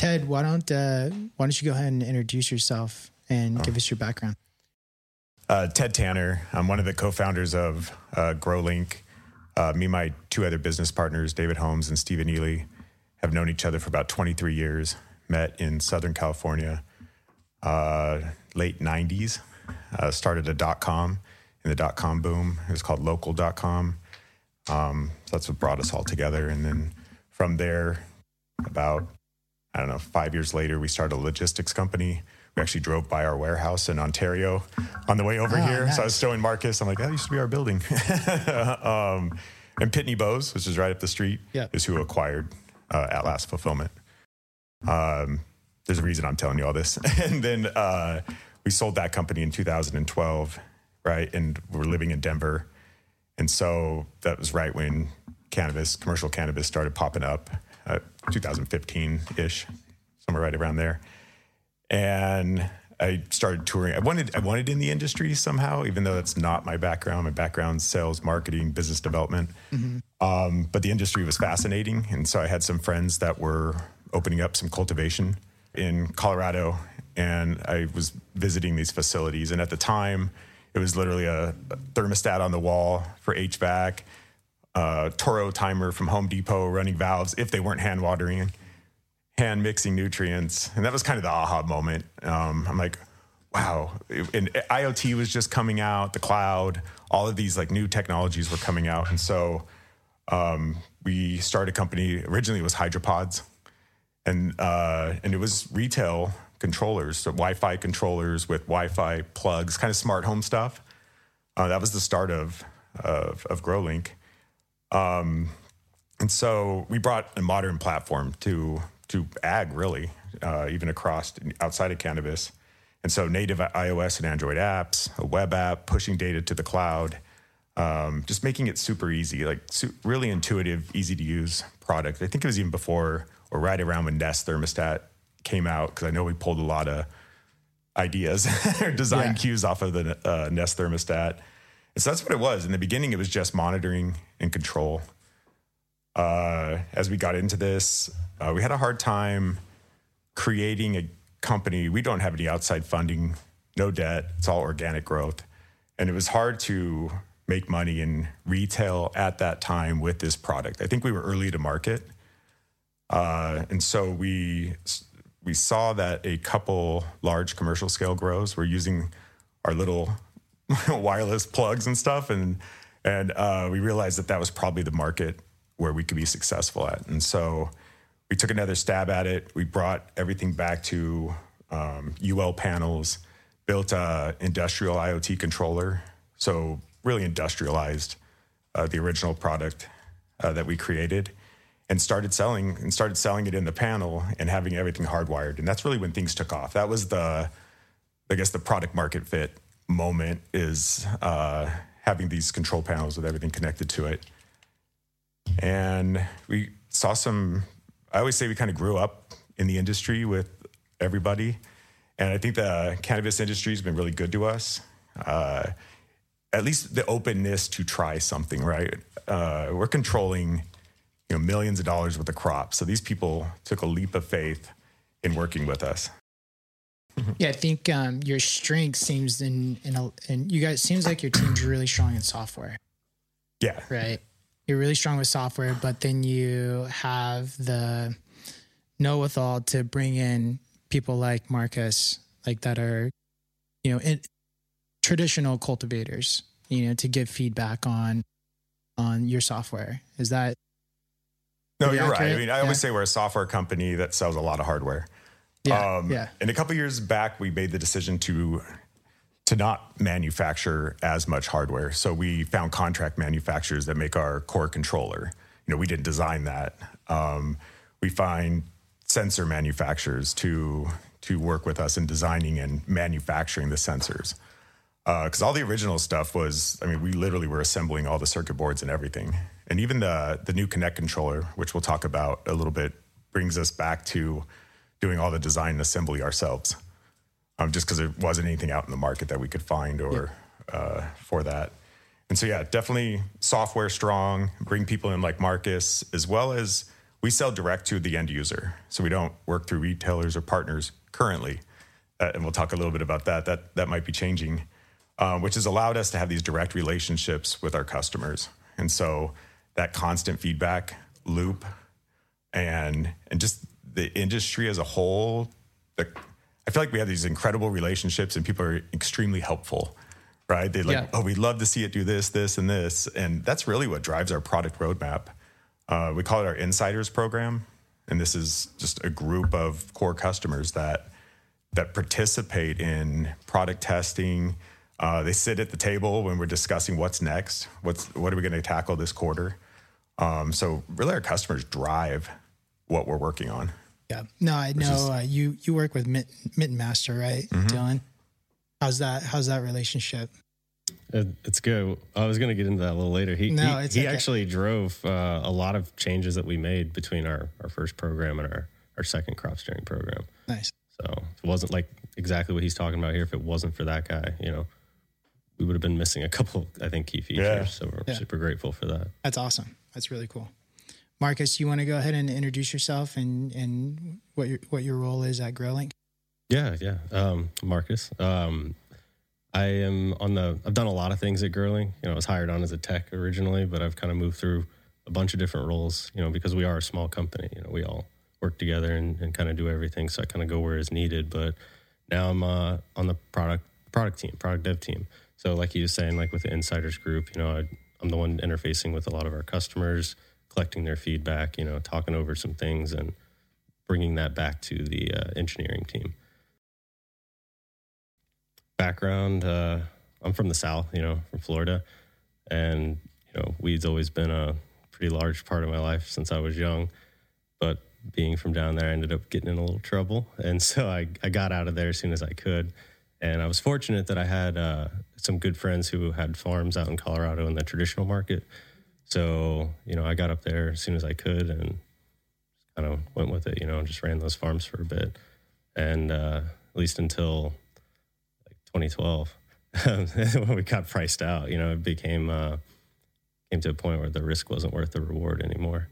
Ted, why don't uh, why don't you go ahead and introduce yourself and oh. give us your background? Uh, Ted Tanner. I'm one of the co-founders of uh, GrowLink. Uh, me and my two other business partners, David Holmes and Stephen Ely, have known each other for about 23 years. Met in Southern California, uh, late 90s. Uh, started a dot com in the dot com boom. It was called local.com. Um, so that's what brought us all together. And then from there, about, I don't know, five years later, we started a logistics company. We actually drove by our warehouse in Ontario on the way over oh, here. Nice. So I was showing Marcus, I'm like, that used to be our building. um, and Pitney Bowes, which is right up the street, is who acquired uh, At Last Fulfillment. Um, there's a reason I'm telling you all this. and then uh, we sold that company in 2012, right? And we're living in Denver. And so that was right when cannabis, commercial cannabis started popping up, uh, 2015 ish, somewhere right around there. And I started touring. I wanted, I wanted in the industry somehow, even though that's not my background. My background sales, marketing, business development. Mm-hmm. Um, but the industry was fascinating. And so I had some friends that were opening up some cultivation in Colorado. And I was visiting these facilities. And at the time, it was literally a thermostat on the wall for HVAC, Toro timer from Home Depot running valves if they weren't hand watering, hand mixing nutrients. And that was kind of the aha moment. Um, I'm like, wow. And IoT was just coming out, the cloud, all of these like new technologies were coming out. And so um, we started a company, originally it was Hydropods. And, uh, and it was retail controllers, so Wi-Fi controllers with Wi-Fi plugs, kind of smart home stuff. Uh, that was the start of of, of GrowLink, um, and so we brought a modern platform to to ag really, uh, even across outside of cannabis. And so native iOS and Android apps, a web app, pushing data to the cloud, um, just making it super easy, like su- really intuitive, easy to use product. I think it was even before or right around when Nest thermostat came out because I know we pulled a lot of ideas or design yeah. cues off of the uh, Nest thermostat. And so that's what it was. In the beginning, it was just monitoring and control. Uh, as we got into this, uh, we had a hard time creating a company. We don't have any outside funding, no debt. It's all organic growth. And it was hard to make money in retail at that time with this product. I think we were early to market. Uh, and so we we saw that a couple large commercial scale grows were using our little wireless plugs and stuff, and and uh, we realized that that was probably the market where we could be successful at. And so we took another stab at it. We brought everything back to um, UL panels, built a industrial IoT controller, so really industrialized uh, the original product uh, that we created and started selling and started selling it in the panel and having everything hardwired. And that's really when things took off. That was the, I guess, the product market fit moment is uh, having these control panels with everything connected to it. And we saw some, I always say we kind of grew up in the industry with everybody. And I think the cannabis industry has been really good to us. Uh, at least the openness to try something, right? Uh, we're controlling you know, millions of dollars worth of crops. So these people took a leap of faith in working with us. Yeah, I think um, your strength seems in in a, and you guys seems like your team's really strong in software. Yeah. Right. You're really strong with software, but then you have the know with all to bring in people like Marcus, like that are, you know, in, traditional cultivators, you know, to give feedback on on your software. Is that no, you're accurate? right. I mean, I yeah. always say we're a software company that sells a lot of hardware. Yeah, um, yeah. And a couple years back, we made the decision to to not manufacture as much hardware. So we found contract manufacturers that make our core controller. You know, we didn't design that. Um, we find sensor manufacturers to to work with us in designing and manufacturing the sensors. Because uh, all the original stuff was, I mean, we literally were assembling all the circuit boards and everything and even the the new Connect controller, which we'll talk about a little bit, brings us back to doing all the design and assembly ourselves. Um, just because there wasn't anything out in the market that we could find or yeah. uh, for that. And so, yeah, definitely software strong. Bring people in like Marcus, as well as we sell direct to the end user. So we don't work through retailers or partners currently. Uh, and we'll talk a little bit about that. That, that might be changing, uh, which has allowed us to have these direct relationships with our customers. And so that constant feedback loop and, and just the industry as a whole, the, I feel like we have these incredible relationships and people are extremely helpful right? They like, yeah. oh, we'd love to see it do this, this, and this, and that's really what drives our product roadmap. Uh, we call it our insiders program, and this is just a group of core customers that that participate in product testing. Uh, they sit at the table when we're discussing what's next. What's what are we going to tackle this quarter? Um, so really, our customers drive what we're working on. Yeah. No, I know uh, you you work with Mitten, Mitten Master, right, mm-hmm. Dylan? How's that? How's that relationship? It's good. I was going to get into that a little later. He no, he, he okay. actually drove uh, a lot of changes that we made between our, our first program and our, our second crop steering program. Nice. So it wasn't like exactly what he's talking about here. If it wasn't for that guy, you know, we would have been missing a couple, I think, key features. Yeah. So we're yeah. super grateful for that. That's awesome. That's really cool. Marcus, you want to go ahead and introduce yourself and, and what your what your role is at GrowLink? Yeah, yeah. Um, Marcus. Um, I am on the. I've done a lot of things at GrowLink. You know, I was hired on as a tech originally, but I've kind of moved through a bunch of different roles. You know, because we are a small company. You know, we all work together and, and kind of do everything. So I kind of go where is needed. But now I'm uh, on the product product team, product dev team. So like you were saying, like with the insiders group, you know, I, I'm the one interfacing with a lot of our customers, collecting their feedback. You know, talking over some things and bringing that back to the uh, engineering team background, uh, I'm from the South, you know, from Florida, and you know, weed's always been a pretty large part of my life since I was young. But being from down there, I ended up getting in a little trouble, and so I, I got out of there as soon as I could. And I was fortunate that I had uh, some good friends who had farms out in Colorado in the traditional market. So you know, I got up there as soon as I could and kind of went with it. You know, just ran those farms for a bit, and uh, at least until like 2012 when we got priced out. You know, it became uh, came to a point where the risk wasn't worth the reward anymore.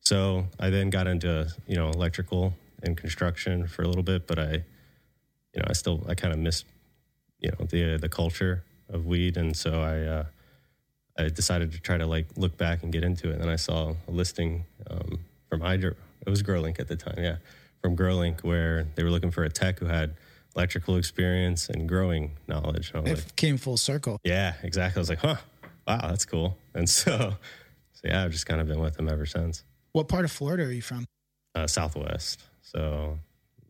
So I then got into you know electrical and construction for a little bit, but I, you know, I still I kind of missed you know the the culture of weed, and so I uh, I decided to try to like look back and get into it. And then I saw a listing um, from Hydro. It was GrowLink at the time, yeah, from GrowLink where they were looking for a tech who had electrical experience and growing knowledge. it like, came full circle. Yeah, exactly. I was like, huh, wow, that's cool. And so, so yeah, I've just kind of been with them ever since. What part of Florida are you from? Uh, Southwest. So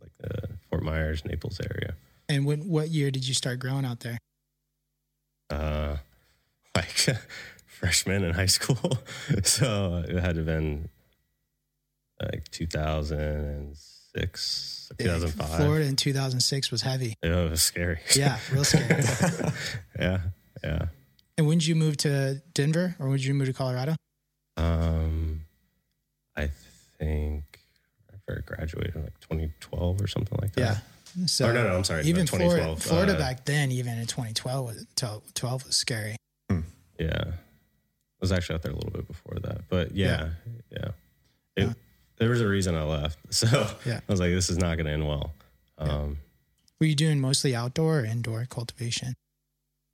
like the Fort Myers, Naples area. And when, what year did you start growing out there? Uh, like freshman in high school. so it had to have been like 2006 2005. Florida in 2006 was heavy. Yeah, it was scary. Yeah, real scary. yeah, yeah. And when did you move to Denver or when did you move to Colorado? Um, I think I graduated in like 2012 or something like that. Yeah. So or no, no, I'm sorry. Even Florida, Florida uh, back then, even in 2012, was, 12 was scary. Yeah. I was actually out there a little bit before that, but yeah, yeah. yeah. It, yeah there was a reason I left. So yeah. I was like, this is not going to end well. Um. Were you doing mostly outdoor or indoor cultivation?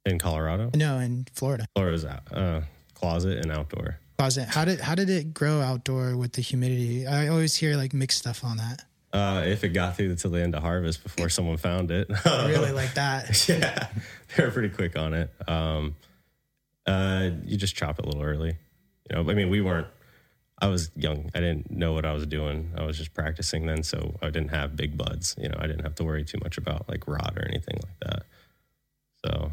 In Colorado? No, in Florida. Florida's uh, closet and outdoor. Closet. How did how did it grow outdoor with the humidity? I always hear like mixed stuff on that. Uh, if it got through until the end of harvest before someone found it. really like that? yeah, they were pretty quick on it. Um, uh, you just chop it a little early. You know, I mean, we weren't I was young. I didn't know what I was doing. I was just practicing then, so I didn't have big buds. You know, I didn't have to worry too much about like rot or anything like that. So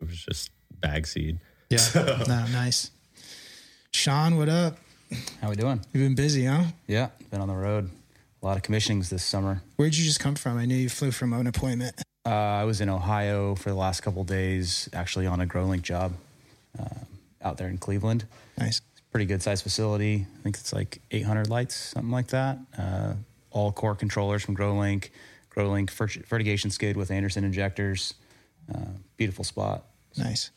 it was just bag seed. Yeah, so. no, nice. Sean, what up? How we doing? You've been busy, huh? Yeah, been on the road. A lot of commissionings this summer. Where'd you just come from? I knew you flew from an appointment. Uh, I was in Ohio for the last couple days, actually on a GrowLink job uh, out there in Cleveland. Nice pretty good size facility. I think it's like 800 lights, something like that. Uh, all core controllers from GrowLink, GrowLink fertigation skid with Anderson injectors. Uh, beautiful spot. Nice.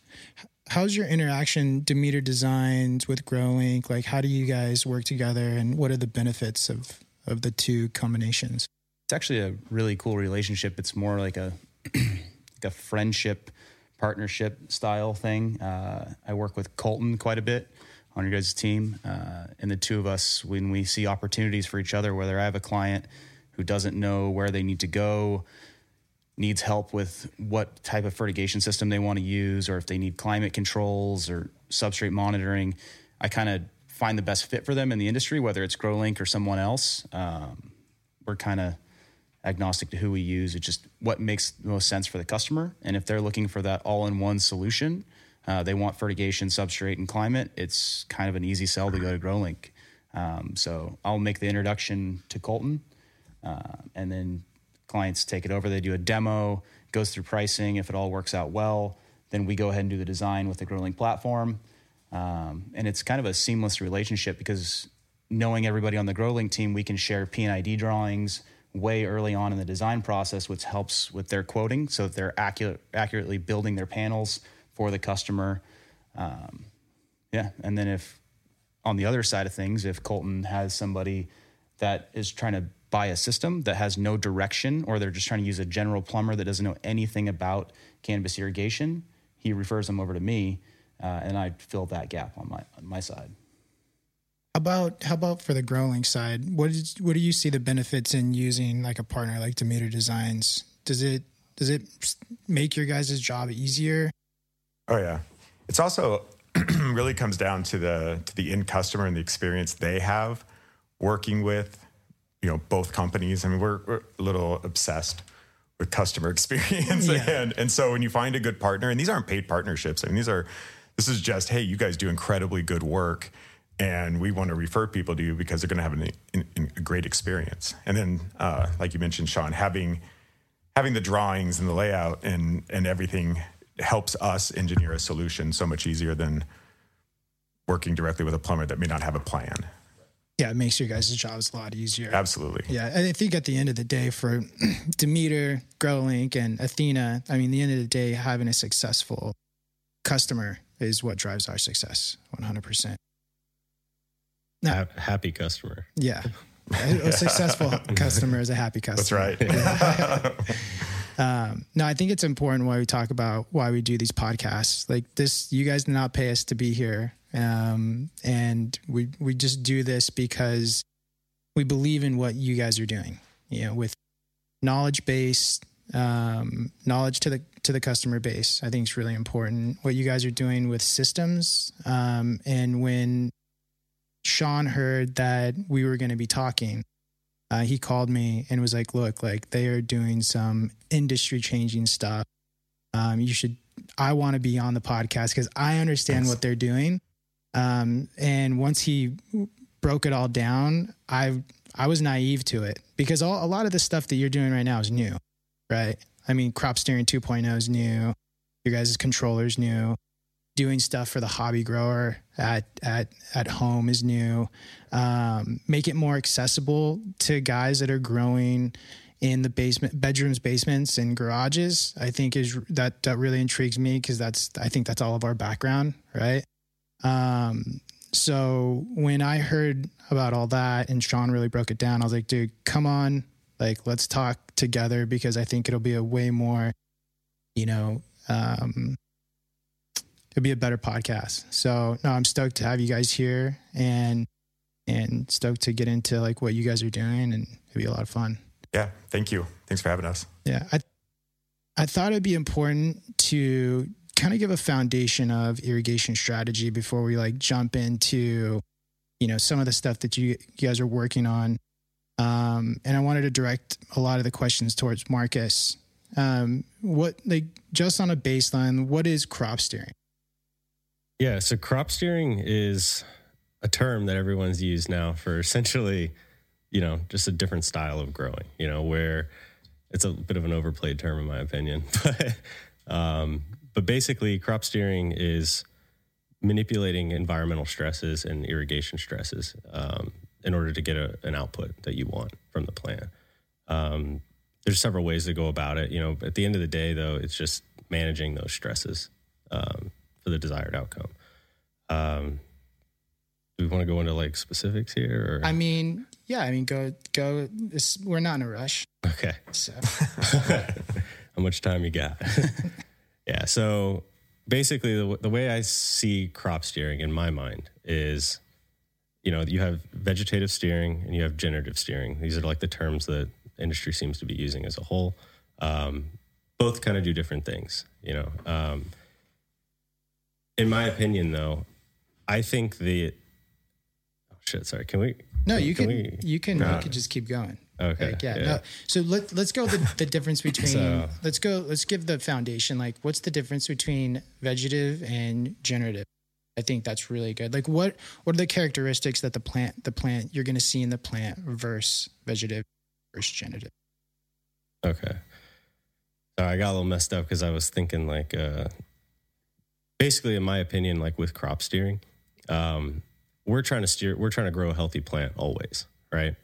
how's your interaction Demeter Designs with GrowLink? Like, how do you guys work together, and what are the benefits of of the two combinations? It's actually a really cool relationship. It's more like a like a friendship, partnership style thing. Uh, I work with Colton quite a bit on your guys' team, uh, and the two of us, when we see opportunities for each other, whether I have a client who doesn't know where they need to go needs help with what type of fertigation system they want to use, or if they need climate controls or substrate monitoring, I kind of find the best fit for them in the industry, whether it's GrowLink or someone else. Um, we're kind of agnostic to who we use. It's just what makes the most sense for the customer. And if they're looking for that all in one solution, uh, they want fertigation, substrate, and climate, it's kind of an easy sell to go to GrowLink. Um, so I'll make the introduction to Colton, uh, and then clients take it over. They do a demo, goes through pricing. If it all works out well, then we go ahead and do the design with the GrowLink platform. Um, and it's kind of a seamless relationship because knowing everybody on the GrowLink team, we can share P&ID drawings way early on in the design process, which helps with their quoting so that they're accurate, accurately building their panels for the customer. Um, yeah. And then if on the other side of things, if Colton has somebody that is trying to buy a system that has no direction or they're just trying to use a general plumber that doesn't know anything about cannabis irrigation, he refers them over to me, uh, and I fill that gap on my on my side. How about how about for the GrowLink side? What is what do you see the benefits in using like a partner like Demeter Designs? Does it does it make your guys' job easier? Oh yeah, it's also really comes down to the to the end customer and the experience they have working with you know both companies. I mean, we're, we're a little obsessed with customer experience, yeah. and and so when you find a good partner, and these aren't paid partnerships. I mean, these are this is just hey, you guys do incredibly good work, and we want to refer people to you because they're going to have an, an, a great experience. And then, uh, like you mentioned, Sean, having having the drawings and the layout and and everything helps us engineer a solution so much easier than working directly with a plumber that may not have a plan. Yeah, it makes your guys' jobs a lot easier. Absolutely. Yeah, I think at the end of the day, for Demeter, Growlink, and Athena, I mean, the end of the day, having a successful customer is what drives our success 100%. No. happy customer. Yeah. a successful customer is a happy customer. That's right. um, no, I think it's important why we talk about why we do these podcasts. Like this, you guys did not pay us to be here, um, and we we just do this because we believe in what you guys are doing. You know, with knowledge base, um, knowledge to the to the customer base. I think it's really important. What you guys are doing with systems, um, and when Sean heard that we were going to be talking, uh, he called me and was like, "Look, like they are doing some industry changing stuff. Um, you should. I want to be on the podcast because I understand what they're doing, um, and once he broke it all down, I I was naive to it because all, a lot of the stuff that you're doing right now is new, right? I mean, crop steering 2.0 is new. Your guys' controllers new. Doing stuff for the hobby grower at at at home is new. Um, make it more accessible to guys that are growing in the basement, bedrooms, basements, and garages. I think is that that really intrigues me because that's I think that's all of our background, right? Um, so when I heard about all that and Sean really broke it down, I was like, dude, come on, like let's talk together because I think it'll be a way more, you know, um, it'll be a better podcast. So no, I'm stoked to have you guys here and and stoked to get into like what you guys are doing and it'd be a lot of fun. Yeah, thank you. Thanks for having us. Yeah, I I thought it'd be important to kind of give a foundation of irrigation strategy before we like jump into you know some of the stuff that you, you guys are working on um, and i wanted to direct a lot of the questions towards marcus um, what like just on a baseline what is crop steering yeah so crop steering is a term that everyone's used now for essentially you know just a different style of growing you know where it's a bit of an overplayed term in my opinion but um, but basically, crop steering is manipulating environmental stresses and irrigation stresses um, in order to get a, an output that you want from the plant. Um, there's several ways to go about it. You know, at the end of the day, though, it's just managing those stresses um, for the desired outcome. Um, do we want to go into like specifics here? Or? I mean, yeah, I mean, go go. It's, we're not in a rush, okay. so How much time you got? yeah. So basically, the, the way I see crop steering in my mind is, you know, you have vegetative steering and you have generative steering. These are like the terms that industry seems to be using as a whole. Um, both kind of do different things, you know. Um, in my opinion, though, I think the oh shit. Sorry, can we? no, you can, we- you can No. you can just keep going. Okay. Like, yeah, yeah. No. So let let's go the the difference between So- let's go let's give the foundation. Like, what's the difference between vegetative and generative? I think that's really good. Like, what what are the characteristics that the plant the plant you're going to see in the plant versus vegetative versus generative? Okay. Sorry, I got a little messed up because I was thinking like, uh, basically, in my opinion, like with crop steering, um, we're trying to steer, we're trying to grow a healthy plant always, right?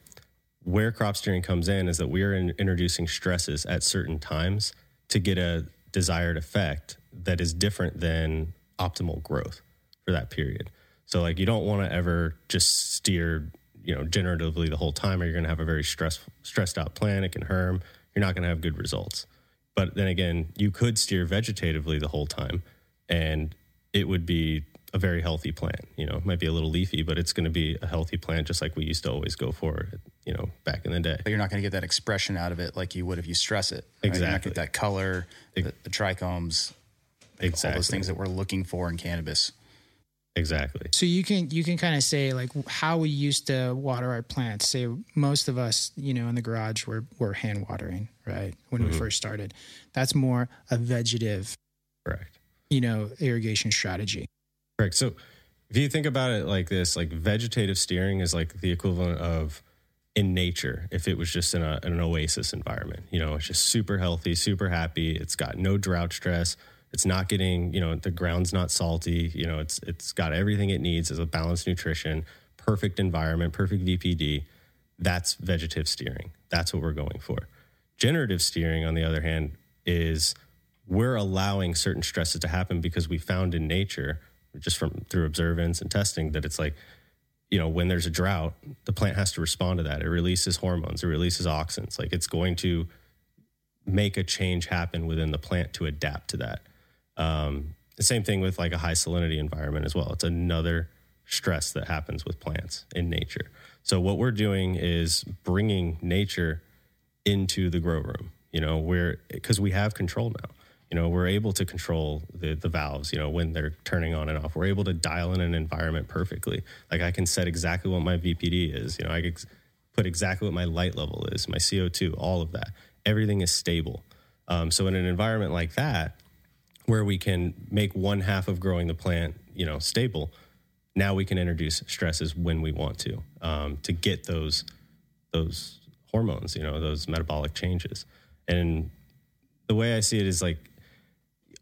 Where crop steering comes in is that we are in, introducing stresses at certain times to get a desired effect that is different than optimal growth for that period. So, like, you don't want to ever just steer, you know, generatively the whole time, or you're going to have a very stress, stressed out plant. It can harm. You're not going to have good results. But then again, you could steer vegetatively the whole time, and it would be a very healthy plant. You know, it might be a little leafy, but it's going to be a healthy plant, just like we used to always go for. You know, back in the day. But you're not going to get that expression out of it like you would if you stress it. right? You're not Exactly. get that color, the, the trichomes, all Exactly. those things that we're looking for in cannabis. Exactly. So you can you can kind of say like how we used to water our plants. Say most of us, you know, in the garage were were hand watering, right? When we mm-hmm. first started. That's more a vegetative, Correct. You know, irrigation strategy. Correct. So if you think about it like this, like vegetative steering is like the equivalent of in nature if it was just in, a, in an oasis environment. You know, it's just super healthy, super happy. It's got no drought stress. It's not getting, you know, the ground's not salty. You know, it's it's got everything it needs as a balanced nutrition, perfect environment, perfect VPD. That's vegetative steering. That's what we're going for. Generative steering, on the other hand, is we're allowing certain stresses to happen because we found in nature, just from through observance and testing, that it's like, you know, when there's a drought, the plant has to respond to that. It releases hormones, it releases auxins. Like it's going to make a change happen within the plant to adapt to that. Um, the same thing with like a high salinity environment as well. It's another stress that happens with plants in nature. So what we're doing is bringing nature into the grow room. You know, we're because we have control now. You know, we're able to control the the valves. You know, when they're turning on and off, we're able to dial in an environment perfectly. Like I can set exactly what my VPD is. You know, I can put exactly what my light level is, my CO two, all of that. Everything is stable. Um, so in an environment like that, where we can make one half of growing the plant, you know, stable, now we can introduce stresses when we want to um, to get those those hormones, you know, those metabolic changes. And the way I see it is like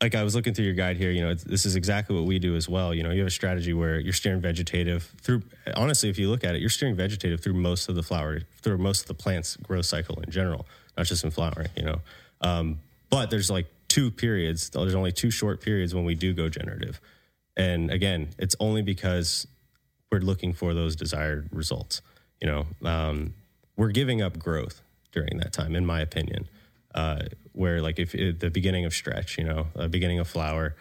like I was looking through your guide here, you know, this is exactly what we do as well. You know, you have a strategy where you're steering vegetative through. Honestly, if you look at it, you're steering vegetative through most of the flower, through most of the plant's growth cycle in general, not just in flowering. You know, um, but there's like two periods. There's only two short periods when we do go generative, and again, it's only because we're looking for those desired results. You know, um, we're giving up growth during that time, in my opinion. Uh, where like if the beginning of stretch, you know, uh, beginning of flower,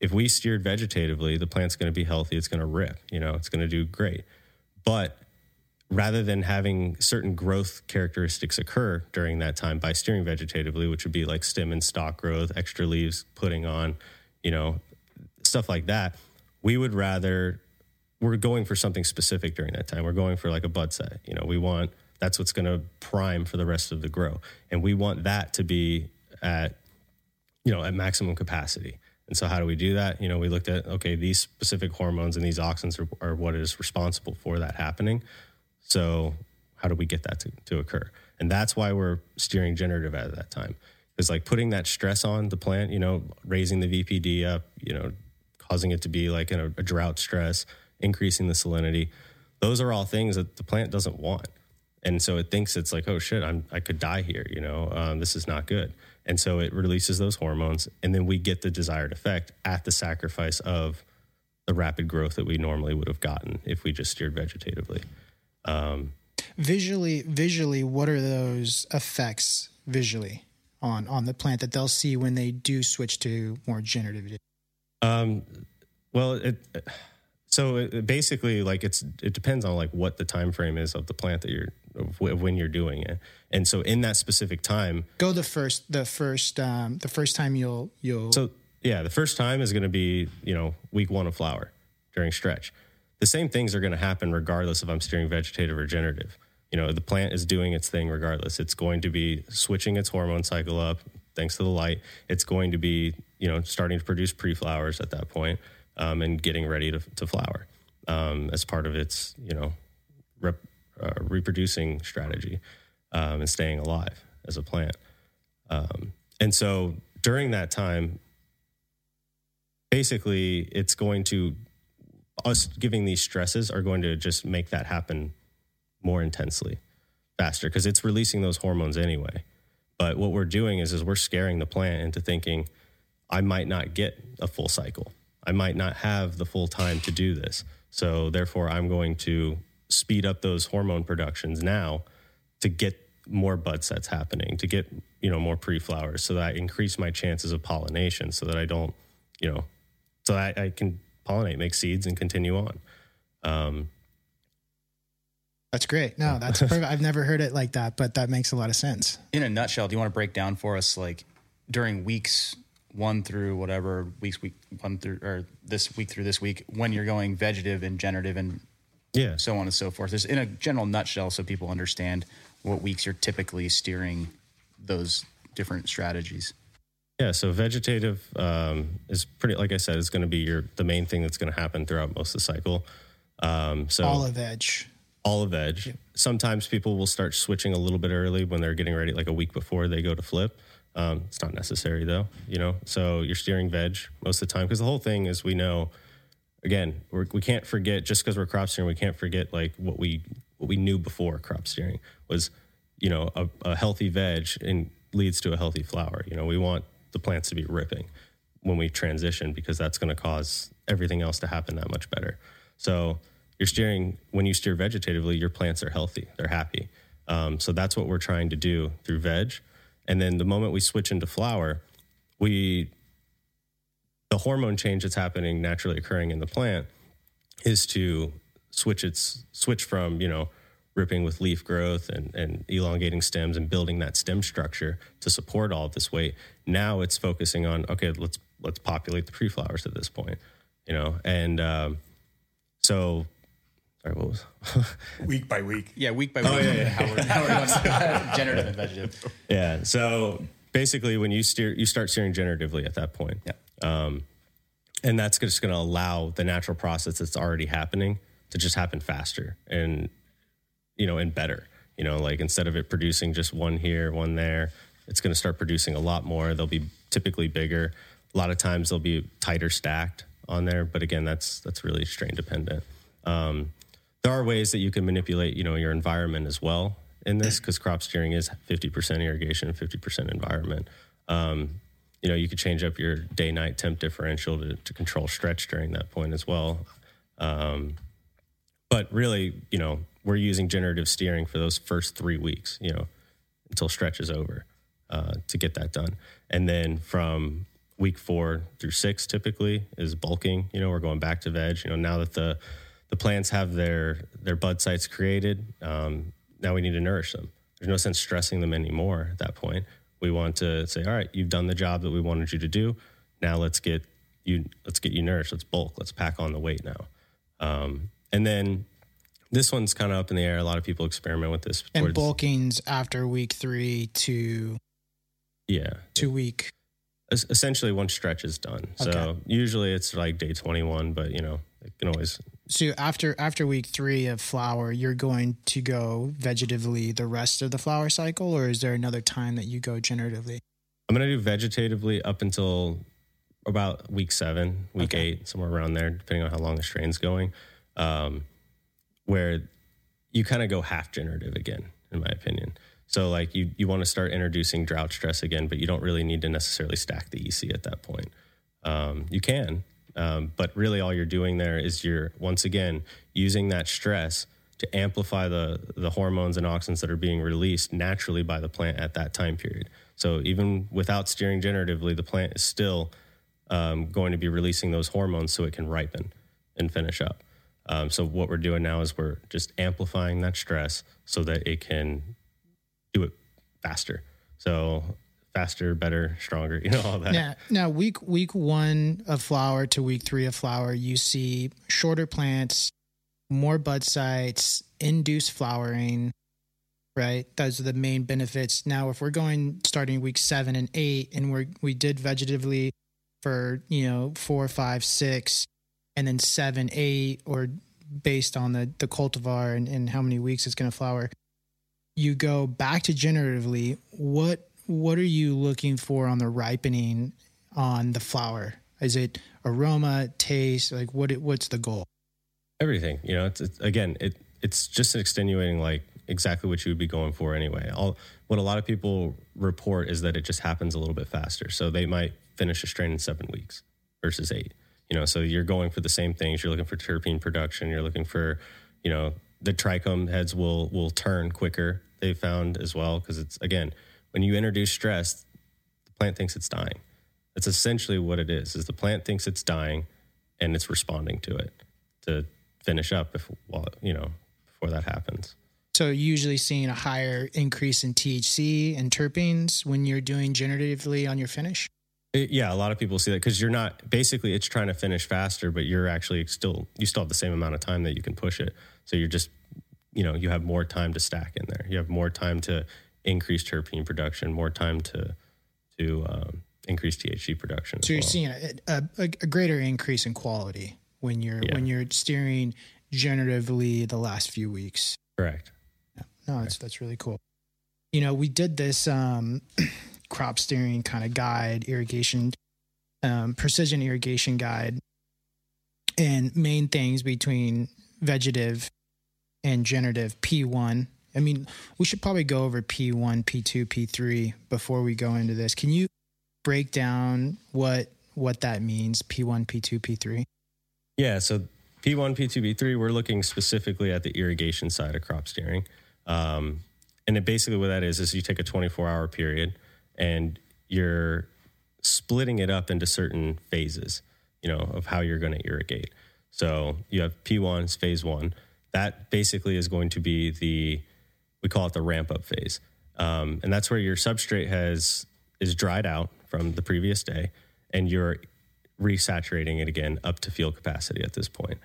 if we steered vegetatively, the plant's going to be healthy. It's going to rip. You know, it's going to do great. But rather than having certain growth characteristics occur during that time by steering vegetatively, which would be like stem and stock growth, extra leaves putting on, you know, stuff like that, we would rather we're going for something specific during that time. We're going for like a bud set. You know, we want that's what's going to prime for the rest of the grow, and we want that to be at you know at maximum capacity. And so, how do we do that? You know, we looked at okay, these specific hormones and these auxins are, are what is responsible for that happening. So, how do we get that to, to occur? And that's why we're steering generative at that time. It's like putting that stress on the plant, you know, raising the VPD up, you know, causing it to be like in a, a drought stress, increasing the salinity. Those are all things that the plant doesn't want. And so it thinks it's like, oh shit, I'm, I could die here, you know, um, this is not good. And so it releases those hormones, and then we get the desired effect at the sacrifice of the rapid growth that we normally would have gotten if we just steered vegetatively. Um, visually, visually, what are those effects visually on on the plant that they'll see when they do switch to more generative? Um, well, it so it, basically like it's it depends on like what the time frame is of the plant that you're of when you're doing it, and so in that specific time, go the first the first um, the first time you'll you'll so yeah the first time is going to be you know week one of flower during stretch. The same things are going to happen regardless if I'm steering vegetative or generative. You know, the plant is doing its thing regardless. It's going to be switching its hormone cycle up thanks to the light. It's going to be, you know, starting to produce pre flowers at that point, um, and getting ready to, to flower um, as part of its, you know, rep, uh, reproducing strategy um, and staying alive as a plant. Um, and so during that time, basically, it's going to us giving these stresses are going to just make that happen more intensely, faster because it's releasing those hormones anyway. But what we're doing is is we're scaring the plant into thinking I might not get a full cycle. I might not have the full time to do this. So therefore I'm going to speed up those hormone productions now to get more bud sets happening, to get, you know, more pre-flowers so that I increase my chances of pollination so that I don't, you know, so I, I can pollinate, make seeds, and continue on. Um, that's great. No, that's perfect. I've never heard it like that, but that makes a lot of sense. In a nutshell, do you want to break down for us, like during weeks one through whatever weeks week one through or this week through this week, when you're going vegetative and generative and yeah, so on and so forth. Just in a general nutshell, so people understand what weeks you're typically steering those different strategies. Yeah, so vegetative um, is pretty, like I said, is going to be your the main thing that's going to happen throughout most of the cycle. Um, so all of veg, all of veg. Yeah. Sometimes people will start switching a little bit early when they're getting ready, like a week before they go to flip. Um, it's not necessary though, you know. So you're steering veg most of the time because the whole thing is we know. Again, we're, we can not forget just because we're crop steering, we can't forget like what we what we knew before crop steering was, you know, a, a healthy veg and leads to a healthy flower. You know, we want the plants to be ripping when we transition because that's going to cause everything else to happen that much better. So you're steering when you steer vegetatively, your plants are healthy, they're happy. Um, so that's what we're trying to do through veg. And then the moment we switch into flower, we the hormone change that's happening naturally occurring in the plant is to switch its switch from you know ripping with leaf growth and, and elongating stems and building that stem structure to support all of this weight. Now it's focusing on okay, let's let's populate the pre-flowers at this point, you know, and um, so. Sorry, what was week by week? Yeah, week by week. Oh, yeah, yeah. How we're, generative and vegetative. Yeah. So basically, when you steer, you start steering generatively at that point. Yeah. Um, and that's just going to allow the natural process that's already happening to just happen faster and you know, and better. You know, like instead of it producing just one here, one there, it's going to start producing a lot more. They'll be typically bigger. A lot of times they'll be tighter stacked on there, but again, that's that's really strain dependent. Um, there are ways that you can manipulate, you know, your environment as well in this because crop steering is 50% irrigation, 50% environment. Um, you know, you could change up your day night temp differential to, to control stretch during that point as well. Um, but really, you know, we're using generative steering for those first three weeks, you know, until stretch is over uh, to get that done. And then from week four through six, typically is bulking. You know, we're going back to veg. You know, now that the the plants have their their bud sites created, um, now we need to nourish them. There's no sense stressing them anymore at that point. We want to say, all right, you've done the job that we wanted you to do. Now let's get you let's get you nourished. Let's bulk. Let's pack on the weight now. Um, and then this one's kind of up in the air. A lot of people experiment with this. And bulking's after week three to yeah, two week. Essentially, one stretch is done. So usually it's like day twenty one, but you know it can always. So after after week three of flower, you're going to go vegetatively the rest of the flower cycle, or is there another time that you go generatively? I'm going to do vegetatively up until about week seven, week okay. eight, somewhere around there, depending on how long the strain's going. Um, where you kind of go half generative again, in my opinion. So like you you want to start introducing drought stress again, but you don't really need to necessarily stack the EC at that point. Um, you can, um, but really all you're doing there is you're once again using that stress to amplify the the hormones and auxins that are being released naturally by the plant at that time period. So even without steering generatively, the plant is still um, going to be releasing those hormones so it can ripen and finish up. Um, so what we're doing now is we're just amplifying that stress so that it can do it faster. So faster, better, stronger, you know, all that. Now, now week week one of flower to week three of flower, you see shorter plants, more bud sites, induced flowering, right? Those are the main benefits. Now, if we're going starting week seven and eight, and we're we did vegetatively for you know four, five, six, and then seven, eight, or based on the the cultivar and, and how many weeks it's going to flower, you go back to generatively. What what are you looking for on the ripening on the flower? Is it aroma, taste? Like what? What's the goal? Everything. You know, it's, it's again, it it's just extenuating like exactly what you would be going for anyway. All what a lot of people report is that it just happens a little bit faster. So they might finish a strain in seven weeks versus eight. You know, so you're going for the same things. You're looking for terpene production. You're looking for, you know, the trichome heads will will turn quicker. They found as well because it's again when you introduce stress, the plant thinks it's dying. That's essentially what it is. Is the plant thinks it's dying, and it's responding to it to finish up if well, you know before that happens. So usually seeing a higher increase in THC and terpenes when you're doing generatively on your finish. It, yeah, a lot of people see that because you're not basically it's trying to finish faster, but you're actually still you still have the same amount of time that you can push it. So you're just you know you have more time to stack in there. You have more time to increase terpene production, more time to to um, increase THC production. So you're well. seeing a, a, a, greater increase in quality when you're yeah. when you're steering generatively the last few weeks. Correct. Yeah. No, that's that's really cool. You know, we did this um, crop steering kind of guide, irrigation, um, precision irrigation guide, and main things between vegetative and generative P1. I mean, we should probably go over P1, P2, P3 before we go into this. Can you break down what what that means? P1, P2, P3. Yeah. So P1, P2, P3, we're looking specifically at the irrigation side of crop steering. Um, and basically what that is is you take a 24 hour period and you're splitting it up into certain phases, you know, of how you're going to irrigate. So you have P1 is phase one. That basically is going to be the, we call it the ramp up phase. Um, and that's where your substrate has is dried out from the previous day and you're resaturating it again up to field capacity at this point.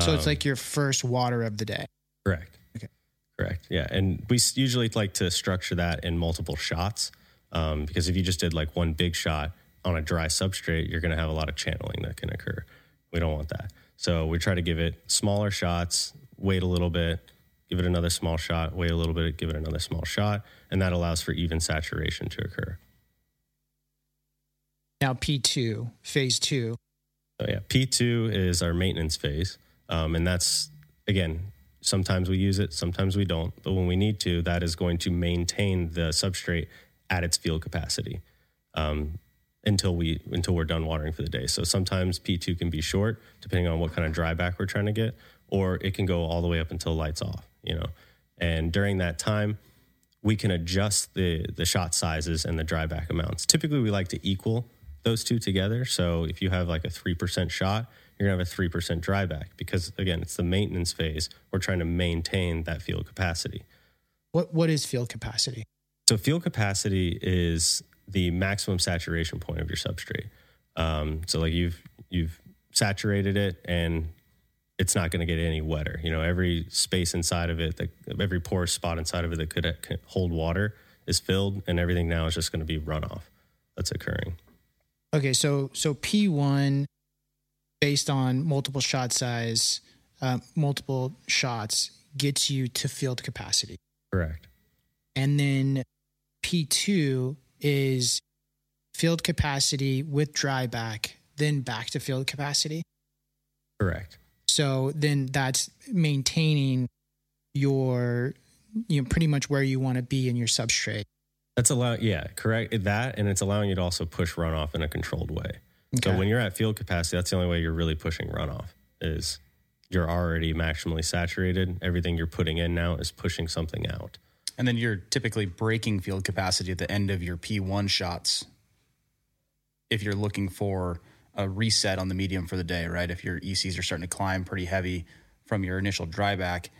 So um, it's like your first water of the day. Correct. Okay. Correct. Yeah. And we usually like to structure that in multiple shots um, because if you just did like one big shot on a dry substrate, you're going to have a lot of channeling that can occur. We don't want that. So we try to give it smaller shots, wait a little bit, give it another small shot, wait a little bit, give it another small shot, and that allows for even saturation to occur. Now, P2, phase two. Oh, yeah. P2 is our maintenance phase. Um, and that's, again, sometimes we use it, sometimes we don't. But when we need to, that is going to maintain the substrate at its field capacity um, until we until we're done watering for the day. So sometimes P2 can be short, depending on what kind of dryback we're trying to get, or it can go all the way up until lights off. You know, and during that time, we can adjust the the shot sizes and the dryback amounts. Typically, we like to equal those two together. So if you have like a three percent shot, you're gonna have a three percent dryback because again, it's the maintenance phase. We're trying to maintain that field capacity. What what is field capacity? So field capacity is the maximum saturation point of your substrate. Um, so like you've you've saturated it and it's not going to get any wetter. You know, every space inside of it, that every pore spot inside of it that could hold water is filled, and everything now is just going to be runoff that's occurring. Okay, so so P one, based on multiple shot size, uh, multiple shots, gets you to field capacity. Correct. And then P2 is field capacity with dryback, then back to field capacity. Correct. So then that's maintaining your you know pretty much where you want to be in your substrate. That's allow yeah, correct that and it's allowing you to also push runoff in a controlled way. So when you're at field capacity, that's the only way you're really pushing runoff is you're already maximally saturated. Everything you're putting in now is pushing something out. And then you're typically breaking field capacity at the end of your P1 shots if you're looking for a reset on the medium for the day, right? If your ECs are starting to climb pretty heavy from your initial dry back.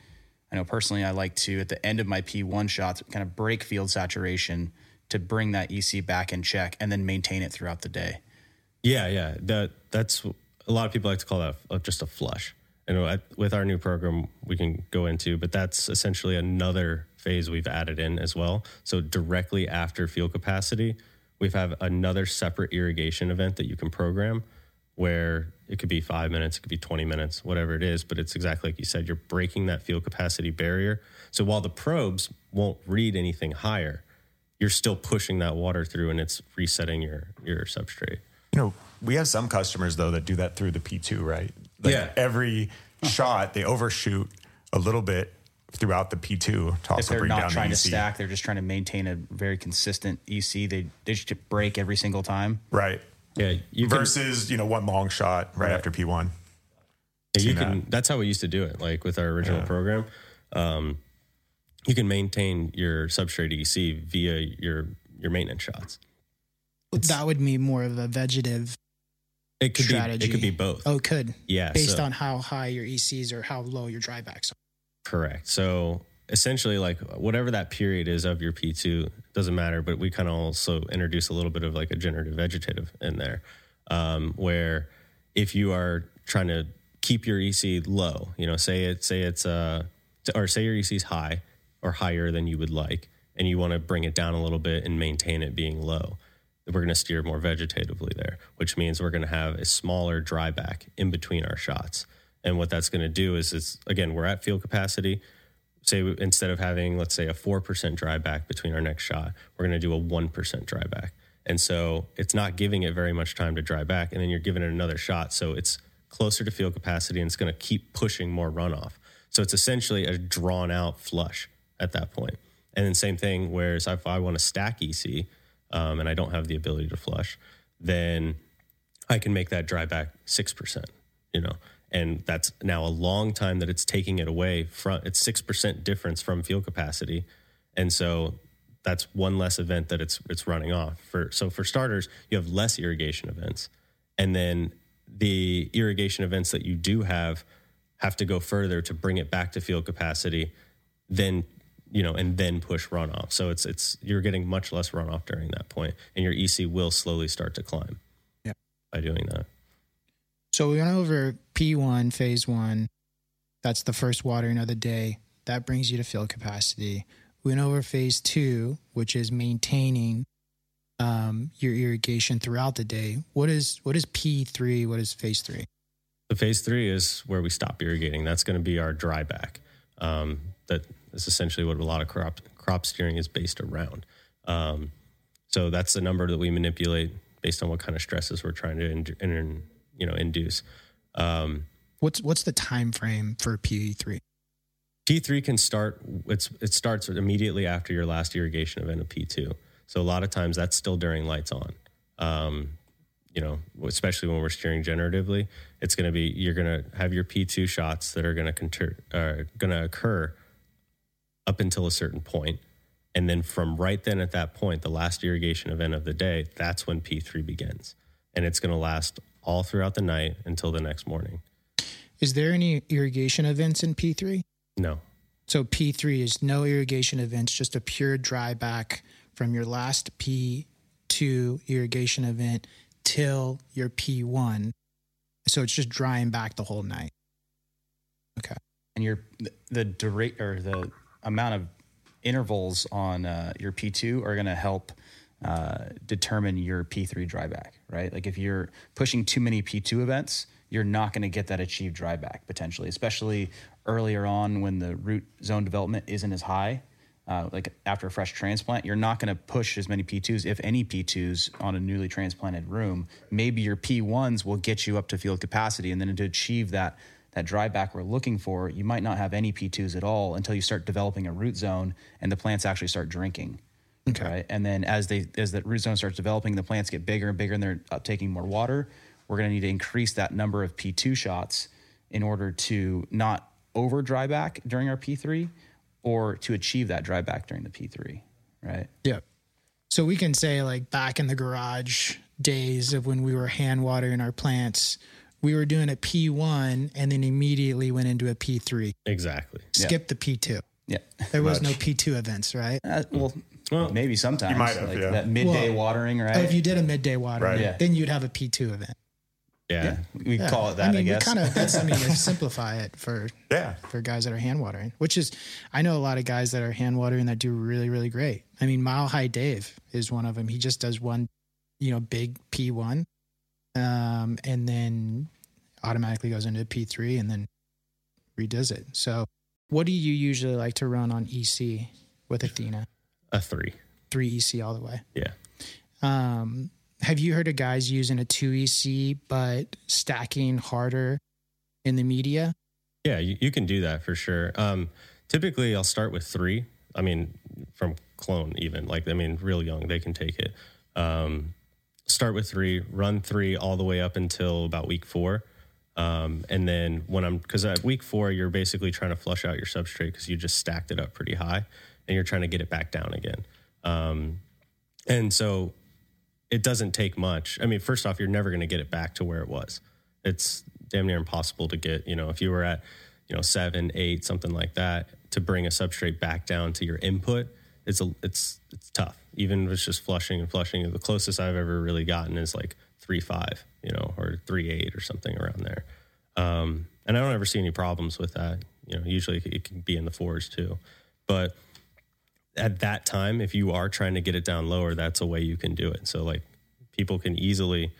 I know personally, I like to, at the end of my P1 shots, kind of break field saturation to bring that EC back in check and then maintain it throughout the day. Yeah, yeah. That that's a lot of people like to call that just a flush. And with our new program, we can go into, but that's essentially another phase we've added in as well. So directly after field capacity, we have another separate irrigation event that you can program, where it could be five minutes, it could be twenty minutes, whatever it is. But it's exactly like you said. You're breaking that field capacity barrier. So while the probes won't read anything higher, you're still pushing that water through, and it's resetting your your substrate. You know, we have some customers though that do that through the P2, right? Like Yeah. Every shot they overshoot a little bit throughout the P2 to if also they're not down trying the to EC. stack, they're just trying to maintain a very consistent EC. They they just break every single time. Right. Yeah, you can, Versus, you know, one long shot right, Right. after P1. Yeah, you seen can. That's how we used to do it. Like with our original Yeah. program, um, you can maintain your substrate EC via your your maintenance shots. that would be more of a vegetative. It could be. It could be both. Oh, it could yeah, based so- on how high your ECs or how low your drybacks are. Correct. So essentially, like whatever that period is of your P2 doesn't matter, but we kind of also introduce a little bit of like a generative vegetative in there, um, where if you are trying to keep your EC low, you know, say it, say it's, uh, or say your EC is high or higher than you would like, and you want to bring it down a little bit and maintain it being low. We're going to steer more vegetatively there, which means we're going to have a smaller dry back in between our shots. And what that's going to do is, it's again, we're at field capacity. Say instead of having, let's say, a 4% dry back between our next shot, we're going to do a 1% dry back. And so it's not giving it very much time to dry back. And then you're giving it another shot. So it's closer to field capacity and it's going to keep pushing more runoff. So it's essentially a drawn out flush at that point. And then same thing, whereas if I want to stack EC um, and I don't have the ability to flush, then I can make that dry back 6%, you know, and that's now a long time that it's taking it away from it's 6% difference from field capacity. And so that's one less event that it's it's running off for so for starters you have less irrigation events and then the irrigation events that you do have have to go further to bring it back to field capacity then you know and then push runoff so it's it's you're getting much less runoff during that point and your ec will slowly start to climb Yep. by doing that So we went over P1, phase one. That's the first watering of the day. That brings you to field capacity. We went over phase two, which is maintaining um, your irrigation throughout the day. What is what is P3? What is phase three? The phase three is where we stop irrigating. That's going to be our dry back. Um, that is essentially what a lot of crop crop steering is based around. Um, so that's the number that we manipulate based on what kind of stresses we're trying to in, in, you know induce. Um, What's what's the time frame for P3? P3 can start. It's it starts immediately after your last irrigation event of P2. So a lot of times that's still during lights on. Um, you know, especially when we're steering generatively, it's going to be you're going to have your P2 shots that are going to conter- uh, going to occur up until a certain point, and then from right then at that point, the last irrigation event of the day, that's when P3 begins, and it's going to last all throughout the night until the next morning. Is there any irrigation events in P3? No, So P3 is no irrigation events, just a pure dry back from your last P2 irrigation event till your P1. So it's just drying back the whole night. Okay. And your the durate or the amount of intervals on uh, your P2 are going to help uh, determine your P3 dryback, right? Like if you're pushing too many P2 events, you're not going to get that achieved dryback potentially, especially earlier on when the root zone development isn't as high. Uh, like after a fresh transplant, you're not going to push as many P2s, if any P2s, on a newly transplanted room. Maybe your P1s will get you up to field capacity, and then to achieve that that dry back we're looking for, you might not have any P2s at all until you start developing a root zone and the plants actually start drinking. Okay. Right. And then as they as that root zone starts developing, the plants get bigger and bigger and they're uptaking more water. We're going to need to increase that number of P2 shots in order to not over dry back during our P3 or to achieve that dry back during the P3. Right. Yeah. So we can say like back in the garage days of when we were hand watering our plants, we were doing a P1 and then immediately went into a P3. Exactly. Skip the P2. Yeah. There was no P2 events, right? Uh, well, Well, maybe sometimes you might have, like yeah. that midday Well, watering, right? Oh, if you did a midday watering, Right. Yeah. then you'd have a P2 event. Yeah. yeah, we Yeah. call it that. I, mean, guess. we kind of that's I mean, to simplify it for Yeah. for guys that are hand watering, which is I know a lot of guys that are hand watering that do really really great. I mean, Mile High Dave is one of them. He just does one, you know, big P one, um, and then automatically goes into P three and then redoes it. So, what do you usually like to run on EC with Athena? A three. Three EC all the way. Yeah. Um, have you heard of guys using a 2EC but stacking harder in the media? Yeah, you, you can do that for sure. Um, typically, I'll start with three. I mean, from clone, even like, I mean, real young, they can take it. Um, start with three, run three all the way up until about week four. Um, and then when I'm, because at week four, you're basically trying to flush out your substrate because you just stacked it up pretty high and you're trying to get it back down again. Um, and so it doesn't take much. I mean, first off, you're never going to get it back to where it was. It's damn near impossible to get. You know, if you were at, you know, seven, eight, something like that, to bring a substrate back down to your input, it's a, it's, it's tough. Even if it's just flushing and flushing. The closest I've ever really gotten is like three five, you know, or three eight or something around there. Um, and I don't ever see any problems with that. You know, usually it can be in the fours too, but at that time, if you are trying to get it down lower, that's a way you can do it. So like people can easily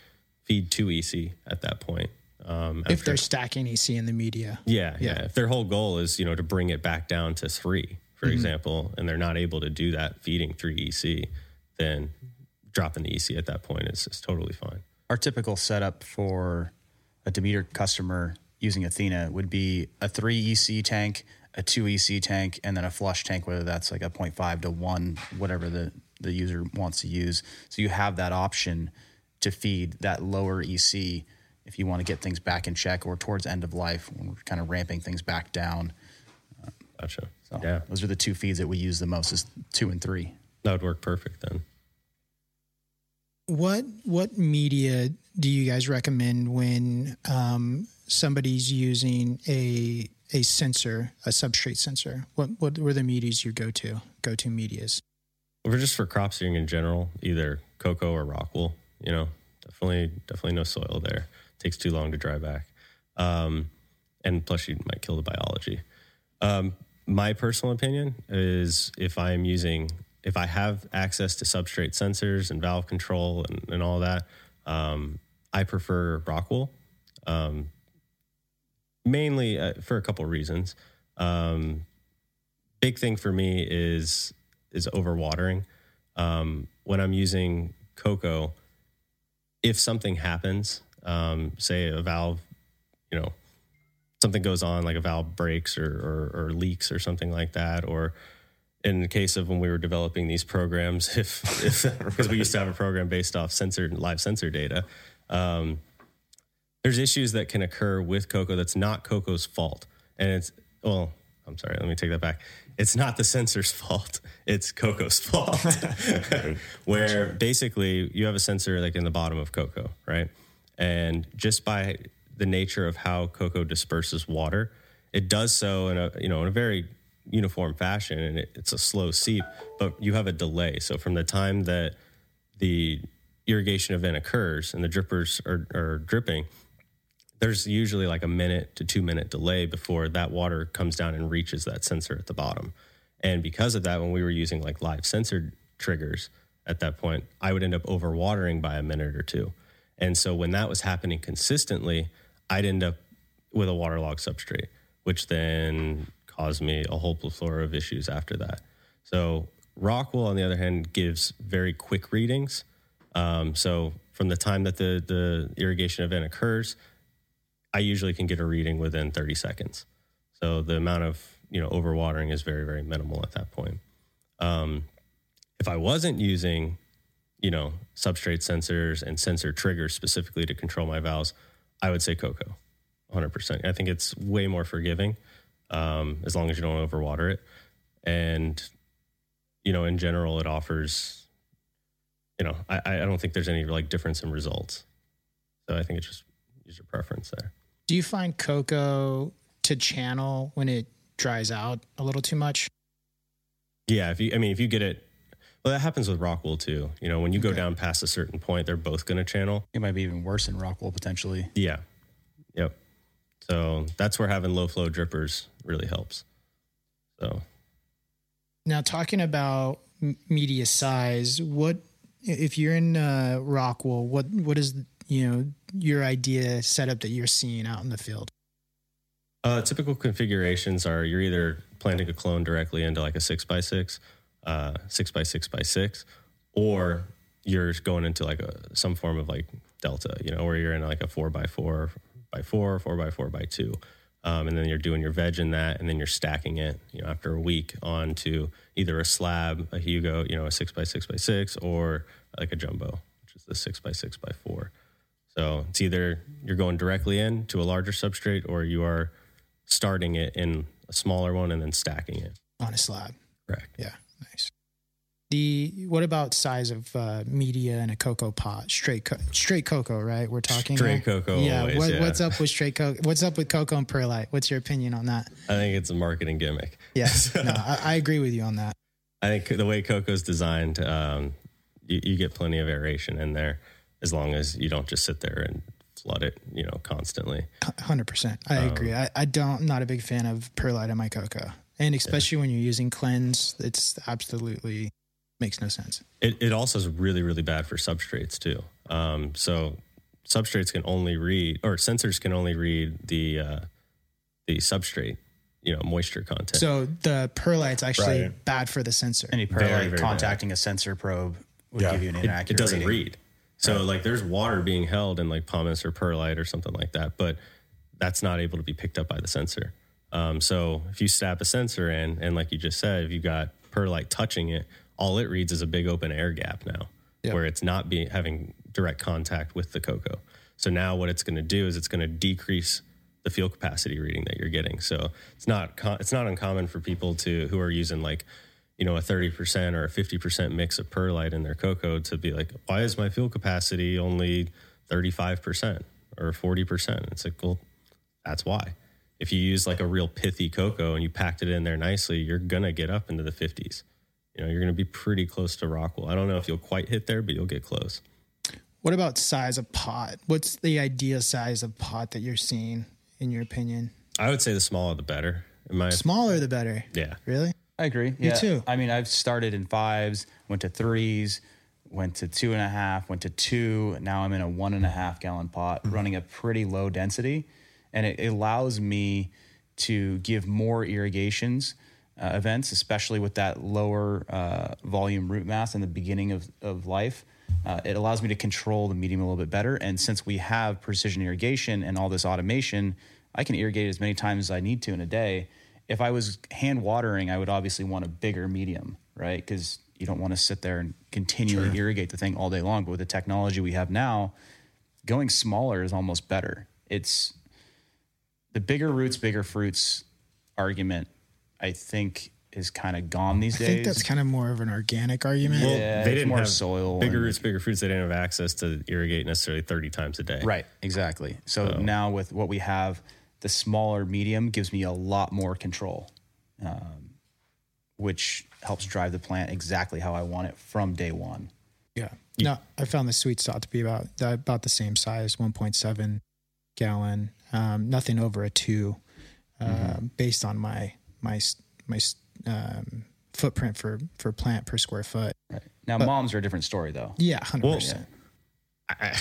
feed two EC at that point. Um, If after- they're stacking EC in the media. yeah, yeah, Yeah. If their whole goal is, you know, to bring it back down to three, for example, and they're not able to do that feeding three EC, then dropping the EC at that point is, is totally fine. Our typical setup for a Demeter customer using Athena would be a three EC tank, a two EC tank, and then a flush tank, whether that's like a 0.5 to one, whatever the, the user wants to use. So you have that option to feed that lower EC if you want to get things back in check or towards end of life when we're kind of ramping things back down. Gotcha. So yeah, those are the two feeds that we use the most is two and three. that would work perfect then. What what media do you guys recommend when um, somebody's using a a sensor, a substrate sensor? What what were the medias you go to? Go to medias. Or just for crop steering in general, either cocoa or rock wool, you know, definitely, definitely no soil there. takes too long to dry back. Um, and plus you might kill the biology. Um, my personal opinion is if I'm using, if I have access to substrate sensors and valve control and, and all that, um, I prefer rock wool. Um, mainly uh, for a couple reasons. Um, big thing for me is is overwatering. Um, when I'm using cocoa, if something happens, um, say a valve, you know, something goes on, like a valve breaks or, or, or leaks or something like that, or in the case of when we were developing these programs, if if because we used to have a program based off sensor live sensor data, um, there's issues that can occur with cocoa that's not cocoa's fault, and it's well, I'm sorry, let me take that back. It's not the sensor's fault; it's cocoa's fault. Where basically you have a sensor like in the bottom of cocoa, right? And just by the nature of how cocoa disperses water, it does so in a you know in a very uniform fashion, and it, it's a slow seep. But you have a delay, so from the time that the irrigation event occurs and the drippers are, are dripping, there's usually like a minute to two minute delay before that water comes down and reaches that sensor at the bottom. And because of that, when we were using like live sensor triggers at that point, I would end up overwatering by a minute or two. And so when that was happening consistently, I'd end up with a waterlogged substrate, which then caused me a whole plethora of issues after that. So Rockwool, on the other hand, gives very quick readings. Um, so from the time that the, the irrigation event occurs, I usually can get a reading within 30 seconds. So the amount of you know overwatering is very very minimal at that point. Um, if I wasn't using you know substrate sensors and sensor triggers specifically to control my valves, I would say cocoa, 100%. I think it's way more forgiving um, as long as you don't overwater it, and you know in general it offers. You know, I, I don't think there's any like difference in results. So I think it's just user preference there. Do you find cocoa to channel when it dries out a little too much? Yeah, if you, I mean, if you get it, well, that happens with Rockwool too. You know, when you go Okay. down past a certain point, they're both going to channel. It might be even worse in Rockwool potentially. Yeah, yep. So that's where having low flow drippers really helps. So Now, talking about m- media size, what if you're in uh, Rockwool? What what is you know your idea setup that you're seeing out in the field? Uh, typical configurations are you're either planting a clone directly into like a six by six, uh, six by six by six, or you're going into like a some form of like delta, you know, where you're in like a four by four by four, four by four by two, um, and then you're doing your veg in that, and then you're stacking it, you know, after a week onto either a slab, a Hugo, you know, a six by six by six, or like a jumbo, which is the six by six by four. So it's either you're going directly in to a larger substrate, or you are starting it in a smaller one and then stacking it. on a slab. Correct. Yeah, nice. The what about size of uh, media in a cocoa pot? Straight co- straight cocoa, right? We're talking Straight here? cocoa Yeah. always, what, yeah. What's up with straight cocoa? What's up with cocoa and perlite? What's your opinion on that? I think it's a marketing gimmick. Yeah, no, I, I agree with you on that. I think the way cocoa cocoa's designed, um, you, you get plenty of aeration in there as long as you don't just sit there and flood it, you know, constantly. Hundred percent. I agree. I, I don't. I'm not a big fan of perlite in my cocoa, and especially when you're using cleanse, it's absolutely makes no sense. It, it also is really, really bad for substrates too. Um, so substrates can only read, or sensors can only read the uh, the substrate, you know, moisture content. So the perlite's actually Right. bad for the sensor. Any perlite very contacting a sensor probe would Yeah. give you an it, inaccurate. it doesn't reading. read. So like there's water being held in like pumice or perlite or something like that, but that's not able to be picked up by the sensor. Um, so if you snap a sensor in, and like you just said, if you got perlite touching it, all it reads is a big open air gap now, Yep. where it's not being having direct contact with the cocoa. So now what it's going to do is it's going to decrease the field capacity reading that you're getting. So it's not it's not uncommon for people to who are using like you know a 30% or a 50% mix of perlite in their cocoa to be like why is my field capacity only 35% or 40%? It's like well that's why. If you use like a real pithy cocoa and you packed it in there nicely, you're to get up into the 50s. You know, you're to be pretty close to Rockwool. I don't know if you'll quite hit there, but you'll get close. What about size of pot? What's the ideal size of pot that you're seeing, in your opinion? I would say the smaller the better. In my Smaller the better. yeah. Really? I agree. Me yeah. too. I mean, I've started in fives, went to threes, went to two and a half, went to two. Now I'm in a one and a half gallon pot, Mm-hmm. running a pretty low density, and it, allows me to give more irrigations uh, events, especially with that lower uh, volume root mass in the beginning of, of life. Uh, it allows me to control the medium a little bit better. And since we have precision irrigation and all this automation, I can irrigate as many times as I need to in a day. If I was hand watering, I would obviously want a bigger medium, right? Because you don't want to sit there and continually irrigate the thing all day long. But with the technology we have now, going smaller is almost better. It's the bigger roots, bigger fruits argument, I think, is kind of gone these I days. I think that's kind of more of an organic argument. Well, Yeah, they didn't more have soil bigger and- roots, bigger fruits. They didn't have access to irrigate necessarily 30 times a day. Right, exactly. So now with what we have, the smaller medium gives me a lot more control, um, which helps drive the plant exactly how I want it from day one. Yeah. No, I found the sweet spot to be about about the same size, 1.7 gallon. Um, nothing over a two, uh, Mm-hmm. based on my my my um, footprint for for plant per square foot. Right. Now, moms are a different story, though. Yeah, hundred percent. I,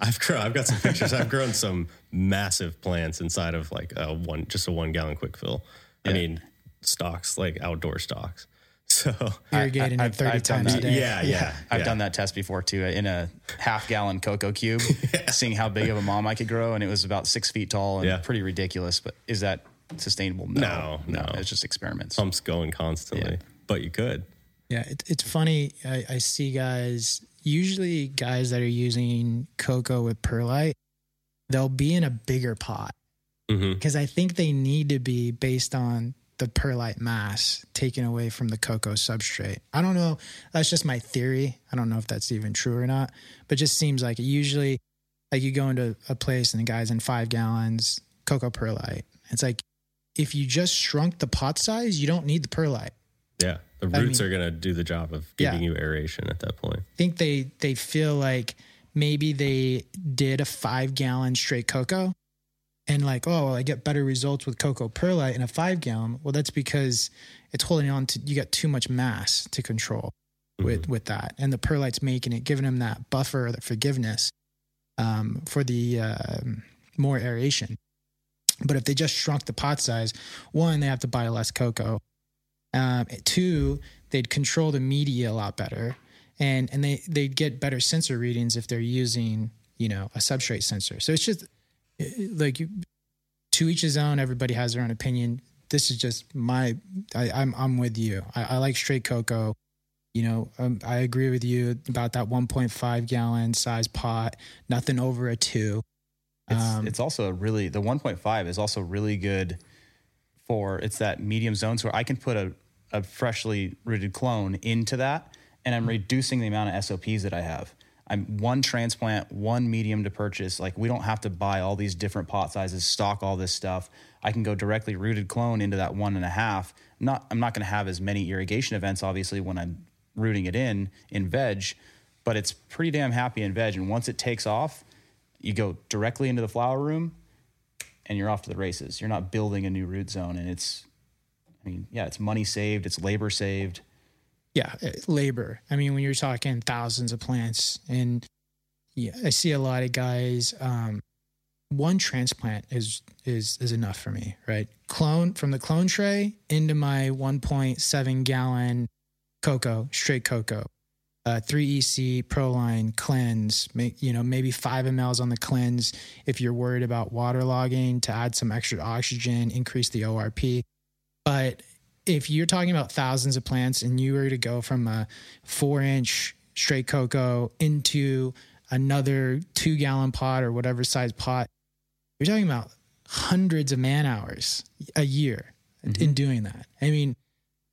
I've grown. I've got some pictures. I've grown some massive plants inside of like a one, just a one gallon quick fill. I mean, stalks like outdoor stalks. So irrigating I- it 30 I've times a day. yeah, yeah, I've yeah. done that test before too in a half gallon cocoa cube, seeing how big of a mom I could grow, and it was about six feet tall and Yeah. pretty ridiculous. But is that sustainable? No, no. it's just experiments. Pumps going constantly, but you could. Yeah, it, it's funny. I, I see guys, usually guys that are using cocoa with perlite, they'll be in a bigger pot hmm because I think they need to be based on the perlite mass taken away from the cocoa substrate. I don't know. That's just my theory. I don't know if that's even true or not, but just seems like it usually, like you go into a place and the guy's in five gallons cocoa perlite. It's like if you just shrunk the pot size, you don't need the perlite. Yeah, the I roots mean- are gonna do the job of Yeah. giving you aeration at that point. I think they they feel like maybe they did a five gallon straight cocoa and like oh well, i get better results with cocoa perlite in a five gallon. Well that's because it's holding on to you got too much mass to control with with that. And the perlite's making it giving them that buffer that forgiveness um, for the um, more aeration. But if they just shrunk the pot size one they have to buy less cocoa um, two they'd control the media a lot better. And and they they'd get better sensor readings if they're using you know a substrate sensor. So it's just eh, like you, to each his own everybody has their own opinion. This is just my I, i'm i'm with you. I, I like straight cocoa. You know um, i agree with you about that 1.5 gallon size pot nothing over a two. It's, Um, it's also a really the 1.5 is also really good for it's that medium zone. So I can put a, a freshly rooted clone into that, and I'm reducing the amount of SOPs that I have. I'm one transplant, one medium to purchase. Like we don't have to buy all these different pot sizes, stock all this stuff. I can go directly rooted clone into that one and a half. Not I'm not going to have as many irrigation events, obviously, when I'm rooting it in in veg, but it's pretty damn happy in veg. And once it takes off, you go directly into the flower room and you're off to the races. You're not building a new root zone. And it's, I mean, yeah, it's money saved, it's labor saved. yeah eh, labor. I mean when you're talking thousands of plants and yeah i see a lot of guys um one transplant is is is enough for me right? Clone from the clone tray into my 1.7 gallon cocoa straight cocoa uh, 3ec proline cleanse make you know maybe 5 mls on the cleanse if you're worried about waterlogging to add some extra oxygen increase the orp but if you're talking about thousands of plants and you were to go from a four inch straight cocoa into another two gallon pot or whatever size pot, you're talking about hundreds of man hours a year in doing that. I mean,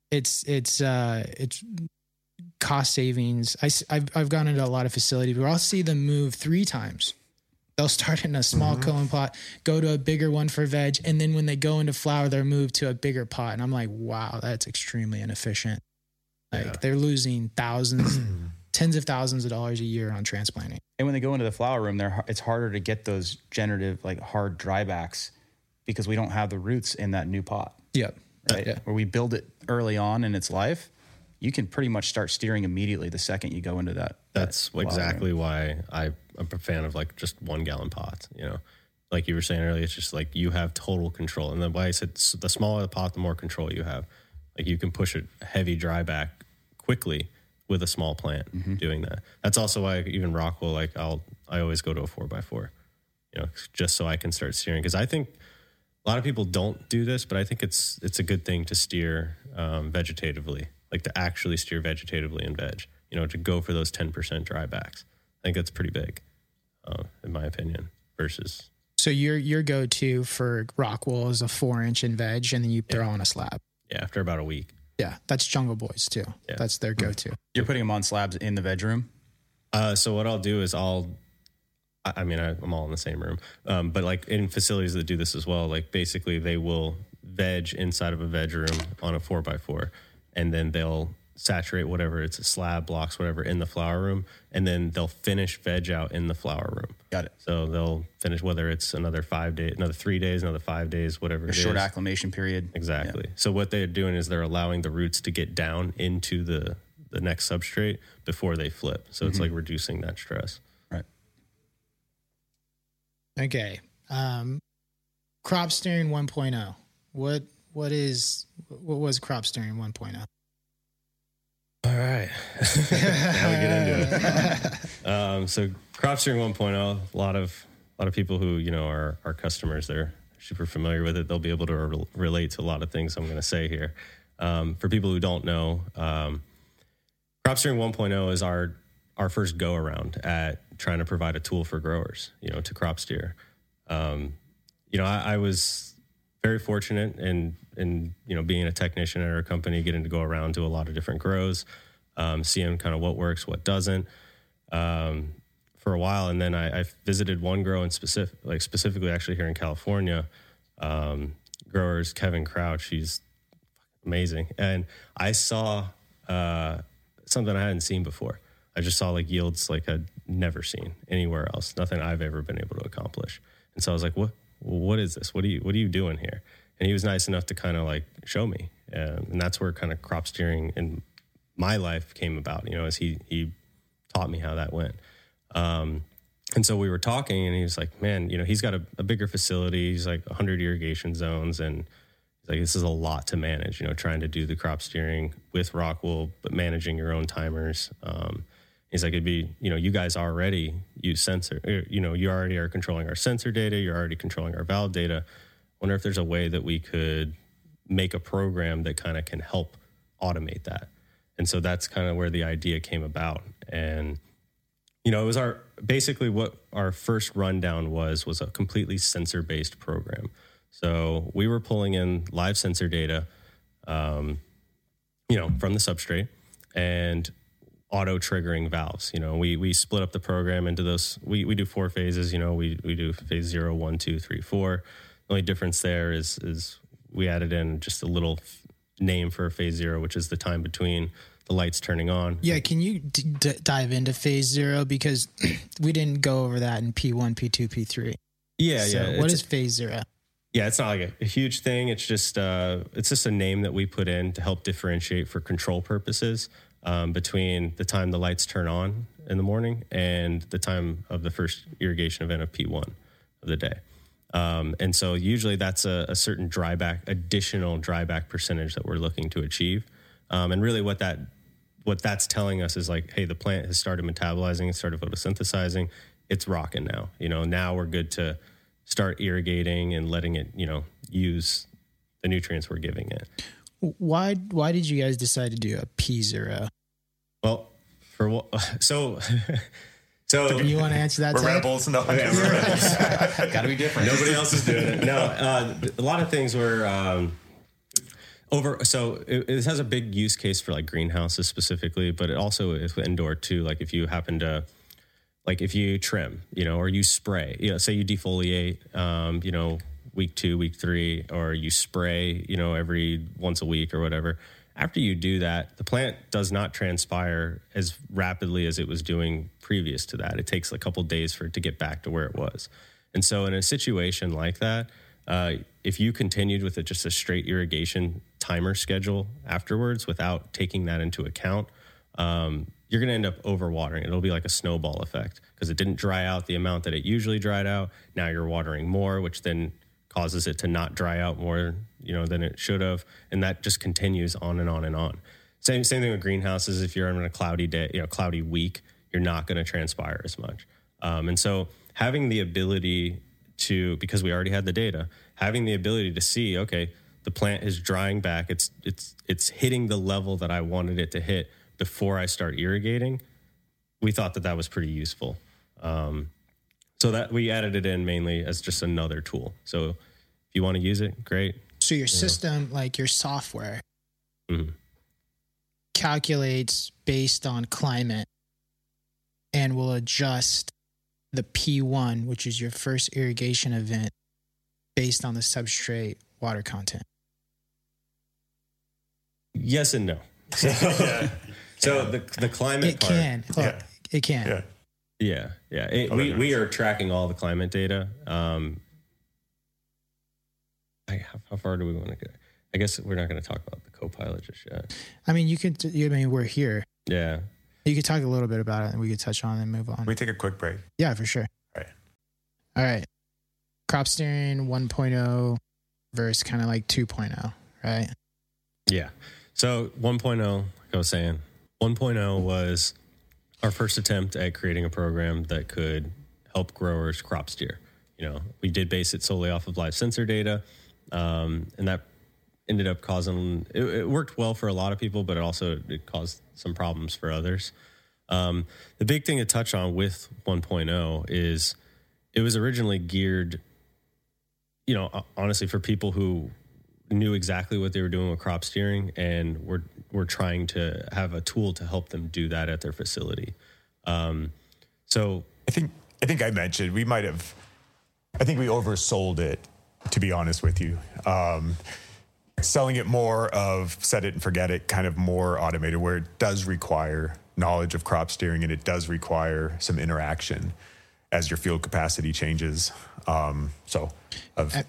it's it's uh it's cost savings. I, have I've gone into a lot of facilities where I'll see them move three times. They'll start in a small mm-hmm. cone pot, go to a bigger one for veg, and then when they go into flower, they're moved to a bigger pot. And I'm like, wow, that's extremely inefficient. Like Yeah. they're losing thousands, tens of thousands of dollars a year on transplanting. And when they go into the flower room, they're, it's harder to get those generative, like hard drybacks because we don't have the roots in that new pot, Yep. right? Yeah. Where we build it early on in its life, you can pretty much start steering immediately the second you go into that. That's that exactly why I, I'm a fan of like just one gallon pots. You know, like you were saying earlier, it's just like you have total control. And then why I said the smaller the pot, the more control you have. Like you can push a heavy dry back quickly with a small plant doing that. That's also why even Rockwool, like I'll, I always go to a four by four, you know, just so I can start steering. Cause I think a lot of people don't do this, but I think it's, it's a good thing to steer um, vegetatively, like to actually steer vegetatively in veg, you know, to go for those 10% dry backs. I think that's pretty big, uh, in my opinion, versus So your your go to for Rockwool is a four inch in veg, and then you throw on a slab. yeah, after about a week. Yeah, that's Jungle Boys too. Yeah. That's their go to. You're putting them on slabs in the veg room. Uh, so what I'll do is I'll, I, I mean, I, I'm all in the same room, um, but like in facilities that do this as well, like basically they will veg inside of a veg room on a four by four, and then they'll saturate whatever it's a slab blocks whatever in the flower room, and then they'll finish veg out in the flower room. Got it. So they'll finish whether it's another five days, another three days, another five days, whatever. A it short is. acclimation period. Exactly. So what they're doing is they're allowing the roots to get down into the the next substrate before they flip. So it's like reducing that stress. Right. Okay. Um, crop steering 1.0. What what is what was crop steering oh? 1.0? All right. now we get into it. Um, so crop steering 1.0, a lot of a lot of people who you know are our customers. They're super familiar with it. They'll be able to re- relate to a lot of things I'm going to say here. Um, for people who don't know, um, crop steering 1.0 is our our first go around at trying to provide a tool for growers, you know, to crop steer. Um, you know, I, I was very fortunate in in you know being a technician at our company, getting to go around to a lot of different grows, um, seeing kind of what works, what doesn't, um, for a while, and then I, I, visited one grow in specific, like specifically actually here in California. Um, growers Kevin Crouch, he's amazing, and I saw uh, something I hadn't seen before. I just saw like yields like I'd never seen anywhere else, nothing I've ever been able to accomplish. And so I was like, what? What is this? What are you What are you doing here? And he was nice enough to kind of like show me, um, and that's where kind of crop steering in my life came about. You know, as he he taught me how that went. Um, and so we were talking, and he was like, "Man, you know, he's got a, a bigger facility. He's like 100 irrigation zones, and he's like, this is a lot to manage. You know, trying to do the crop steering with Rockwool, but managing your own timers. Um, he's like, it'd be, you know, you guys already use sensor. Er, you know, you already are controlling our sensor data. You're already controlling our valve data. Wonder if there's a way that we could make a program that kind of can help automate that. And so that's kind of where the idea came about. And you know, it was our basically what our first rundown was was a completely sensor based program. So we were pulling in live sensor data, um, you know, from the substrate and auto triggering valves. You know, we we split up the program into those. We we do four phases. You know, we we do phase zero, one, two, three, four. The only difference there is is we added in just a little name for phase zero, which is the time between the lights turning on. Yeah, can you d- d- dive into phase zero because we didn't go over that in P one, P two, P three. Yeah, so yeah. What is phase zero? Yeah, it's not like a, a, huge thing. It's just uh, it's just a name that we put in to help differentiate for control purposes um, between the time the lights turn on in the morning and the time of the first irrigation event of P one of the day. Um, and so usually that's a, a certain dryback, additional dryback percentage that we're looking to achieve. Um, and really, what that what that's telling us is like, hey, the plant has started metabolizing, it started photosynthesizing, it's rocking now. You know, now we're good to start irrigating and letting it, you know, use the nutrients we're giving it. Why why did you guys decide to do a P zero? Well, for what? So. So you want to answer that? We're rebels. No, got to be different. Nobody else is doing it. No, uh, a lot of things were um, over so it, it, has a big use case for like greenhouses specifically but it also is indoor too like if you happen to like if you trim you know or you spray you know say you defoliate um, you know week two week three or you spray you know every once a week or whatever after you do that the plant does not transpire as rapidly as it was doing previous to that it takes a couple days for it to get back to where it was and so in a situation like that uh, if you continued with a, just a straight irrigation timer schedule afterwards without taking that into account, um, you're going to end up overwatering. It'll be like a snowball effect because it didn't dry out the amount that it usually dried out. Now you're watering more, which then causes it to not dry out more, you know, than it should have, and that just continues on and on and on. Same same thing with greenhouses. If you're on a cloudy day, you know, cloudy week, you're not going to transpire as much. Um, and so having the ability to because we already had the data, having the ability to see, okay, the plant is drying back. It's it's it's hitting the level that I wanted it to hit before I start irrigating. We thought that that was pretty useful. Um, so that we added it in mainly as just another tool. So if you want to use it, great. So your system, like your software, mm-hmm. calculates based on climate and will adjust the P1, which is your first irrigation event, based on the substrate water content? Yes and no. So, yeah. so the the climate it part, can. yeah. It can. Yeah. Yeah, yeah. It, oh, we we are tracking all the climate data. Um, I, how, how, far do we want to go? I guess we're not going to talk about the co-pilot just yet. I mean, you could. I mean, we're here. Yeah. You could talk a little bit about it, and we could touch on it and move on. We take a quick break. Yeah, for sure. All right. All right. Crop steering 1.0 versus kind of like 2.0, right? Yeah. So 1.0, like I was saying, 1.0 was our first attempt at creating a program that could help growers crop steer. You know, we did base it solely off of live sensor data, um, and that ended up causing it, it, worked well for a lot of people, but it also it caused some problems for others. Um, the big thing to touch on with 1.0 is it was originally geared, you know, honestly for people who knew exactly what they were doing with crop steering and we're we're trying to have a tool to help them do that at their facility. Um, so I think I think I mentioned we might have. I think we oversold it. To be honest with you, um, selling it more of set it and forget it, kind of more automated, where it does require knowledge of crop steering and it does require some interaction as your field capacity changes. Um, so, of, Uh,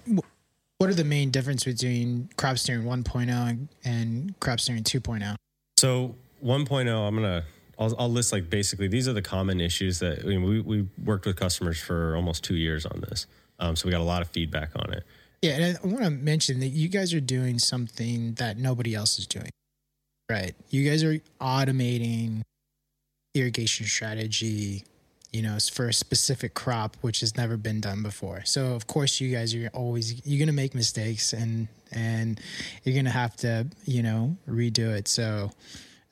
what are the main difference between crop steering 1.0 and, and crop steering 2.0? So 1.0, I'm gonna I'll, I'll list like basically these are the common issues that I mean, we we worked with customers for almost two years on this, um, so we got a lot of feedback on it. Yeah, and I want to mention that you guys are doing something that nobody else is doing. Right. You guys are automating irrigation strategy, you know, for a specific crop which has never been done before. So of course you guys are always you're going to make mistakes and and you're going to have to, you know, redo it. So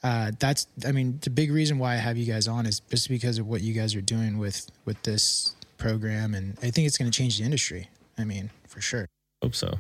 uh, that's I mean the big reason why I have you guys on is just because of what you guys are doing with with this program and I think it's going to change the industry. I mean, for sure. Hope so.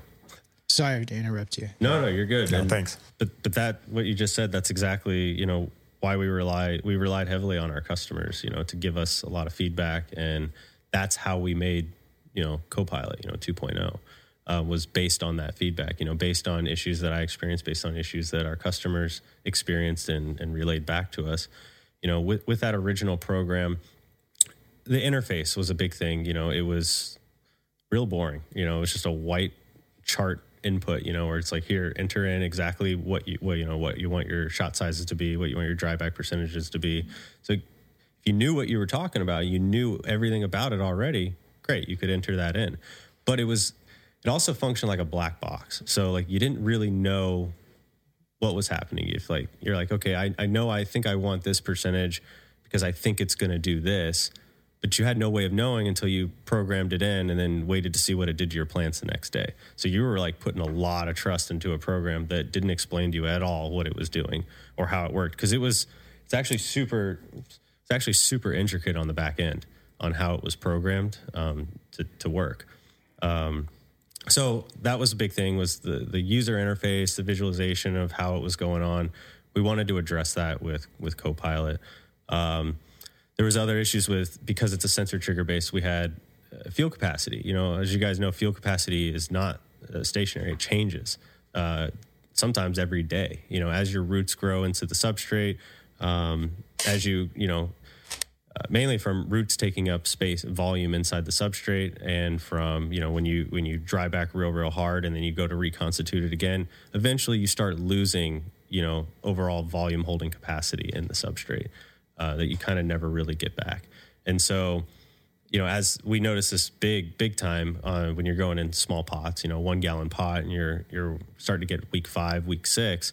Sorry to interrupt you. No, no, you're good. no, And- thanks. But but that what you just said, that's exactly you know why we rely we relied heavily on our customers, you know, to give us a lot of feedback, and that's how we made you know Copilot, you know, 2.0. Uh, was based on that feedback, you know, based on issues that I experienced, based on issues that our customers experienced and, and relayed back to us. You know, with, with that original program, the interface was a big thing. You know, it was real boring. You know, it was just a white chart input. You know, where it's like here, enter in exactly what you what you know what you want your shot sizes to be, what you want your dry back percentages to be. So if you knew what you were talking about, you knew everything about it already. Great, you could enter that in. But it was it also functioned like a black box. So like you didn't really know what was happening. If like you're like, okay, I, I know I think I want this percentage because I think it's gonna do this, but you had no way of knowing until you programmed it in and then waited to see what it did to your plants the next day. So you were like putting a lot of trust into a program that didn't explain to you at all what it was doing or how it worked. Because it was it's actually super it's actually super intricate on the back end on how it was programmed um, to, to work. Um, so that was a big thing was the the user interface the visualization of how it was going on we wanted to address that with with copilot um, there was other issues with because it's a sensor trigger base. we had uh, field capacity. You know as you guys know field capacity is not uh, stationary. It changes uh, sometimes every day. You know as your roots grow into the substrate um, as you you know uh, mainly from roots taking up space volume inside the substrate and from you know when you when you dry back real real hard and then you go to reconstitute it again eventually you start losing you know overall volume holding capacity in the substrate uh, that you kind of never really get back and so you know as we notice this big big time uh, when you're going in small pots you know one gallon pot and you're you're starting to get week five week six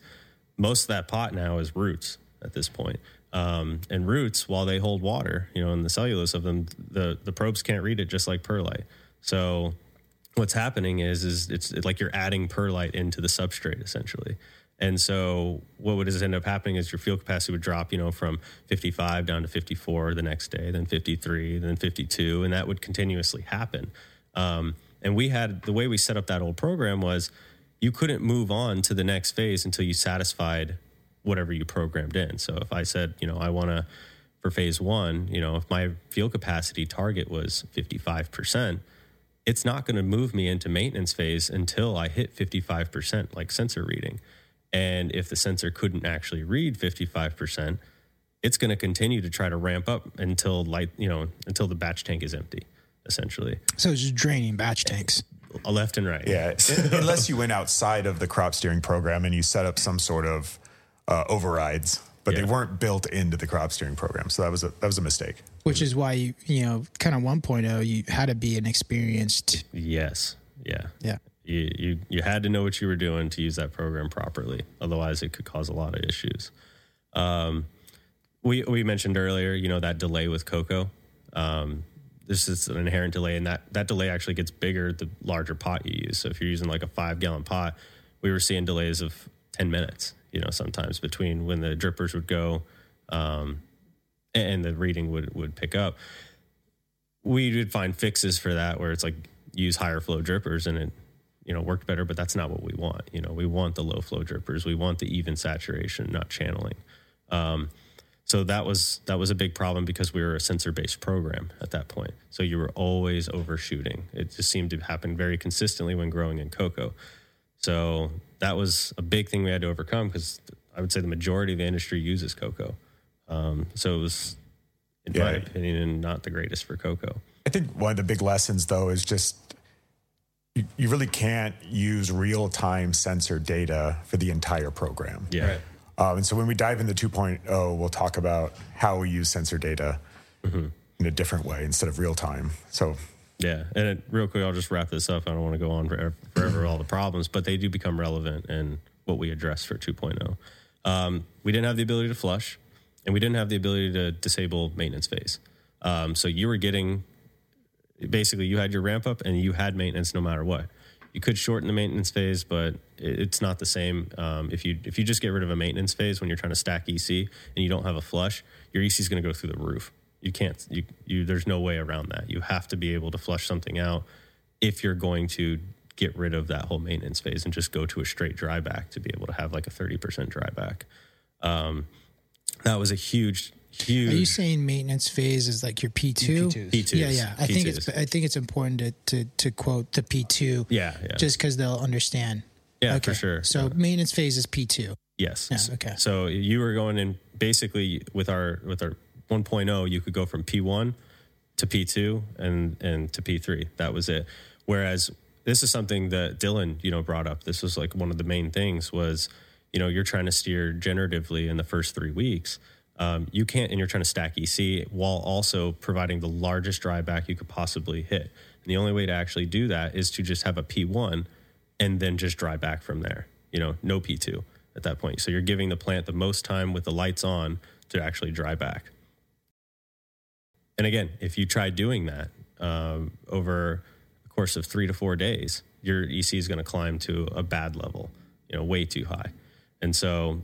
most of that pot now is roots at this point um, and roots, while they hold water, you know, in the cellulose of them, the the probes can't read it, just like perlite. So, what's happening is is it's like you're adding perlite into the substrate essentially. And so, what would end up happening is your field capacity would drop, you know, from 55 down to 54 the next day, then 53, then 52, and that would continuously happen. Um, and we had the way we set up that old program was you couldn't move on to the next phase until you satisfied whatever you programmed in. So if I said, you know, I want to for phase one, you know, if my field capacity target was 55%, it's not going to move me into maintenance phase until I hit 55% like sensor reading. And if the sensor couldn't actually read 55%, it's going to continue to try to ramp up until light, you know, until the batch tank is empty, essentially, So it's just draining batch tanks. a left and right. Yeah, unless you went outside of the crop steering program and you set up some sort of uh, overrides, but Yeah. they weren't built into the crop steering program. So that was a that was a mistake. which is why you you know kind of 1.0 you had to be an experienced Yes. Yeah. yeah you, you you had to know what you were doing to use that program properly. Otherwise, it could cause a lot of issues. Um, we we mentioned earlier, you know, that delay with Coco. Um, this is an inherent delay, and that that delay actually gets bigger the larger pot you use. So if you're using like a five gallon pot, we were seeing delays of ten minutes. You know, sometimes between when the drippers would go um, and the reading would would pick up. We would find fixes for that where it's like use higher flow drippers and it you know worked better, but that's not what we want. You know, we want the low flow drippers. We want the even saturation, not channeling. Um, so that was that was a big problem because we were a sensor based program at that point. So you were always overshooting. It just seemed to happen very consistently when growing in cocoa. So that was a big thing we had to overcome because I would say the majority of the industry uses cocoa. Um, so it was, in my opinion, not the greatest for cocoa. I think one of the big lessons, though, is just you, you really can't use real time sensor data for the entire program. Yeah. Right. Um, and so when we dive into 2.0, we'll talk about how we use sensor data in a different way instead of real time. So Yeah, and it, real quick, I'll just wrap this up. I don't want to go on forever, forever all the problems, but they do become relevant in what we address for 2.0. Um, we didn't have the ability to flush, and we didn't have the ability to disable maintenance phase. Um, so you were getting basically you had your ramp up and you had maintenance no matter what. You could shorten the maintenance phase, but it's not the same. Um, if you if you just get rid of a maintenance phase when you're trying to stack EC and you don't have a flush, your EC is going to go through the roof. You can't. You, you there's no way around that. You have to be able to flush something out if you're going to get rid of that whole maintenance phase and just go to a straight dry back to be able to have like a 30% dry back. Um, that was a huge, huge. Are you saying maintenance phase is like your P two? P2s. P2s. Yeah, yeah. I think it's I think it's important to to, to quote the P two. Yeah, yeah. Just because they'll understand. yeah, okay. for sure. So maintenance phase is P two. Yes. Yeah, okay. So you were going in basically with our with our 1.0, you could go from P1 to P2 and and to P3. That was it. Whereas this is something that Dylan, you know, brought up. This was like one of the main things was, you know, you're trying to steer generatively in the first three weeks. Um, you can't, and you're trying to stack EC while also providing the largest dry back you could possibly hit. And the only way to actually do that is to just have a P1 and then just dry back from there. You know, no P2 at that point. So you're giving the plant the most time with the lights on to actually dry back. And again, if you try doing that um, over the course of three to four days, your EC is going to climb to a bad level, you know, way too high. And so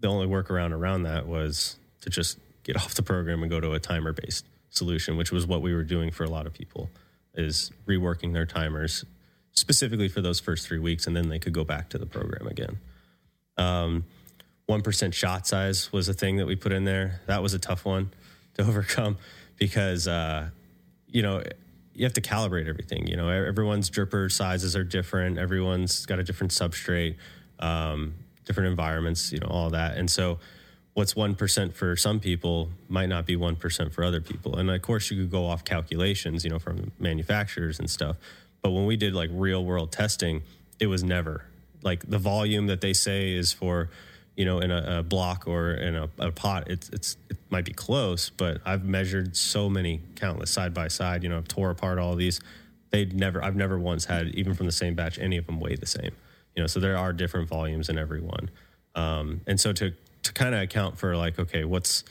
the only workaround around that was to just get off the program and go to a timer based solution, which was what we were doing for a lot of people, is reworking their timers specifically for those first three weeks, and then they could go back to the program again. Um, 1% shot size was a thing that we put in there. That was a tough one to overcome because, uh, you know, you have to calibrate everything. You know, everyone's dripper sizes are different. Everyone's got a different substrate, um, different environments, you know, all that. And so what's 1% for some people might not be 1% for other people. And of course, you could go off calculations, you know, from manufacturers and stuff. But when we did like real world testing, it was never like the volume that they say is for, you know, in a, a block or in a, a pot. It's it's it might be close, but I've measured so many countless side by side. You know, I've tore apart all these. They'd never. I've never once had even from the same batch any of them weigh the same. You know, so there are different volumes in every one. Um, and so to to kind of account for like, okay, what's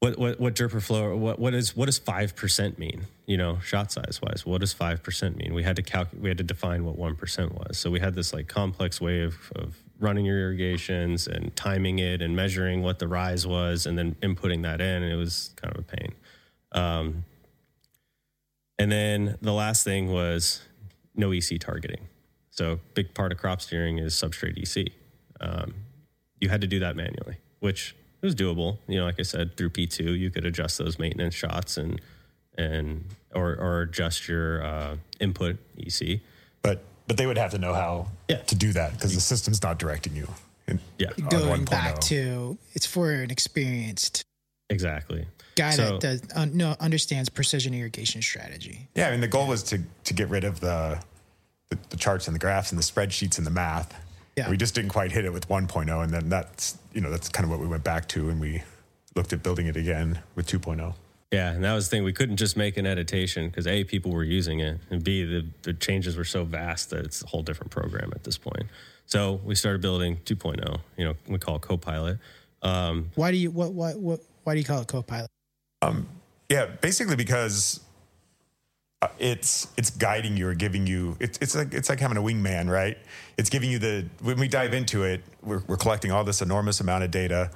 what what what dripper flow what what is what does five percent mean? You know, shot size wise, what does five percent mean? We had to calculate. We had to define what one percent was. So we had this like complex way of of running your irrigations and timing it and measuring what the rise was and then inputting that in. And it was kind of a pain. Um, and then the last thing was no EC targeting. So big part of crop steering is substrate EC. Um, you had to do that manually, which was doable. You know, like I said, through P2, you could adjust those maintenance shots and and or or adjust your uh, input EC. but but they would have to know how Yeah. to do that because the system's not directing you. In, Yeah, Going 1.0. back to it's for an experienced exactly. guy So- that does uh, no understands precision irrigation strategy. Yeah, I mean the goal was to to get rid of the the, the charts and the graphs and the spreadsheets and the math. Yeah. We just didn't quite hit it with 1.0, and then that's you know that's kind of what we went back to, and we looked at building it again with oh. 2.0. Yeah, and that was the thing. We couldn't just make an editation because a people were using it, and b the, the changes were so vast that it's a whole different program at this point. So we started building 2.0. You know, we call it Copilot. Um, Why do you what what what why do you call it Copilot? Um, yeah, basically because it's it's guiding you or giving you it's it's like it's like having a wingman, right? It's giving you the when we dive into it, we're, we're collecting all this enormous amount of data,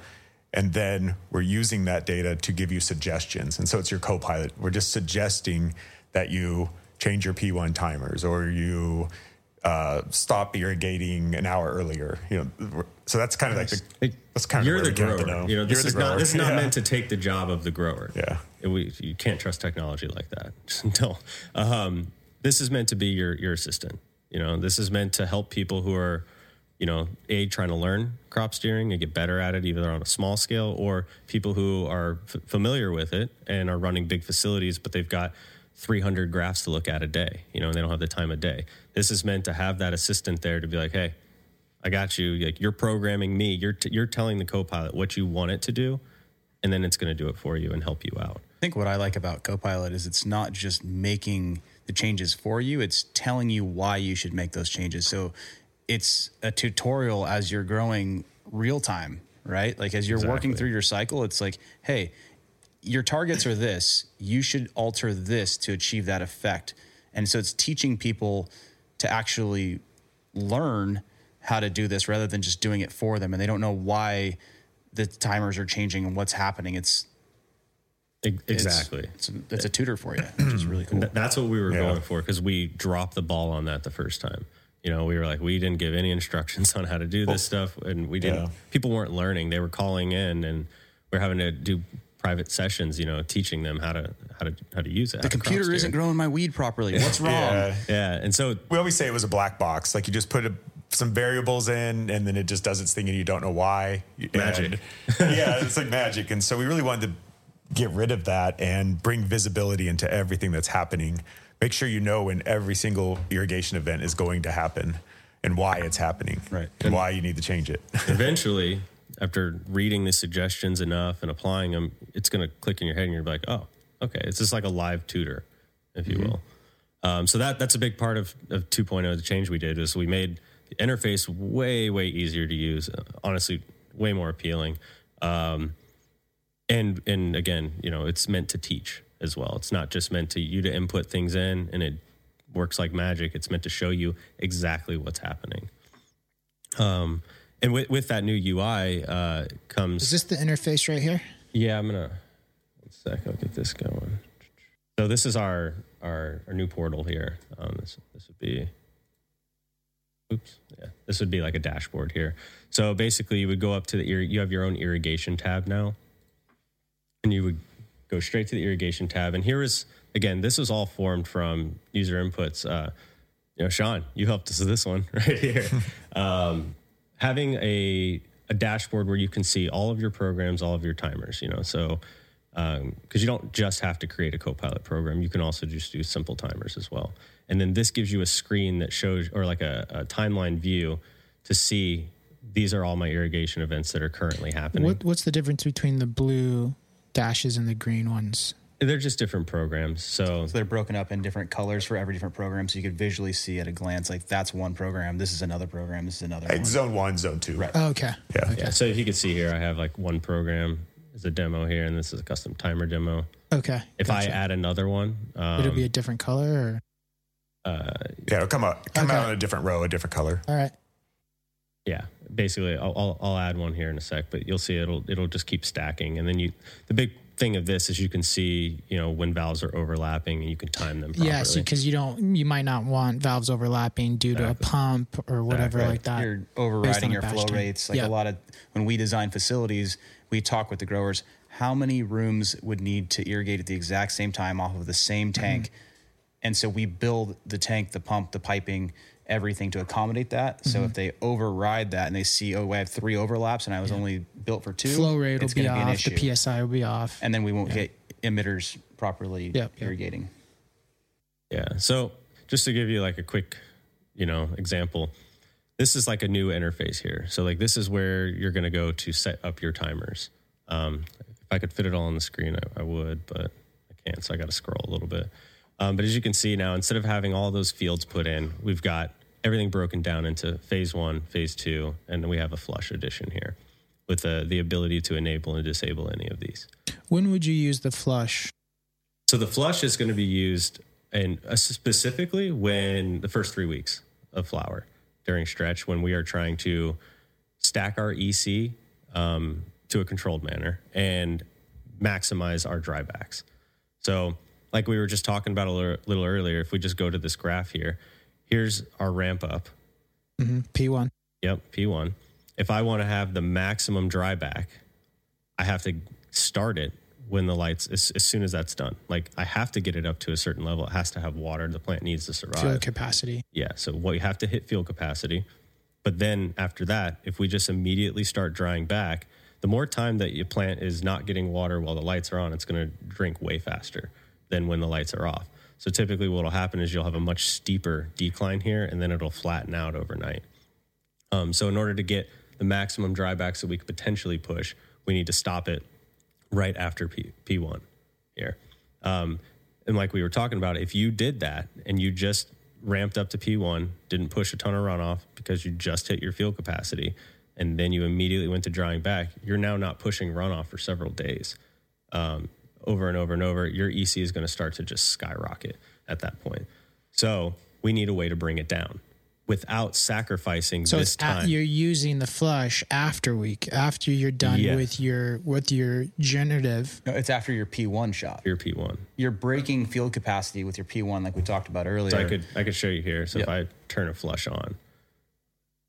and then we're using that data to give you suggestions. And so it's your co-pilot. We're just suggesting that you change your P1 timers or you uh, stop irrigating an hour earlier. You know, so that's kind of like the that's kind of you're the grower. You know, this You're is not this is not Yeah. meant to take the job of the grower. Yeah. We, you can't trust technology like that until um, this is meant to be your your assistant. You know, this is meant to help people who are, you know, a trying to learn crop steering and get better at it, either on a small scale or people who are f- familiar with it and are running big facilities, but they've got 300 graphs to look at a day. You know, and they don't have the time of day. This is meant to have that assistant there to be like, hey, I got you. Like you're programming me. You're t- you're telling the Copilot what you want it to do, and then it's going to do it for you and help you out. I think what I like about Copilot is it's not just making the changes for you, it's telling you why you should make those changes. So it's a tutorial as you're growing real time, right? Like as you're working through your cycle, it's like, hey, your targets are this. You should alter this to achieve that effect. And so it's teaching people to actually learn how to do this rather than just doing it for them. And they don't know why the timers are changing and what's happening. It's It's- Exactly. It's, a, it's a tutor for you, which is really cool. That's what we were Yeah. going for because we dropped the ball on that the first time. You know, we were like, we didn't give any instructions on how to do this stuff, and we didn't. Yeah. People weren't learning; they were calling in, and we're having to do private sessions. You know, teaching them how to how to how to use it. The computer isn't growing my weed properly. What's wrong? Yeah. Yeah, and so we always say it was a black box. Like you just put a, some variables in, and then it just does its thing, and you don't know why. Magic. And- yeah, it's like magic. And so we really wanted to get rid of that and bring visibility into everything that's happening. Make sure you know when every single irrigation event is going to happen and why it's happening, Right. And why you need to change it. eventually, after reading the suggestions enough and applying them, it's going to click in your head, and you're like, oh, okay, it's just like a live tutor, if you will. Um, so that that's a big part of, of 2.0. The change we did is we made the interface way way easier to use. Honestly, way more appealing. Um, and and again, you know, it's meant to teach as well. It's not just meant to you to input things in and it works like magic. It's meant to show you exactly what's happening. Um, and with, with that new UI uh, comes Is this the interface right here? yeah, I'm gonna one sec. I'll get this going. So this is our our, our new portal here. Um, this this would be. Oops. Yeah, this would be like a dashboard here. So basically, you would go up to the you have your own irrigation tab now, and you would go straight to the irrigation tab. And here is again, this is all formed from user inputs. Uh, you know, Sean, you helped us with this one right here. um, having a a dashboard where you can see all of your programs, all of your timers. You know, so because you don't just have to create a Copilot program, you can also just do simple timers as well. And then this gives you a screen that shows, or like a, a timeline view to see these are all my irrigation events that are currently happening. What what's the difference between the blue dashes and the green ones? They're just different programs. So So they're broken up in different colors for every different program, so you could visually see at a glance like that's one program, this is another program, this is another Like one. zone one, zone two. Right. Oh, okay. Yeah. yeah, so if you could see here, I have like one program is a demo here, and this is a custom timer demo. Okay. If I add another one, um, would it be a different color or uh, Yeah, it'll come out come Okay. out in a different row, a different color. all right. Yeah, basically, I'll, I'll I'll add one here in a sec, but you'll see it'll it'll just keep stacking, and then you the big thing of this is you can see you know when valves are overlapping and you can time them properly. Yeah, because you don't you might not want valves overlapping due to a pump or whatever Exactly. like that. You're based overriding your batch flow time. rates. Like Yeah. a lot of when we design facilities, we talk with the growers how many rooms would need to irrigate at the exact same time off of the same Mm-hmm. tank. And so we build the tank, the pump, the piping, everything to accommodate that. So Mm-hmm. if they override that and they see, oh, I have three overlaps and I was only built for two, Flow rate will it's be gonna an off, issue. the PSI will be off. and then we won't get emitters properly Yep, yep. irrigating. Yeah. So just to give you like a quick, you know, example, this is like a new interface here. So like this is where you're going to go to set up your timers. Um, if I could fit it all on the screen, I, I would, but I can't. So I got to scroll a little bit. Um, but as you can see now, instead of having all those fields put in, we've got everything broken down into phase one, phase two, and we have a flush edition here. with the, the ability to enable and disable any of these. When would you use the flush? So the flush is going to be used and uh, specifically when the first three weeks of flower during stretch when we are trying to stack our EC um, to a controlled manner and maximize our drybacks. So, like we were just talking about a little, little earlier, if we just go to this graph here, here's our ramp up. Mm-hmm. P1. Yep, P1. If I want to have the maximum dryback, I have to start it when the lights as, as, soon as that's done. Like I have to get it up to a certain level. It has to have water. The plant needs to survive. Field capacity. Yeah. So what you have to hit field capacity. But then after that, if we just immediately start drying back, the more time that your plant is not getting water while the lights are on, it's going to drink way faster than when the lights are off. So typically what will happen is you'll have a much steeper decline here and then it'll flatten out overnight. Um, so in order to get the maximum drybacks that we could potentially push, we need to stop it right after P, P1 here. Um, and like we were talking about, if you did that and you just ramped up to P1, didn't push a ton of runoff because you just hit your field capacity, and then you immediately went to drying back, you're now not pushing runoff for several days. Um, over and over and over, your EC is going to start to just skyrocket at that point. So we need a way to bring it down without sacrificing so this time. At, you're using the flush after week after you're done Yeah. with your with your generative. No, it's after your P1 shot. your P1. You're breaking field capacity with your P1, like we talked about earlier. So I could I could show you here. So if I turn a flush on,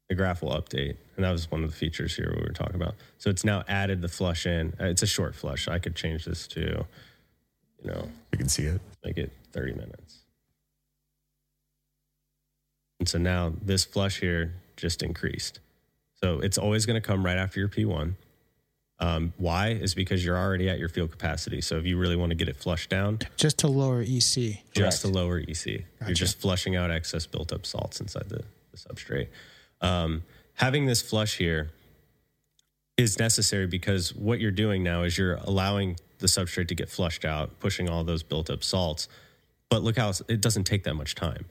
the graph will update, and that was one of the features here we were talking about. So it's now added the flush in. Uh, It's a short flush. I could change this to, you know, You can see it. make it 30 minutes. And so now this flush here just increased. So it's always going to come right after your P1. Um, why? Is because you're already at your field capacity. So if you really want to get it flushed down, just to lower EC. just to lower EC. You're just flushing out excess built up salts inside the, the substrate. Um, having this flush here is necessary because what you're doing now is you're allowing the substrate to get flushed out, pushing all those built up salts. But look how it doesn't take that much time.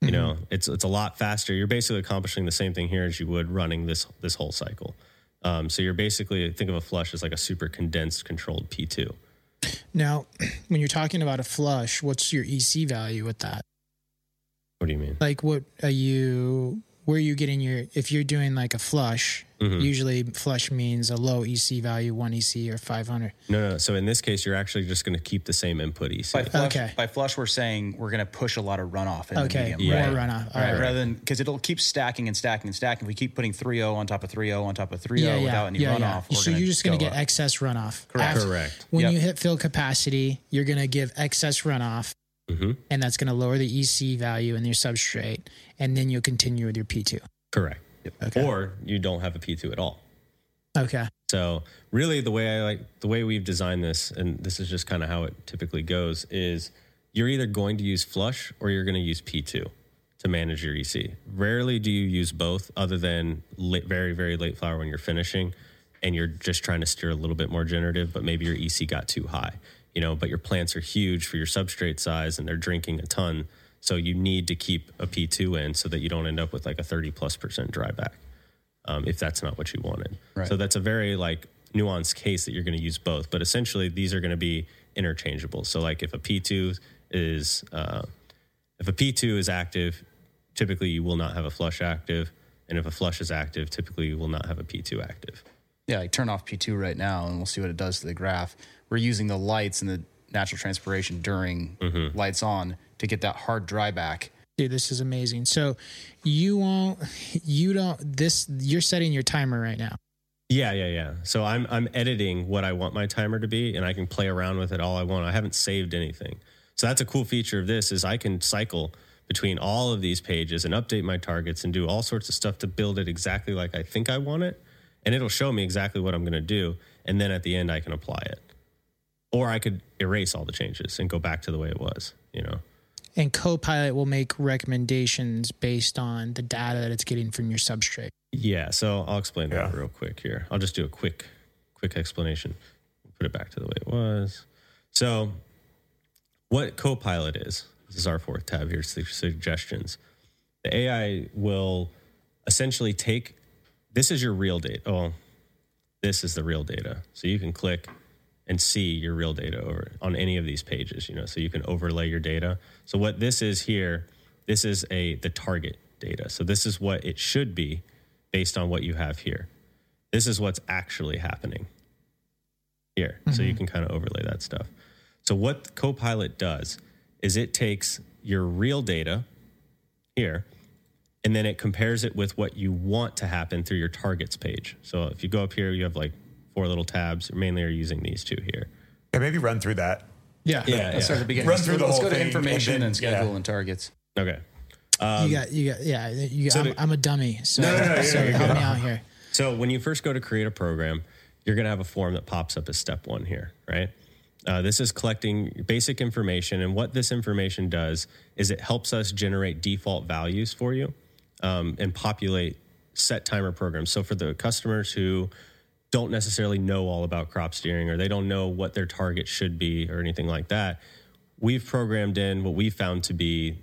You know, it's it's a lot faster. You're basically accomplishing the same thing here as you would running this this whole cycle. Um, so you're basically think of a flush as like a super condensed controlled P2. Now, when you're talking about a flush, what's your EC value with that? What do you mean? Like, what are you? Where are you getting your? If you're doing like a flush, Mm-hmm. usually flush means a low EC value, one EC or 500. No, no. So in this case, you're actually just going to keep the same input EC. by flush, Okay. by flush, we're saying we're going to push a lot of runoff in Okay, the medium. more right? runoff. All Right, right. rather than because it'll keep stacking and stacking and stacking. If we keep putting 3.0 on top of 3.0 on top of 3.0 without any runoff, we're So gonna you're just going to get up. excess runoff. Correct. After- Correct. When Yep. you hit field capacity, you're going to give excess runoff, Mhm. and that's going to lower the EC value in your substrate, and then you'll continue with your P2. Correct. Okay. Or you don't have a P2 at all. Okay. So really the way I like the way we've designed this, and this is just kind of how it typically goes, is you're either going to use flush or you're going to use P2 to manage your EC. Rarely do you use both other than late, very, very late flower when you're finishing and you're just trying to steer a little bit more generative, but maybe your EC got too high, you know, but your plants are huge for your substrate size and they're drinking a ton. So you need to keep a P2 in so that you don't end up with like a 30 plus percent dryback um, if that's not what you wanted. Right. So that's a very like nuanced case that you're going to use both, but essentially these are going to be interchangeable. So like if a P2 is uh, if a P2 is active, typically you will not have a flush active, and if a flush is active, typically you will not have a P2 active. Yeah, like turn off P2 right now, and we'll see what it does to the graph. We're using the lights and the natural transpiration during Mm-hmm. lights on to get that hard dry back. Dude, this is amazing. So you won't, you don't, this, you're setting your timer right now. Yeah, yeah, yeah. So I'm I'm editing what I want my timer to be, and I can play around with it all I want. I haven't saved anything, so that's a cool feature of this is I can cycle between all of these pages and update my targets and do all sorts of stuff to build it exactly like I think I want it, and it'll show me exactly what I'm going to do, and then at the end I can apply it, or I could erase all the changes and go back to the way it was. You know. And Copilot will make recommendations based on the data that it's getting from your substrate. Yeah, so I'll explain that Yeah. real quick here. I'll just do a quick quick explanation. Put it back to the way it was. So, what Copilot is, this is our fourth tab here, su- suggestions. The AI will essentially take this is your real data. Oh, this is the real data. So you can click and see your real data over on any of these pages, you know, so you can overlay your data. So what this is here, this is a the target data. So this is what it should be based on what you have here. This is what's actually happening here. So you mm-hmm. can kind of overlay that stuff. So what Copilot does is it takes your real data here and then it compares it with what you want to happen through your targets page. So if you go up here, you have like four little tabs. Mainly are using these two here. Yeah, maybe run through that. Yeah. Yeah, Let's start at the beginning. Run Let's through go- the let's whole go to thing, information and and, schedule yeah. and targets. Okay. you got, you got, yeah. You got, Um, so I'm, the- I'm a dummy. So, No, no, no, so you're help good. me out here. So when you first go to create a program, you're going to have a form that pops up as step one here, right? Uh, this is collecting basic information, and what this information does is it helps us generate default values for you um, and populate set timer programs. So for the customers who don't necessarily know all about crop steering or they don't know what their target should be or anything like that, we've programmed in what we found to be,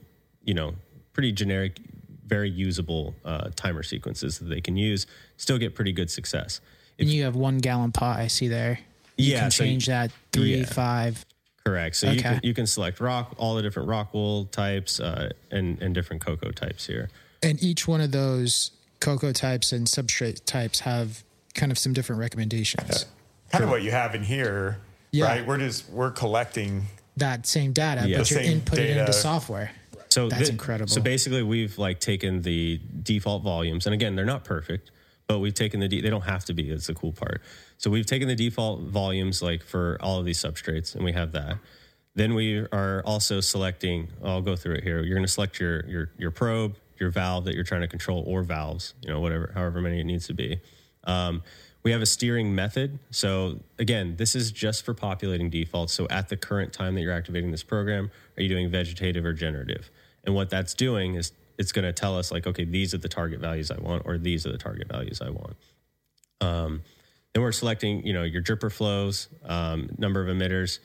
you know, pretty generic, very usable uh, timer sequences that they can use, still get pretty good success. And you have one gallon pot. I see there. You Yeah, can so- change that three, yeah. five. Correct. So you can you can select rock, all the different rock wool types, uh, and and different coco types here. And each one of those coco types and substrate types have kind of some different recommendations. Kind of what you have in here, Yeah. right? We're just we're collecting. That same data, Yeah. but you're inputting it data. into software. So That's thi- incredible. So basically, we've like taken the default volumes, and again, they're not perfect, but we've taken the de- they don't have to be. That's the cool part. So we've taken the default volumes like for all of these substrates, and we have that. Then we are also selecting. I'll go through it here. You're going to select your your your probe, your valve that you're trying to control, or valves. You know, whatever, however many it needs to be. Um, we have a steering method. So again, this is just for populating defaults. So at the current time that you're activating this program, are you doing vegetative or generative? And what that's doing is it's going to tell us like, okay, these are the target values I want, or these are the target values I want. Um, then we're selecting, you know, your dripper flows, um, number of emitters.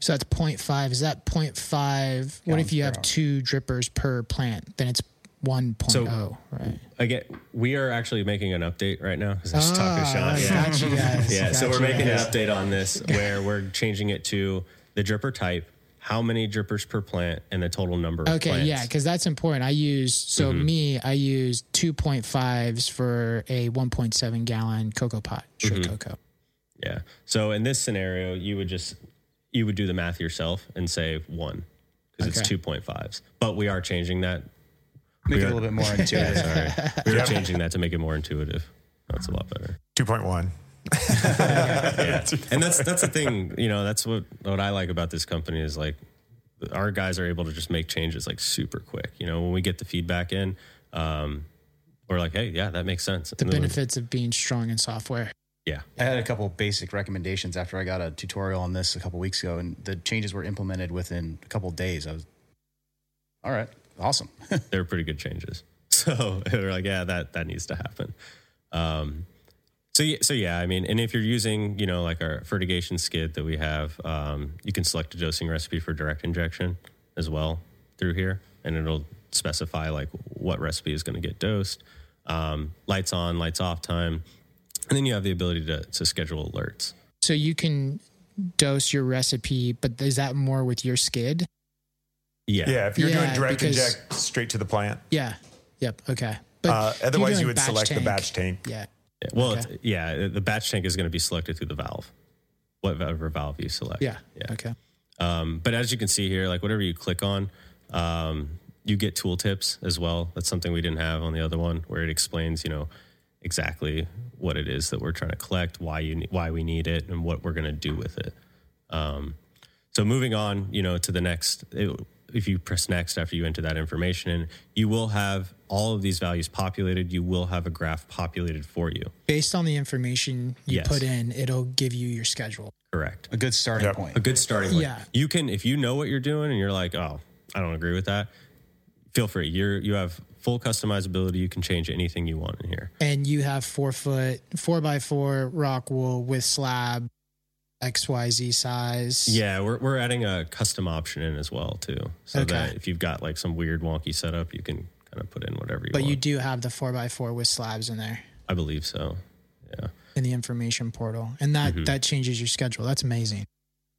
So that's 0.5. Is that 0.5? What if you have hour. two drippers per plant? Then it's 1.0, So- right? Again, we are actually making an update right now because I was talking to Ah, Sean. I Yeah. guys. Yeah, so we're making guys. an update on this where we're changing it to the dripper type, how many drippers per plant, and the total number of Okay, plants. yeah, because that's important. I use so Mm-hmm. me, I use two point fives for a one point seven gallon coco pot, straight Mm-hmm. coco. Yeah. So in this scenario, you would just you would do the math yourself and say one because it's two point fives. But we are changing that. Make We it a little bit more intuitive. Sorry, we are changing that to make it more intuitive. That's a lot better. Two point one. Yeah. And that's that's the thing. You know, that's what what I like about this company is like our guys are able to just make changes like super quick. You know, when we get the feedback in, um, we're like, hey, yeah, that makes sense. The And then benefits of being strong in software. yeah. I had a couple of basic recommendations after I got a tutorial on this a couple weeks ago, and the changes were implemented within a couple of days. I was, all right, awesome. they were pretty good changes. So they're like, yeah, that that needs to happen. Um, so yeah, so yeah, I mean, and if you're using, you know, like our fertigation skid that we have, um, you can select a dosing recipe for direct injection as well through here, and it'll specify like what recipe is going to get dosed, um, lights on, lights off time, and then you have the ability to to schedule alerts. So you can dose your recipe, but is that more with your skid? Yeah, Yeah, if you're Yeah, doing direct because- inject straight to the plant. Yeah. Yep. Okay. But Uh, otherwise, you would batch select the batch tank. Yeah. Yeah. Well, Okay. it's, yeah, the batch tank is going to be selected through the valve, whatever valve you select. Yeah. yeah. Okay. Um, but as you can see here, like whatever you click on, um, you get tooltips as well. That's something we didn't have on the other one, where it explains, you know, exactly what it is that we're trying to collect, why you why we need it, and what we're going to do with it. Um, so moving on, you know, to the next. It, if you press next after you enter that information in, you will have all of these values populated. You will have a graph populated for you. Based on the information you Yes. put in, it'll give you your schedule. Correct. A good starting Yep. point. a good starting point. Yeah. You can if you know what you're doing and you're like, oh, I don't agree with that. Feel free. You're you have full customizability. You can change anything you want in here. And you have four foot, four by four rock wool with slab, XYZ size. Yeah, we're we're adding a custom option in as well too, so Okay. that if you've got like some weird wonky setup, you can kind of put in whatever you But want. But you do have the four by four with slabs in there. I believe so. Yeah. in the information portal, and that Mhm. that changes your schedule. That's amazing.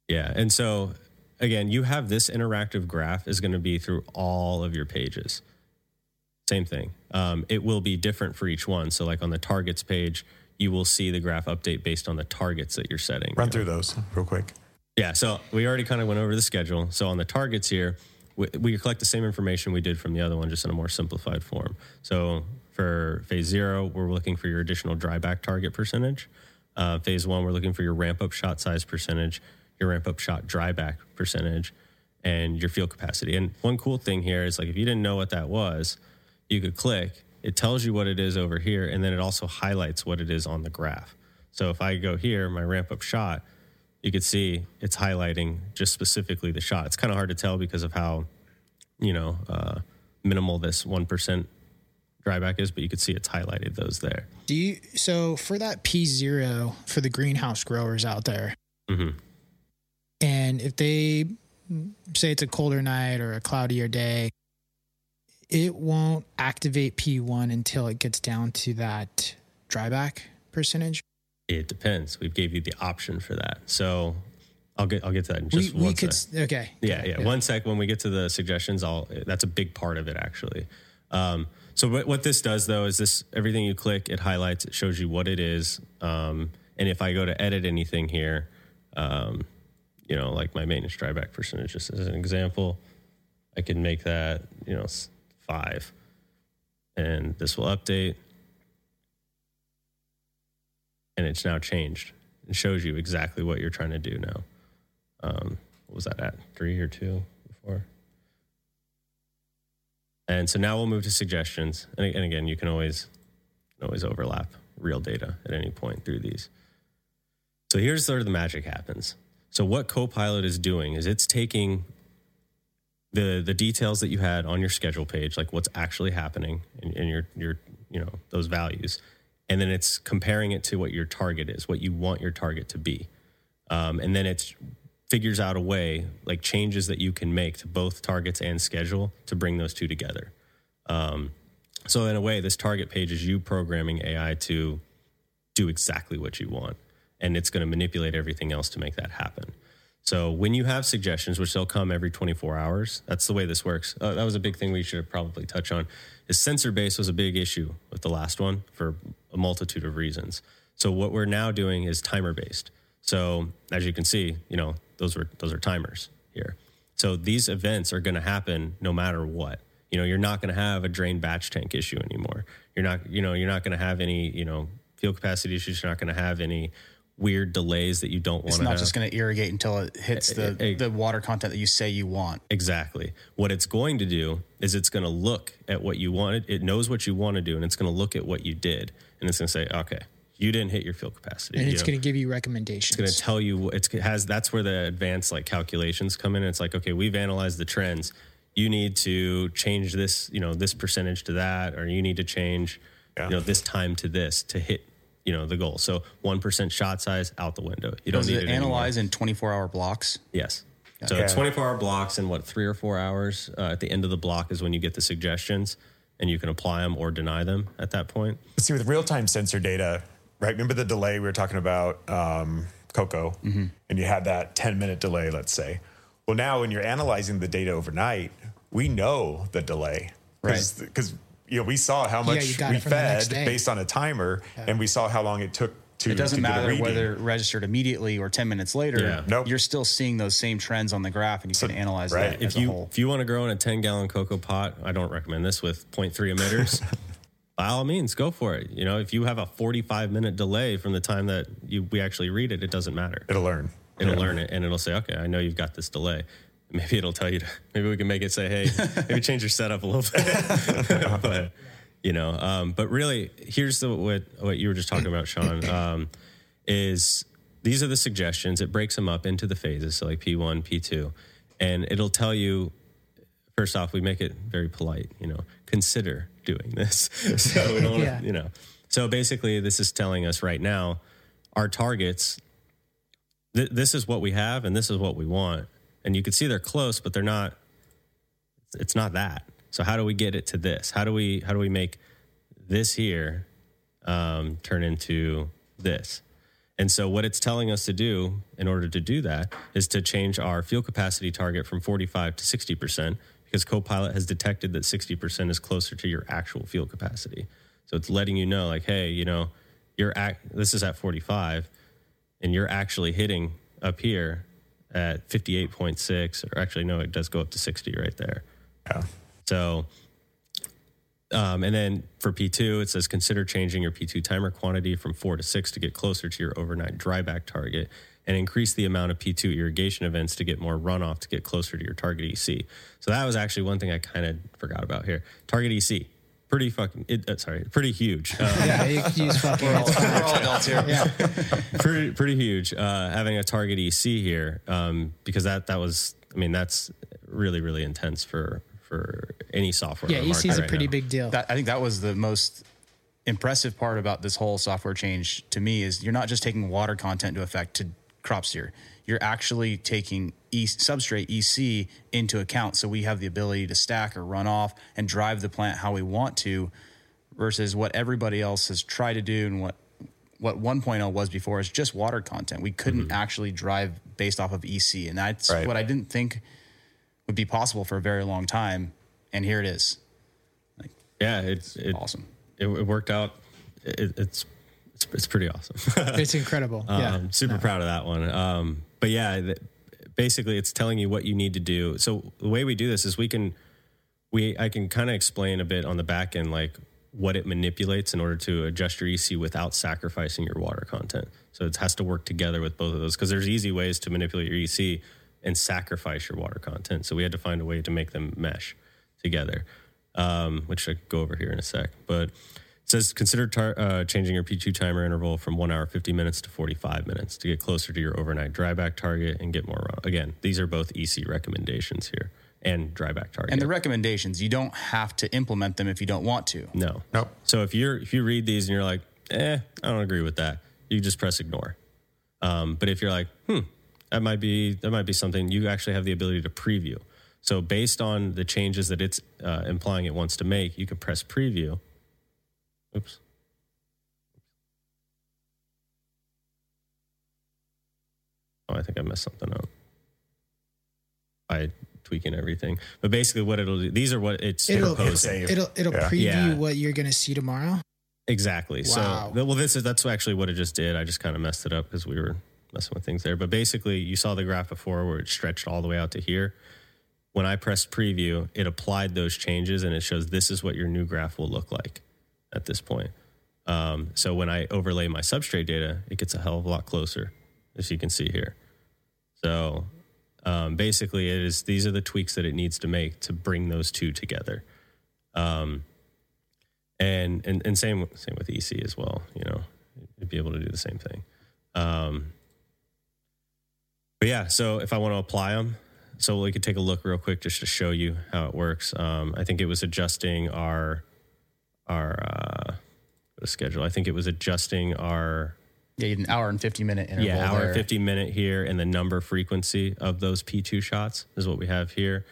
Yeah. And so again, you have this interactive graph is going to be through all of your pages. Same thing. Um, it will be different for each one. So like on the targets page, you will see the graph update based on the targets that you're setting. Run through those real quick. Yeah, so we already kind of went over the schedule. So on the targets here, we, we collect the same information we did from the other one, just in a more simplified form. So for phase zero, we're looking for your additional dry back target percentage. Uh, phase one, we're looking for your ramp up shot size percentage, your ramp up shot dry back percentage, and your field capacity. And one cool thing here is like if you didn't know what that was, you could click, it tells you what it is over here, and then it also highlights what it is on the graph. So if I go here, my ramp up shot, you could see it's highlighting just specifically the shot. It's kind of hard to tell because of how, you know, uh, minimal this 1% dryback is, but you could see it's highlighted those there. Do you so for that P zero for the greenhouse growers out there, hmm and if they say it's a colder night or a cloudier day, it won't activate P one until it gets down to that dryback percentage. It depends. We've gave you the option for that. So I'll get I'll get to that in just we one could sec. okay. Yeah, yeah, One sec. When we get to the suggestions, I'll. That's a big part of it, actually. Um, so what, what this does, though, is this everything you click, it highlights, it shows you what it is. Um, and if I go to edit anything here, um, you know, like my maintenance dryback percentage, just as an example, I can make that, you know, five, and this will update, and it's now changed. It shows you exactly what you're trying to do now. Um, what was that at three or two before? And so now we'll move to suggestions. And, and again, you can always always overlap real data at any point through these. So here's where the magic happens. So what Copilot is doing is it's taking the the details that you had on your schedule page, like what's actually happening in, in your your you know those values, and then it's comparing it to what your target is, what you want your target to be, um, and then it's figures out a way like changes that you can make to both targets and schedule to bring those two together. Um, so in a way, this target page is you programming AI to do exactly what you want, and it's going to manipulate everything else to make that happen. So when you have suggestions, which they'll come every 24 hours, that's the way this works. Uh, that was a big thing we should probably touch on. Is sensor base was a big issue with the last one for a multitude of reasons. So what we're now doing is timer based. So as you can see, you know those are those are timers here. So these events are going to happen no matter what. You know, you're not going to have a drain batch tank issue anymore. You're not, you know, you're not going to have any, you know, field capacity issues. You're not going to have any weird delays that you don't want It's not have. just going to irrigate until it hits the, Eh, eh, the water content that you say you want. Exactly. What it's going to do is it's going to look at what you wanted. It knows what you want to do, and it's going to look at what you did, and it's going to say, okay, you didn't hit your field capacity. And You it's know, going to give you recommendations. it's going to tell you it's it has that's where the advanced like calculations come in. It's like, okay, we've analyzed the trends. You need to change this, you know, this percentage to that, or you need to change, Yeah. you know, this time to this to hit, you know, the goal. So one percent shot size out the window. You don't Does need it it anymore. analyze in 24 hour blocks? Yes. So Okay. 24 hour blocks and what, three or four hours uh, at the end of the block is when you get the suggestions and you can apply them or deny them at that point. See, with real time sensor data, right? Remember the delay we were talking about, um, Coco, and you had that 10 minute delay, let's say. Well, now when you're analyzing the data overnight, we know the delay. Because you know, we saw how much you got we it from the next fed based on a timer, and we saw how long it took to. It doesn't to get a matter whether registered immediately or 10 minutes later. Yeah. Nope. You're still seeing those same trends on the graph and you can analyze right. that If as a you whole. if you want to grow in a 10 gallon coco pot, I don't recommend this with 0.3 emitters. by all means, go for it. You know, if you have a 45 minute delay from the time that you we actually read it, it doesn't matter. It'll learn. It'll learn it and it'll say, okay, I know you've got this delay. Maybe it'll tell you to, maybe we can make it say, hey, maybe change your setup a little bit. but, you know, um, but really, here's the, what, what you were just talking about, Sean, um, is these are the suggestions. It breaks them up into the phases. So like P1, P2, and it'll tell you, first off, we make it very polite, you know, consider doing this. so we don't, Yeah. you know, so basically this is telling us right now, our targets th- this is what we have and this is what we want and you can see they're close but they're not it's not that so how do we get it to this how do we how do we make this here um, turn into this. And so, what it's telling us to do in order to do that is to change our field capacity target from 45 to 60%, because Copilot has detected that 60% is closer to your actual field capacity. So, it's letting you know, like, hey, you know, you're at, this is at 45, and you're actually hitting up here at 58.6, or actually, no, it does go up to 60 right there. Yeah. So, um, and then for P2, it says consider changing your P2 timer quantity from four to six to get closer to your overnight dryback target and increase the amount of P2 irrigation events to get more runoff to get closer to your target EC. So that was actually one thing I kind of forgot about here. Target EC, pretty fucking, it, uh, sorry, pretty huge. Uh, Yeah, you can use fucking. We're all, we're all adults here. Yeah. pretty pretty huge uh, having a target EC here um, because that that was I mean that's really really intense for for any software. Yeah, EC market is a right pretty now. big deal. That, I think that was the most impressive part about this whole software change to me is you're not just taking water content into effect to crop steer. You're actually taking e- substrate EC into account. So we have the ability to stack or run off and drive the plant how we want to versus what everybody else has tried to do and what what 1.0 was before is just water content. We couldn't actually drive based off of EC. And that's Right. what I didn't think would be possible for a very long time. And here it is. Yeah, it's it, Awesome. It, it worked out. It, it's, it's it's pretty awesome. It's incredible. yeah. Um, super proud of that one. Um, but yeah, basically, it's telling you what you need to do. So the way we do this is we can we I can kind of explain a bit on the back end, like what it manipulates in order to adjust your EC without sacrificing your water content. So it has to work together with both of those because there's easy ways to manipulate your EC and sacrifice your water content. So we had to find a way to make them mesh together, um, which I go over here in a sec. But it says consider tar- uh, changing your P2 timer interval from one hour 50 minutes to 45 minutes to get closer to your overnight dryback target and get more. run- Again, these are both EC recommendations here and dryback target. And the recommendations, you don't have to implement them if you don't want to. no, Nope. So if you're if you read these and you're like, eh, I don't agree with that, you just press ignore. Um, but if you're like, hmm, that might be that might be something you actually have the ability to preview. So based on the changes that it's uh, implying it wants to make, you can press preview. Oops. Oh, I think I messed something up by tweaking everything. But basically, what it'll do, these are what it's It'll- proposing. Save. It'll it'll Yeah. preview Yeah. what you're going to see tomorrow. Exactly. Wow. So, well, this is that's actually what it just did. I just kind of messed it up because we were messing with things there. But basically, you saw the graph before where it stretched all the way out to here. When I pressed preview, it applied those changes and it shows this is what your new graph will look like at this point. Um, so when I overlay my substrate data, it gets a hell of a lot closer, as you can see here. So um, basically, it is these are the tweaks that it needs to make to bring those two together. Um, and and and same same with EC as well. You know, you'd be able to do the same thing. Um, but yeah, so if I want to apply them, so we could take a look real quick just to show you how it works. Um, I think it was adjusting our our uh, schedule. I think it was adjusting our Yeah, an hour and 50 minute interval. yeah hour there. fifty minute here, and the number frequency of those P two shots is what we have here.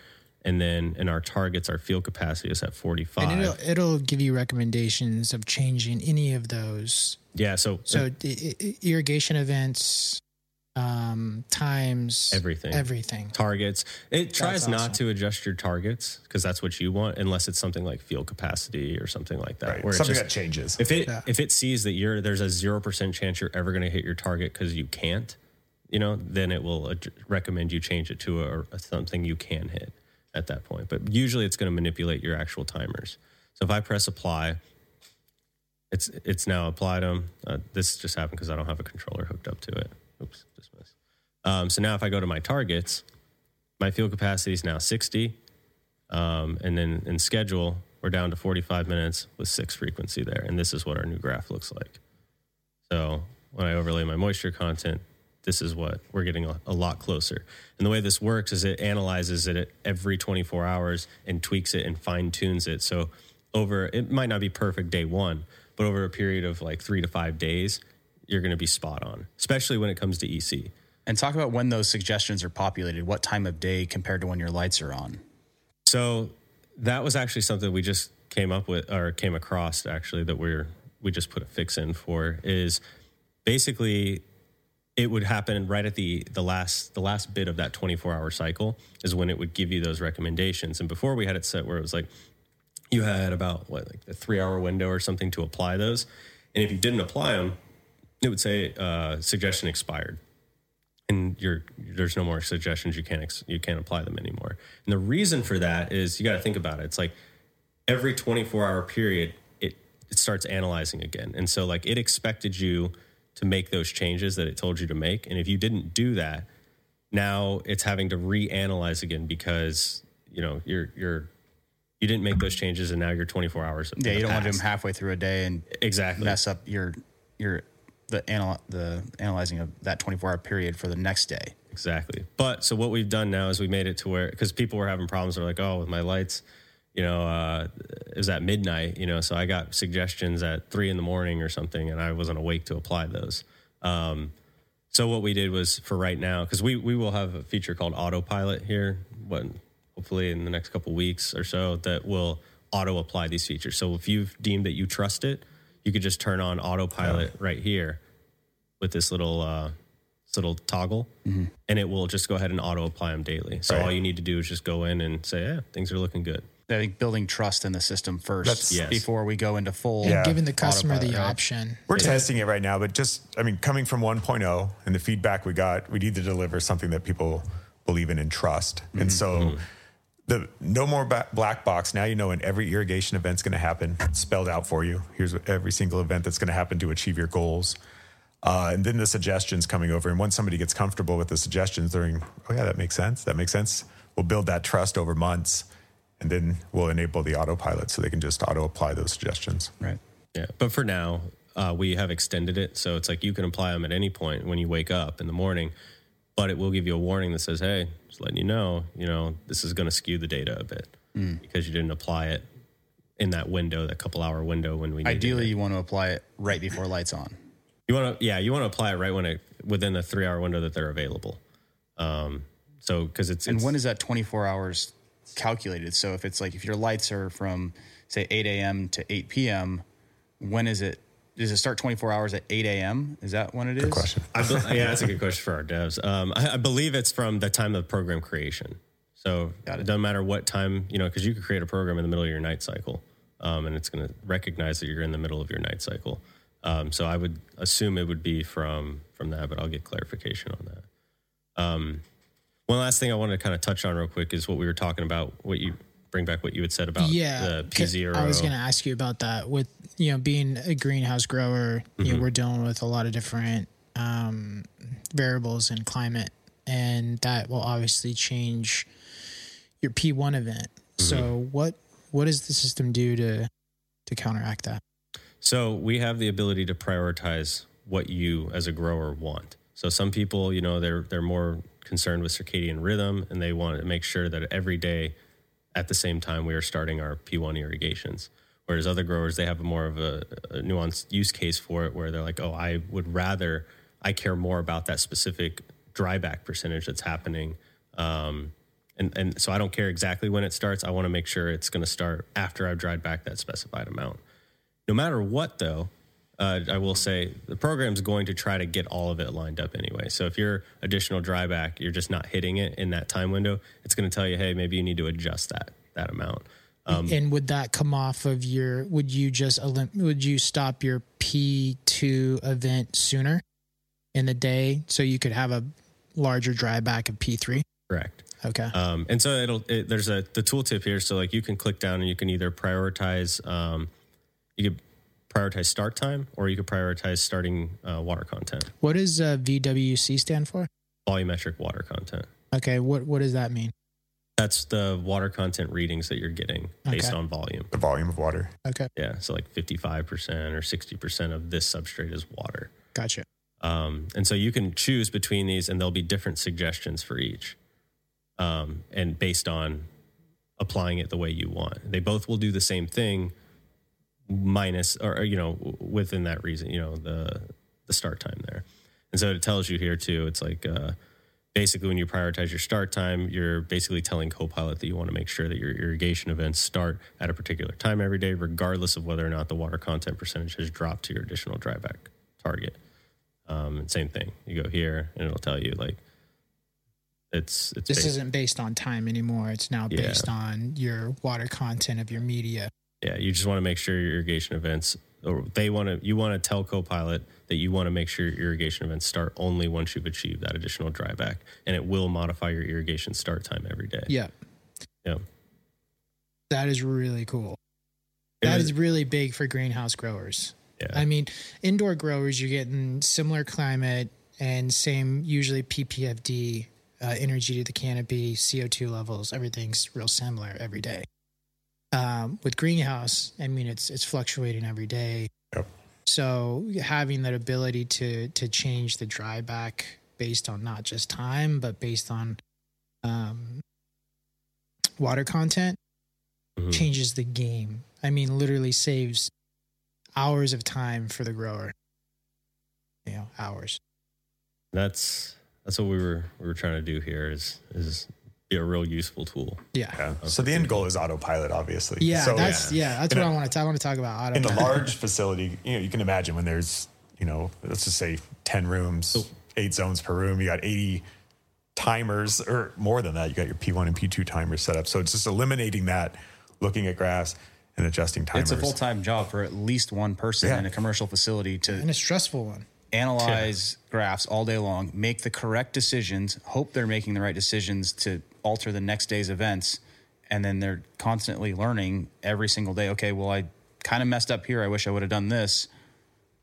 And then in our targets, our field capacity is at forty five. And it'll it'll give you recommendations of changing any of those. yeah, so So i- i- irrigation events, um, times, Everything. everything. targets. It tries That's not to adjust your targets because that's what you want, unless it's something like field capacity or something like that. Right. Where it Something just- that changes. if it Yeah. if it sees that you're there's a zero percent chance you're ever going to hit your target because you can't, you know, then it will ad- recommend you change it to a, a something you can hit at that point. But usually, it's going to manipulate your actual timers. So if I press apply, it's it's now applied them. Uh, this just happened because I don't have a controller hooked up to it. Oops, dismiss. Um, so now if I go to my targets, my field capacity is now 60. Um, and then in schedule, we're down to 45 minutes with six frequency there. And this is what our new graph looks like. So when I overlay my moisture content, this is what we're getting a, a lot closer. And the way this works is it analyzes it every 24 hours and tweaks it and fine tunes it. So over, it might not be perfect day one, but over a period of like three to five days, you're going to be spot on, especially when it comes to EC. And talk about when those suggestions are populated, what time of day compared to when your lights are on. So that was actually something we just came up with or came across actually that we're we just put a fix in for is basically it would happen right at the the last the last bit of that 24 hour cycle is when it would give you those recommendations. And before we had it set where it was like you had about what like a three hour window or something to apply those. And if you didn't apply them it would say uh, suggestion expired and you're there's no more suggestions. You can't ex- you can't apply them anymore. And the reason for that is you got to think about it. It's like every 24 hour period it it starts analyzing again. And so like it expected you to make those changes that it told you to make. And if you didn't do that now it's having to reanalyze again because you know you're you're you didn't make those changes and now you're 24 hours Yeah, you don't want to do them halfway through a day and exactly. mess up your your the anal- the analyzing of that 24 hour period for the next day. Exactly. But so what we've done now is we made it to where because people were having problems. They're like, oh, with my lights, you know, uh, it was at midnight, you know, so I got suggestions at three in the morning or something, and I wasn't awake to apply those. Um, so what we did was for right now, because we we will have a feature called autopilot here, what hopefully in the next couple weeks or so that will auto apply these features. So if you've deemed that you trust it, you could just turn on autopilot right here with this little uh, this little toggle, mm-hmm. and it will just go ahead and auto apply them daily. So Right. all you need to do is just go in and say, "Yeah, things are looking good." I think building trust in the system first That's- Yes. before we go into full. Yeah. Giving the customer the right? option. We're testing it right now, but just, I mean, coming from 1.0 and the feedback we got, we need to deliver something that people believe in and trust. And mm-hmm. so mm-hmm. The no more black box. Now you know when every irrigation event's going to happen, spelled out for you. Here's every single event that's going to happen to achieve your goals. Uh, and then the suggestions coming over. And once somebody gets comfortable with the suggestions, they're going, oh, yeah, that makes sense. That makes sense. We'll build that trust over months. And then we'll enable the autopilot so they can just auto apply those suggestions. Right. Yeah, but for now, uh, we have extended it, so it's like you can apply them at any point when you wake up in the morning. But it will give you a warning that says, "Hey, just letting you know, you know, this is going to skew the data a bit because you didn't apply it in that window, that couple hour window when we Ideally, it. you want to apply it right before lights on. You want to, yeah, you want to apply it right when it within the three hour window that they're available. Um, so because it's, And it's when is that 24 hours calculated? So if it's like if your lights are from say 8 a.m. to 8 p.m., when is it? Does it start 24 hours at 8 a.m.? Is that when it is? Good question. I be- yeah, that's a good question for our devs. Um, I, I believe it's from the time of program creation. So Got it. it doesn't matter what time, you know, because you could create a program in the middle of your night cycle, um, and it's going to recognize that you're in the middle of your night cycle. Um, so I would assume it would be from from that, but I'll get clarification on that. Um, one last thing I wanted to kind of touch on real quick is what we were talking about. What you bring back what you had said about yeah, the P zero. I was going to ask you about that. With you know being a greenhouse grower, Mm-hmm. know we're dealing with a lot of different um, variables in climate, and that will obviously change your P one event. Mm-hmm. So what what does the system do to to counteract that? So we have the ability to prioritize what you as a grower want. So some people, you know, they're they're more concerned with circadian rhythm and they want to make sure that every day at the same time we are starting our P1 irrigations. Whereas other growers, they have more of a, a nuanced use case for it where they're like, oh, I would rather, I care more about that specific dryback percentage that's happening. Um, and, and so I don't care exactly when it starts. I want to make sure it's going to start after I've dried back that specified amount. No matter what, though, uh, I will say the program's going to try to get all of it lined up anyway. So if your additional dryback, you're just not hitting it in that time window, it's going to tell you, hey, maybe you need to adjust that that amount. Um, and would that come off of your? Would you just would you stop your P two event sooner in the day so you could have a larger dryback of P three? Correct. Okay. Um, and so it'll it, there's a the tooltip here. So like you can click down and you can either prioritize um, you could prioritize start time or you could prioritize starting uh, water content, What does uh, VWC stand for? volumetric water content. Okay. What what does that mean? That's the water content readings that you're getting based Okay. on volume. The volume of water. Okay. Yeah, so like 55% or 60% of this substrate is water. Gotcha. Um, and so you can choose between these, and there'll be different suggestions for each, um, and based on applying it the way you want. They both will do the same thing, minus or, you know within that reason, you know the the start time there. And so it tells you here too. It's like uh, basically when you prioritize your start time, you're basically telling Copilot that you want to make sure that your irrigation events start at a particular time every day, regardless of whether or not the water content percentage has dropped to your additional dryback target. Um, and same thing. You go here, and it'll tell you like it's it's This based- isn't based on time anymore. It's now Yeah. based on your water content of your media. Yeah. You just want to make sure your irrigation events. Or they want to. You want to tell Copilot that you want to make sure your irrigation events start only once you've achieved that additional dryback, and it will modify your irrigation start time every day. Yeah. Yeah. That is really cool. It That is- is really big for greenhouse growers. Yeah. I mean, indoor growers, you're getting similar climate and same, usually PPFD, uh, energy to the canopy, CO2 levels, everything's real similar every day. Um, with greenhouse, I mean, it's it's fluctuating every day. Yep. So having that ability to to change the dryback based on not just time, but based on um, water content Mhm. changes the game. I mean, literally saves hours of time for the grower. You know, hours. That's that's what we were we were trying to do here. Is is be a real useful tool. Yeah. Yeah. So the end goal is autopilot, obviously. Yeah, So that's yeah, that's what a- I want to. I want to talk about auto. in a large facility, you know, you can imagine when there's, you know, let's just say 10 rooms, oh. eight zones per room, you got 80 timers or more than that. You got your P1 and P2 timers set up. So it's just eliminating that, looking at graphs and adjusting timers. It's a full time job for at least one person Yeah. in a commercial facility to and a stressful one. analyze graphs all day long, make the correct decisions, hope they're making the right decisions to alter the next day's events, and then they're constantly learning every single day. Okay, well, I kind of messed up here. I wish I would have done this.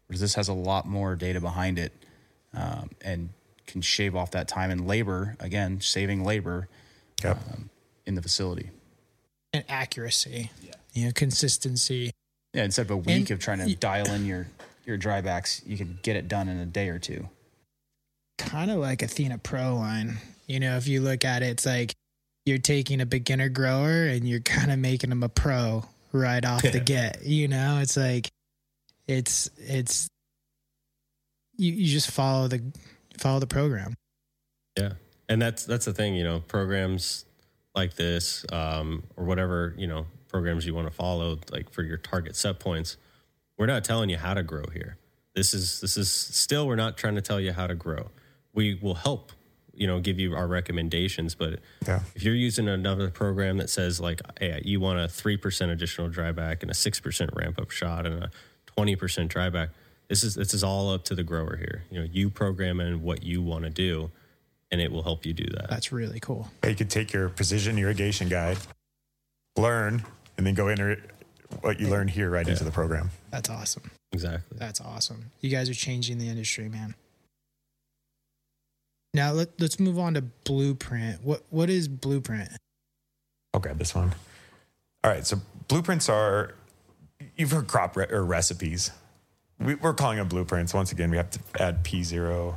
Because this has a lot more data behind it, um, and can shave off that time and labor. Again, saving labor Yep. in the facility. And accuracy. Yeah. You know, consistency. Yeah, instead of a week And of trying to y- dial in your your drybacks, you can get it done in a day or two. Kind of like Athena Pro line. You know, if you look at it, it's like you're taking a beginner grower and you're kind of making them a pro right off the get. You know, it's like it's it's you you just follow the follow the program. Yeah, and that's that's the thing. You know, programs like this um, or whatever you know programs you want to follow, like for your target set points. We're not telling you how to grow here. This is this is still we're not trying to tell you how to grow. We will help, you know, give you our recommendations, but Yeah. if you're using another program that says like, hey, you want a three percent additional dryback and a six percent ramp up shot and a twenty percent dryback, this is this is all up to the grower here. You know, you program in what you want to do, and it will help you do that. That's really cool. You could take your precision irrigation guide, learn, and then go enter what you learn here right into the program. That's awesome. Exactly. That's awesome. You guys are changing the industry, man. Now let, let's move on to Blueprint. What what is Blueprint? I'll grab this one. All right. So blueprints are, you've heard crop re- or recipes. We, we're calling them blueprints. Once again, we have to add P0,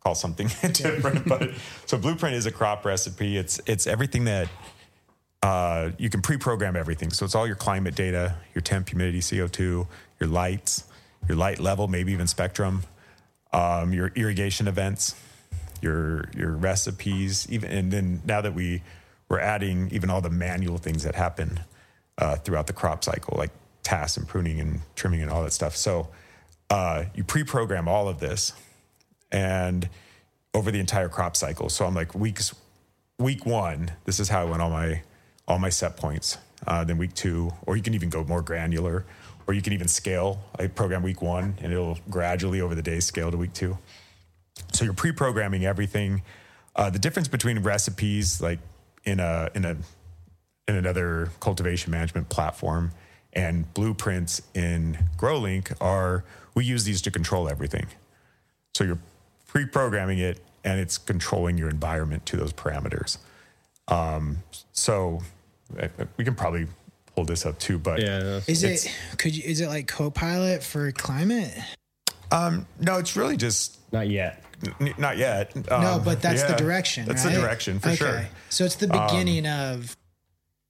call something different. but so blueprint is a crop recipe. It's, it's everything that uh, you can pre-program everything. So it's all your climate data, your temp, humidity, CO2, your lights, your light level, maybe even spectrum, um, your irrigation events, your your recipes, even and then now that we we're adding even all the manual things that happen uh, throughout the crop cycle, like tasks and pruning and trimming and all that stuff. So uh, you pre-program all of this, and over the entire crop cycle. So I'm like weeks week one, this is how I went all my all my set points. Uh, then week two, or you can even go more granular, or you can even scale. I program week one, and it'll gradually over the days scale to week two. So you're pre-programming everything. Uh, the difference between recipes, like in a in a in another cultivation management platform, and blueprints in GrowLink, are we use these to control everything. So you're pre-programming it, and it's controlling your environment to those parameters. Um, so we can probably pull this up too, but Yeah. Is it could you is it like Copilot for climate? um, no, it's really just not yet. N- not yet. no, Um, but that's the direction. That's right? the direction for sure. Um, So it's the beginning of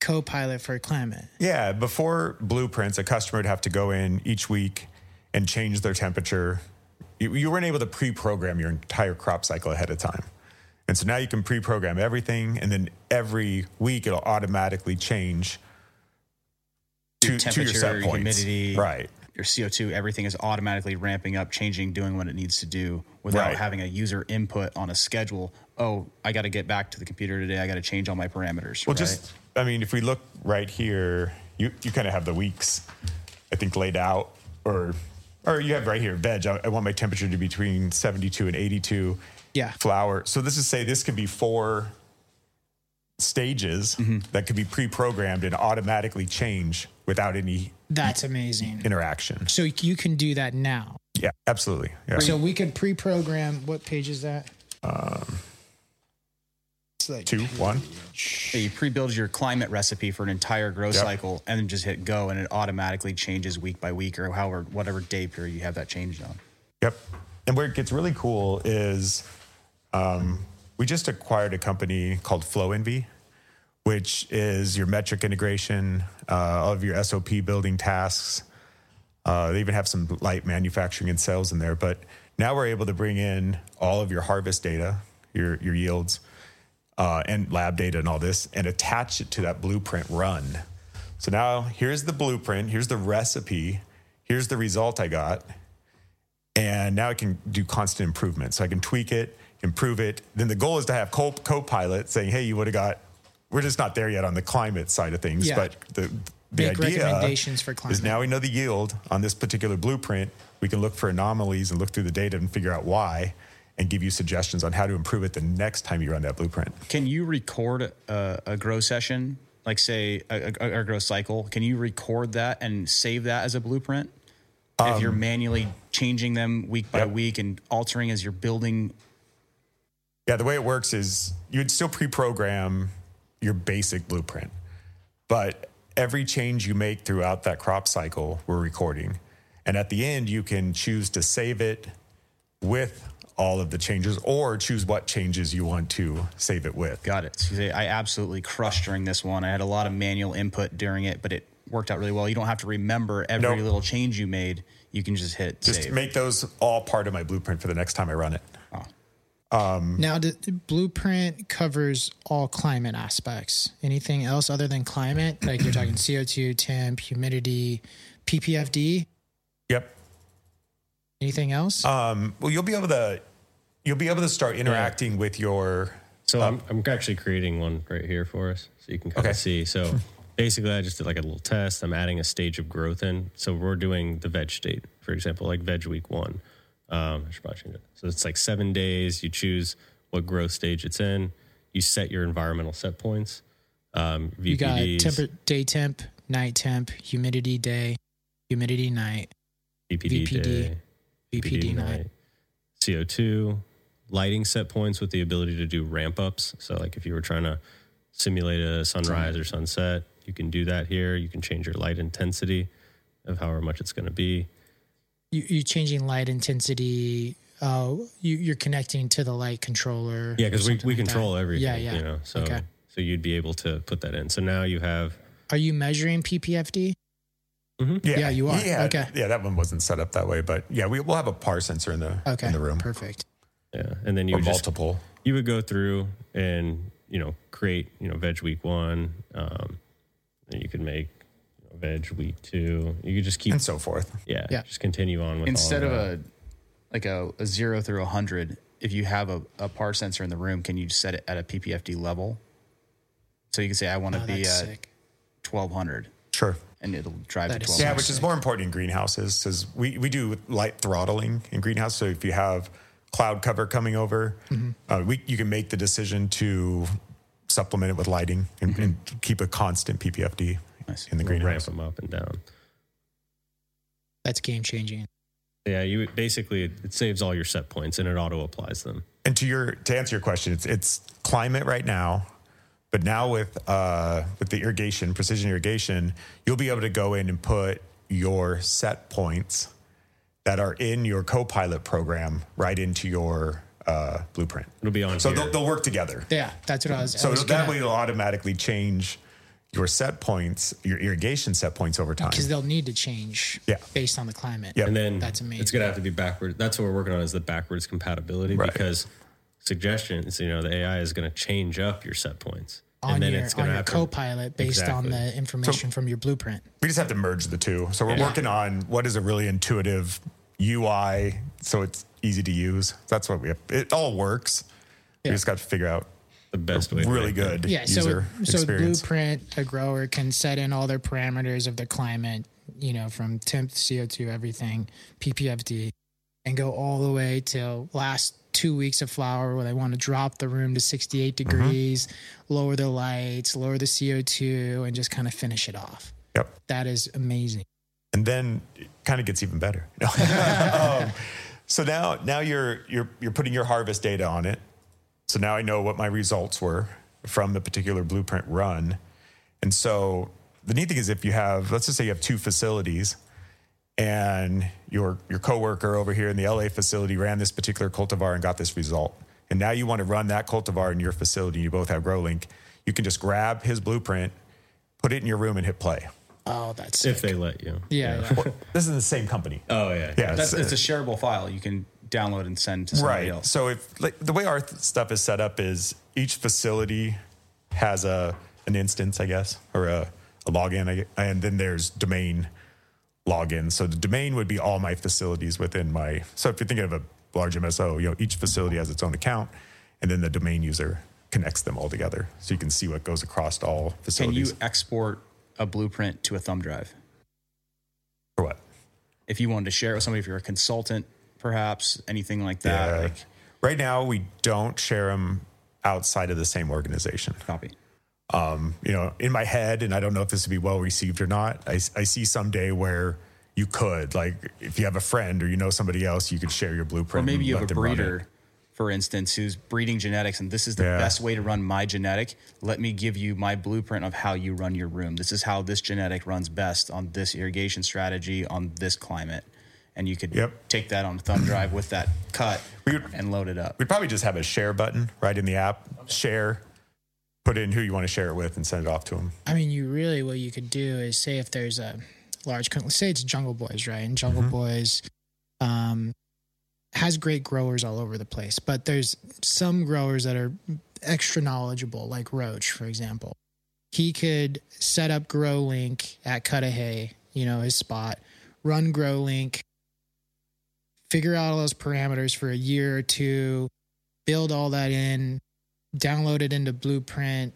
Copilot for climate. Yeah, before blueprints, a customer would have to go in each week and change their temperature. You, you weren't able to pre-program your entire crop cycle ahead of time, and so now you can pre-program everything, and then every week it'll automatically change to, Your to your set temperature, points. humidity. Right. Your CO2, everything is automatically ramping up, changing, doing what it needs to do without Right. having a user input on a schedule. Oh, I got to get back to the computer today. I got to change all my parameters. Well, right? just I mean, if we look right here, you you kind of have the weeks, I think laid out, or or you have right here veg. I, I want my temperature to be between seventy two and eighty two. Yeah. Flower. So this is say this could be four stages Mm-hmm. that could be pre-programmed and automatically change without any That's amazing. interaction. So you can do that now. Yeah, absolutely. Yeah. So we could pre-program. What page is that? it's like Two, one. Yeah, you pre-build your climate recipe for an entire grow Yep. cycle and then just hit go and it automatically changes week by week or however whatever day period you have that changed on. Yep. And where it gets really cool is um, we just acquired a company called FlowEnvy, which is your Metrc integration uh, of your SOP building tasks. Uh, they even have some light manufacturing and sales in there. But now we're able to bring in all of your harvest data, your, your yields, uh, and lab data and all this, and attach it to that blueprint run. So now here's the blueprint, here's the recipe, here's the result I got and now I can do constant improvement. So I can tweak it, improve it. Then the goal is to have co- co-pilot saying, "Hey, you would have got." We're just not there yet on the climate side of things, Yeah. but the the Make idea recommendations for is now we know the yield on this particular blueprint. We can look for anomalies and look through the data and figure out why, and give you suggestions on how to improve it the next time you run that blueprint. Can you record a, a grow session, like say a, a, a grow cycle? Can you record that and save that as a blueprint? if you're manually changing them week by Um, Yep. week and altering as you're building, Yeah, the way it works is you'd still pre-program your basic blueprint, but every change you make throughout that crop cycle, we're recording, and at the end you can choose to save it with all of the changes, or choose what changes you want to save it with. got it. I absolutely crushed during this one. I had a lot of manual input during it, but it worked out really well. You don't have to remember every Nope. little change you made. You can just hit Just save. make those all part of my blueprint for the next time I run it. Now, the the blueprint covers all climate aspects. Anything else other than climate, like you're talking CO2, temp, humidity, PPFD. Yep. Anything else? Um, well, you'll be able to you'll be able to start interacting with your So I'm, I'm actually creating one right here for us so you can kind Okay. of see. So basically, I just did like a little test. I'm adding a stage of growth in. So we're doing the veg state, for example, like veg week one. Um, I should probably change it. So it's like seven days. You choose what growth stage it's in. You set your environmental set points. Um, you got VPDs, temper, day temp, night temp, humidity day, humidity night, VPD, VPD, day, VPD night. CO2, lighting set points with the ability to do ramp ups. So, like if you were trying to simulate a sunrise or sunset, you can do that here. You can change your light intensity of however much it's going to be. You, you're changing light intensity. Uh, you, you're connecting to the light controller. Yeah, because we, we like control that. everything. Yeah, yeah. You know, so Okay. so you'd be able to put that in. So now you have Are you measuring PPFD? Yeah, Yeah, you are. Yeah, Okay. Yeah, that one wasn't set up that way, but yeah, we, we'll have a par sensor in the Okay, in the room perfect. yeah, and then you or would just multiple. you would go through and you know create you know veg week one. Um, and you could make you know, veg week two. You could just keep and so forth. yeah, Yeah. just continue on with instead all of that. a like a, a zero through a hundred, if you have a, a par sensor in the room, can you set it at a PPFD level? So you can say, I want to Oh, be at twelve hundred, Sure. and it'll drive That to is twelve Yeah, which is more important in greenhouses because we, we do light throttling in greenhouse. So if you have cloud cover coming over, Mm-hmm. uh, we you can make the decision to supplement it with lighting and, and keep a constant PPFD Nice. in the We'll ramp them up and down. That's game changing. Yeah, you basically it, it saves all your set points and it auto applies them. And to your to answer your question, it's it's climate right now, but now with uh, with the irrigation, precision irrigation, you'll be able to go in and put your set points that are in your co-pilot program right into your uh, blueprint. It'll be on So here. they'll, they'll work together. Yeah, that's what I was. I So was that gonna- way, it'll automatically change your set points, your irrigation set points over time. because they'll need to change Yeah. based on the climate. Yep. and then That's amazing. It's gonna have to be backward. That's what we're working on is the backwards compatibility Right. because suggestions, you know, the AI is gonna change up your set points. on then your it's gonna your have co-pilot based on the information from your blueprint. We just have to merge the two. So we're Yeah. working on what is a really intuitive UI so it's easy to use. That's what we have. It all works. Yeah. We just got to figure out The best way. to really make it. good Yeah, so user so experience. blueprint a grower can set in all their parameters of the climate, you know, from temp, CO two, everything, PPFD, and go all the way till last two weeks of flower where they want to drop the room to 68 Mm-hmm. degrees, lower the lights, lower the CO two, and just kind of finish it off. Yep. That is amazing. and then it kind of gets even better. um, so now, now you're you're you're putting your harvest data on it. So now I know what my results were from the particular blueprint run, and so the neat thing is if you have, let's just say you have two facilities, and your your coworker over here in the LA facility ran this particular cultivar and got this result, and now you want to run that cultivar in your facility. You both have GrowLink. You can just grab his blueprint, put it in your room, and hit play. Oh, that's if they let you. yeah, yeah. This is the same company. Oh yeah. Yeah, That's, it's- it's a shareable file you can download and send to somebody right. else. So if like, the way our th- stuff is set up is each facility has a an instance, I guess, or a, a login, I and then there's domain login. So the domain would be all my facilities within my. So if you're thinking of a large MSO, you know, each facility has its own account, and then the domain user connects them all together, so you can see what goes across all facilities. Can you export a blueprint to a thumb drive? for what? If you wanted to share it with somebody, if you're a consultant, perhaps anything like that, Yeah. like Right now, we don't share them outside of the same organization. copy. um, you know, in my head, and I don't know if this would be well received or not. I, I see someday where you could, like, if you have a friend or you know somebody else, you could share your Or blueprint. maybe you have a them run it. breeder, for instance, who's breeding genetics, and this is the Yeah. best way to run my genetic. Let me give you my blueprint of how you run your room. This is how this genetic runs best on this irrigation strategy on this climate. And you could Yep. take that on a thumb drive with that cut would- and load it up. We'd probably just have a share button right in the app. Share, put in who you want to share it with, and send it off to them. I mean, you really what you could do is say if there's a large, co- let's say it's Jungle Boys, right? And Jungle Boys um, has great growers all over the place, but there's some growers that are extra knowledgeable, like Roach, for example. He could set up GrowLink at Cudahy, you know, his spot, run GrowLink, figure out all those parameters for a year or two, build all that in, download it into Blueprint,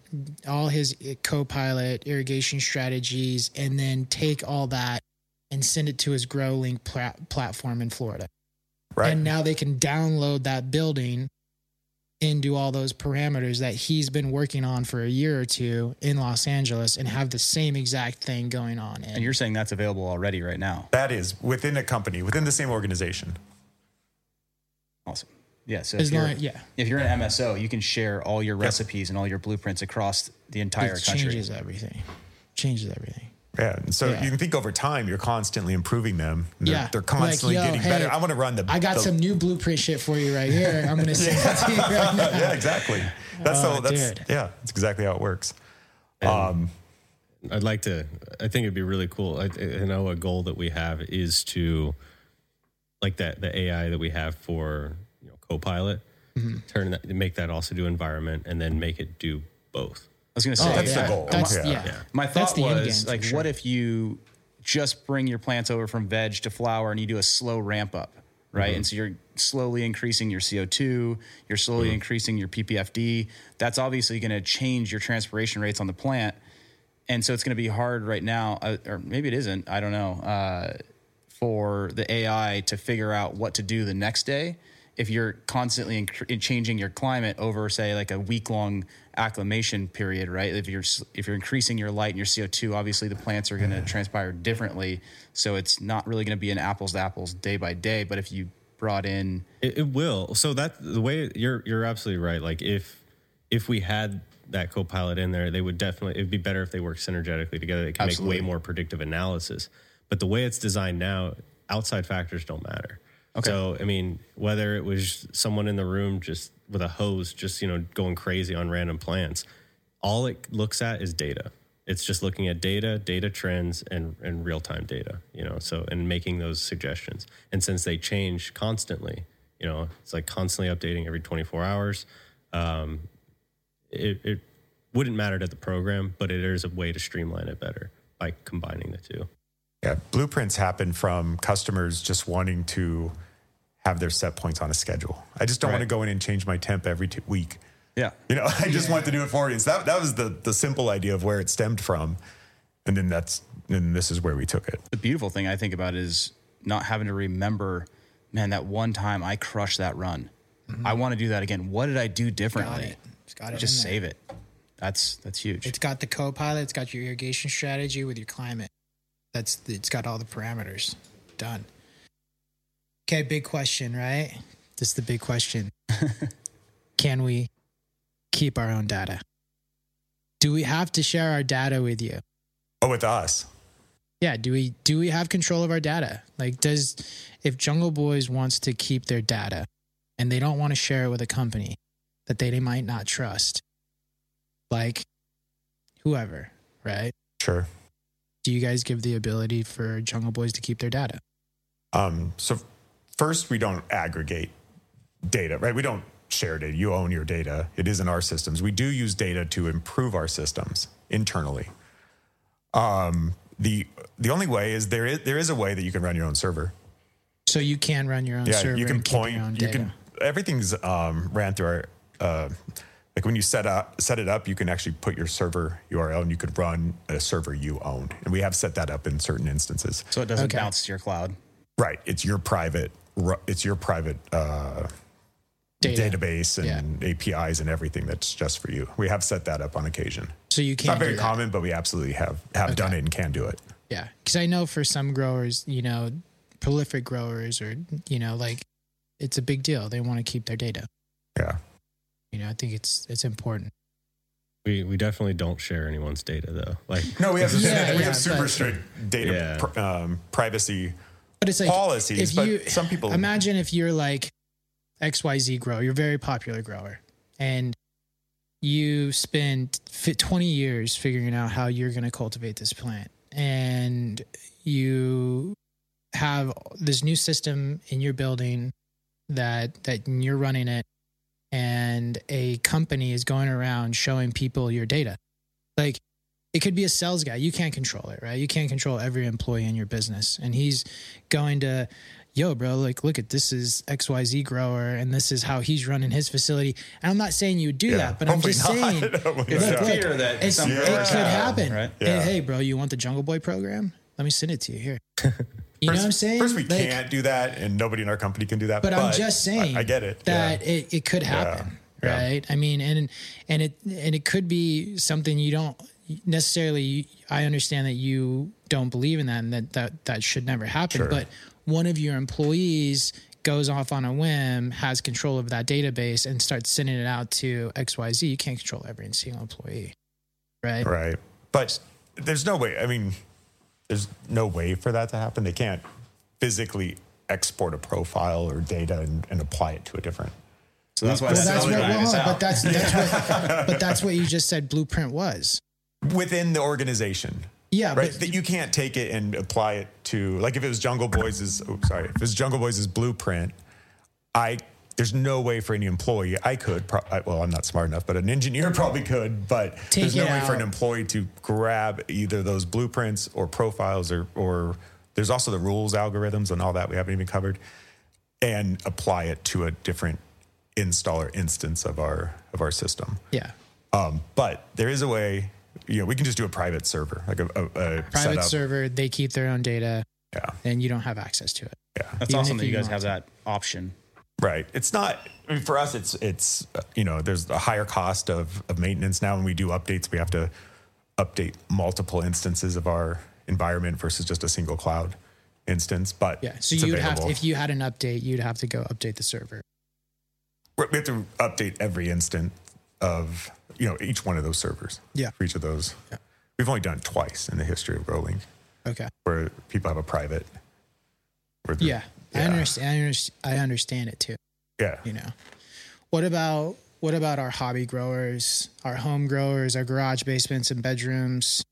all his co-pilot irrigation strategies, and then take all that and send it to his GrowLink pla- platform in Florida. Right. And now they can download that building into all those parameters that he's been working on for a year or two in Los Angeles and have the same exact thing going on. In, And you're saying that's available already right now. that is within a company, within the same organization. Awesome. Yeah. So as if you're, long, yeah, if you're an MSO, you can share all your recipes and all your blueprints across the entire it country. changes everything. Changes everything. Yeah. And so Yeah. you can think over time, you're constantly improving them. They're, Yeah. They're constantly Like, getting hey, better. I want to run the. I got the- some new blueprint shit for you right here. I'm gonna send it to you right now. yeah, exactly. That's Oh, so. That's dude. yeah. That's exactly how it works. Um, I'd like to. I think it'd be really cool. I, I know a goal that we have is to, like that the AI that we have for you know Copilot, Mm-hmm. turn that make that also do environment and then make it do both. I was going to say, Oh, That's the goal. That's, Yeah. yeah. Yeah. My thought was game, like, sure. what if you just bring your plants over from veg to flower and you do a slow ramp up, right? Mm-hmm. And so you're slowly increasing your CO2, you're slowly Mm-hmm. increasing your PPFD. That's obviously going to change your transpiration rates on the plant. And so it's going to be hard right now, uh, or maybe it isn't, I don't know, uh, for the AI to figure out what to do the next day. If you're constantly inc- changing your climate over, say, like a week long acclimation period, right? If you're if you're increasing your light and your CO two, obviously the plants are going to transpire differently. So it's not really going to be an apples to apples day by day. But if you brought in, It, it will. So that the way you're you're absolutely right. Like if if we had that co-pilot in there, they would definitely. It'd be better if they work synergetically together. They can Absolutely. make way more predictive analysis. But the way it's designed now, outside factors don't matter. Okay. So I mean, whether it was someone in the room just with a hose, just you know going crazy on random plants, all it looks at is data. It's just looking at data, data trends, and and real time data. You know, so and making those suggestions. And since they change constantly, you know, it's like constantly updating every 24 hours. Um, it, it wouldn't matter to the program, but it is a way to streamline it better by combining the two. Yeah, blueprints happen from customers just wanting to have their set points on a schedule. I just don't Right. want to go in and change my temp every t- week. Yeah. You know, I just want to do it for you. So that that was the the simple idea of where it stemmed from, and then that's and this is where we took it. The beautiful thing I think about is not having to remember, man, that one time I crushed that run. Mm-hmm. I want to do that again. What did I do differently? it. It's got it Just save it. That's that's huge. It's got the co-pilot. It's got your irrigation strategy with your climate. That's it's got all the parameters. Done. Okay, big question, right? This is the big question. Can we keep our own data? Do we have to share our data with you? Oh, with us, Yeah, do we do we have control of our data? Like does if Jungle Boys wants to keep their data and they don't want to share it with a company that they, they might not trust, like whoever, right? sure. Do you guys give the ability for Jungle Boys to keep their data? Um, so first, we don't aggregate data, right? We don't share data. You own your data. It is in our systems. We do use data to improve our systems internally. Um, the the only way is there is there is a way that you can run your own server. So you can run your own Yeah, server you can and keep point. your own You can everything's um, ran through our. Uh, like when you set up set it up, you can actually put your server URL and you could run a server you own, and we have set that up in certain instances. so it doesn't Okay. bounce to your cloud. Right, it's your private. Ru- It's your private uh, Data. database and APIs and everything that's just for you. We have set that up on occasion. so you can't not very do that. common, but we absolutely have have done it and can do it. Yeah, because I know for some growers, you know, prolific growers, or you know, like it's a big deal. They want to keep their data. Yeah. You know, I think it's it's important. We we definitely don't share anyone's data though. Like No, we have Yeah, we yeah, have super but- strict data Yeah. pr- um, privacy But it's like policies, if but you some people imagine if you're like XYZ grower, you're a very popular grower, and you spend 20 years figuring out how you're going to cultivate this plant, and you have this new system in your building that that you're running it, and a company is going around showing people your data, like. It could be a sales guy. You can't control it, right? You can't control every employee in your business. And he's going to yo, bro, like, look at this is XYZ grower and this is how he's running his facility. And I'm not saying you would do Yeah, that, but I'm just not. saying Hopefully look, not. look, fear that it's, something it could happen. right? Hey, Yeah. hey, bro, you want the Jungle Boy program? Let me send it to you here. You know what I'm saying? First, we Like, can't do that, and nobody in our company can do that. But, I'm just saying I, I get it. that yeah. it, it could happen, Yeah. right? I mean, and and it and it could be something you don't necessarily. I understand that you don't believe in that, and that that that should never happen. Sure. But one of your employees goes off on a whim, has control of that database, and starts sending it out to X Y Z. You can't control every single employee, right? Right. But there's no way. I mean, there's no way for that to happen. They can't physically export a profile or data and, and apply it to a different. So that's why Well, that's that's what, well, but that's that's what, but that's what you just said. Blueprint was, within the organization. yeah, Right. but That you can't take it and apply it to like if it was Jungle Boys oh, sorry, if it was Jungle Boys' blueprint, I there's no way for any employee I could pro- I, well I'm not smart enough, but an engineer probably could, but Take there's no way for an employee to grab either those blueprints or profiles or or there's also the rules algorithms and all that we haven't even covered and apply it to a different installer instance of our of our system. yeah. Um, but there is a way, you know, we can just do a private server, like a, a, a Private setup. server, they keep their own data, Yeah, and you don't have access to it. yeah, That's even awesome that you you guys have to. that option. right. It's not I mean, for us. It's it's uh, you know, there's a higher cost of of maintenance now. When we do updates, we have to update multiple instances of our environment versus just a single cloud instance. But Yeah. So you'd have to, if you had an update, you'd have to go update the server. we have to update every instant of you know each one of those servers. Yeah. for each of those. Yeah. We've only done it twice in the history of GrowLink, Okay. where people have a private. where the- Yeah. I understand. I understand. I understand it too. Yeah. You know, what about what about our hobby growers, our home growers, our garage basements and bedrooms?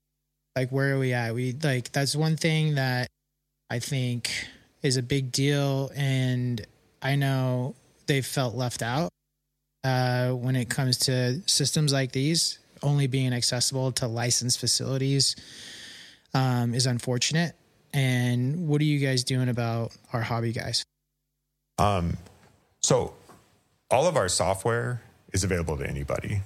Like, where are we at? We like that's one thing that I think is a big deal, and I know they've felt left out uh, when it comes to systems like these. only being accessible to licensed facilities um, is unfortunate. And what are you guys doing about our hobby guys? Um, so all of our software is available to anybody.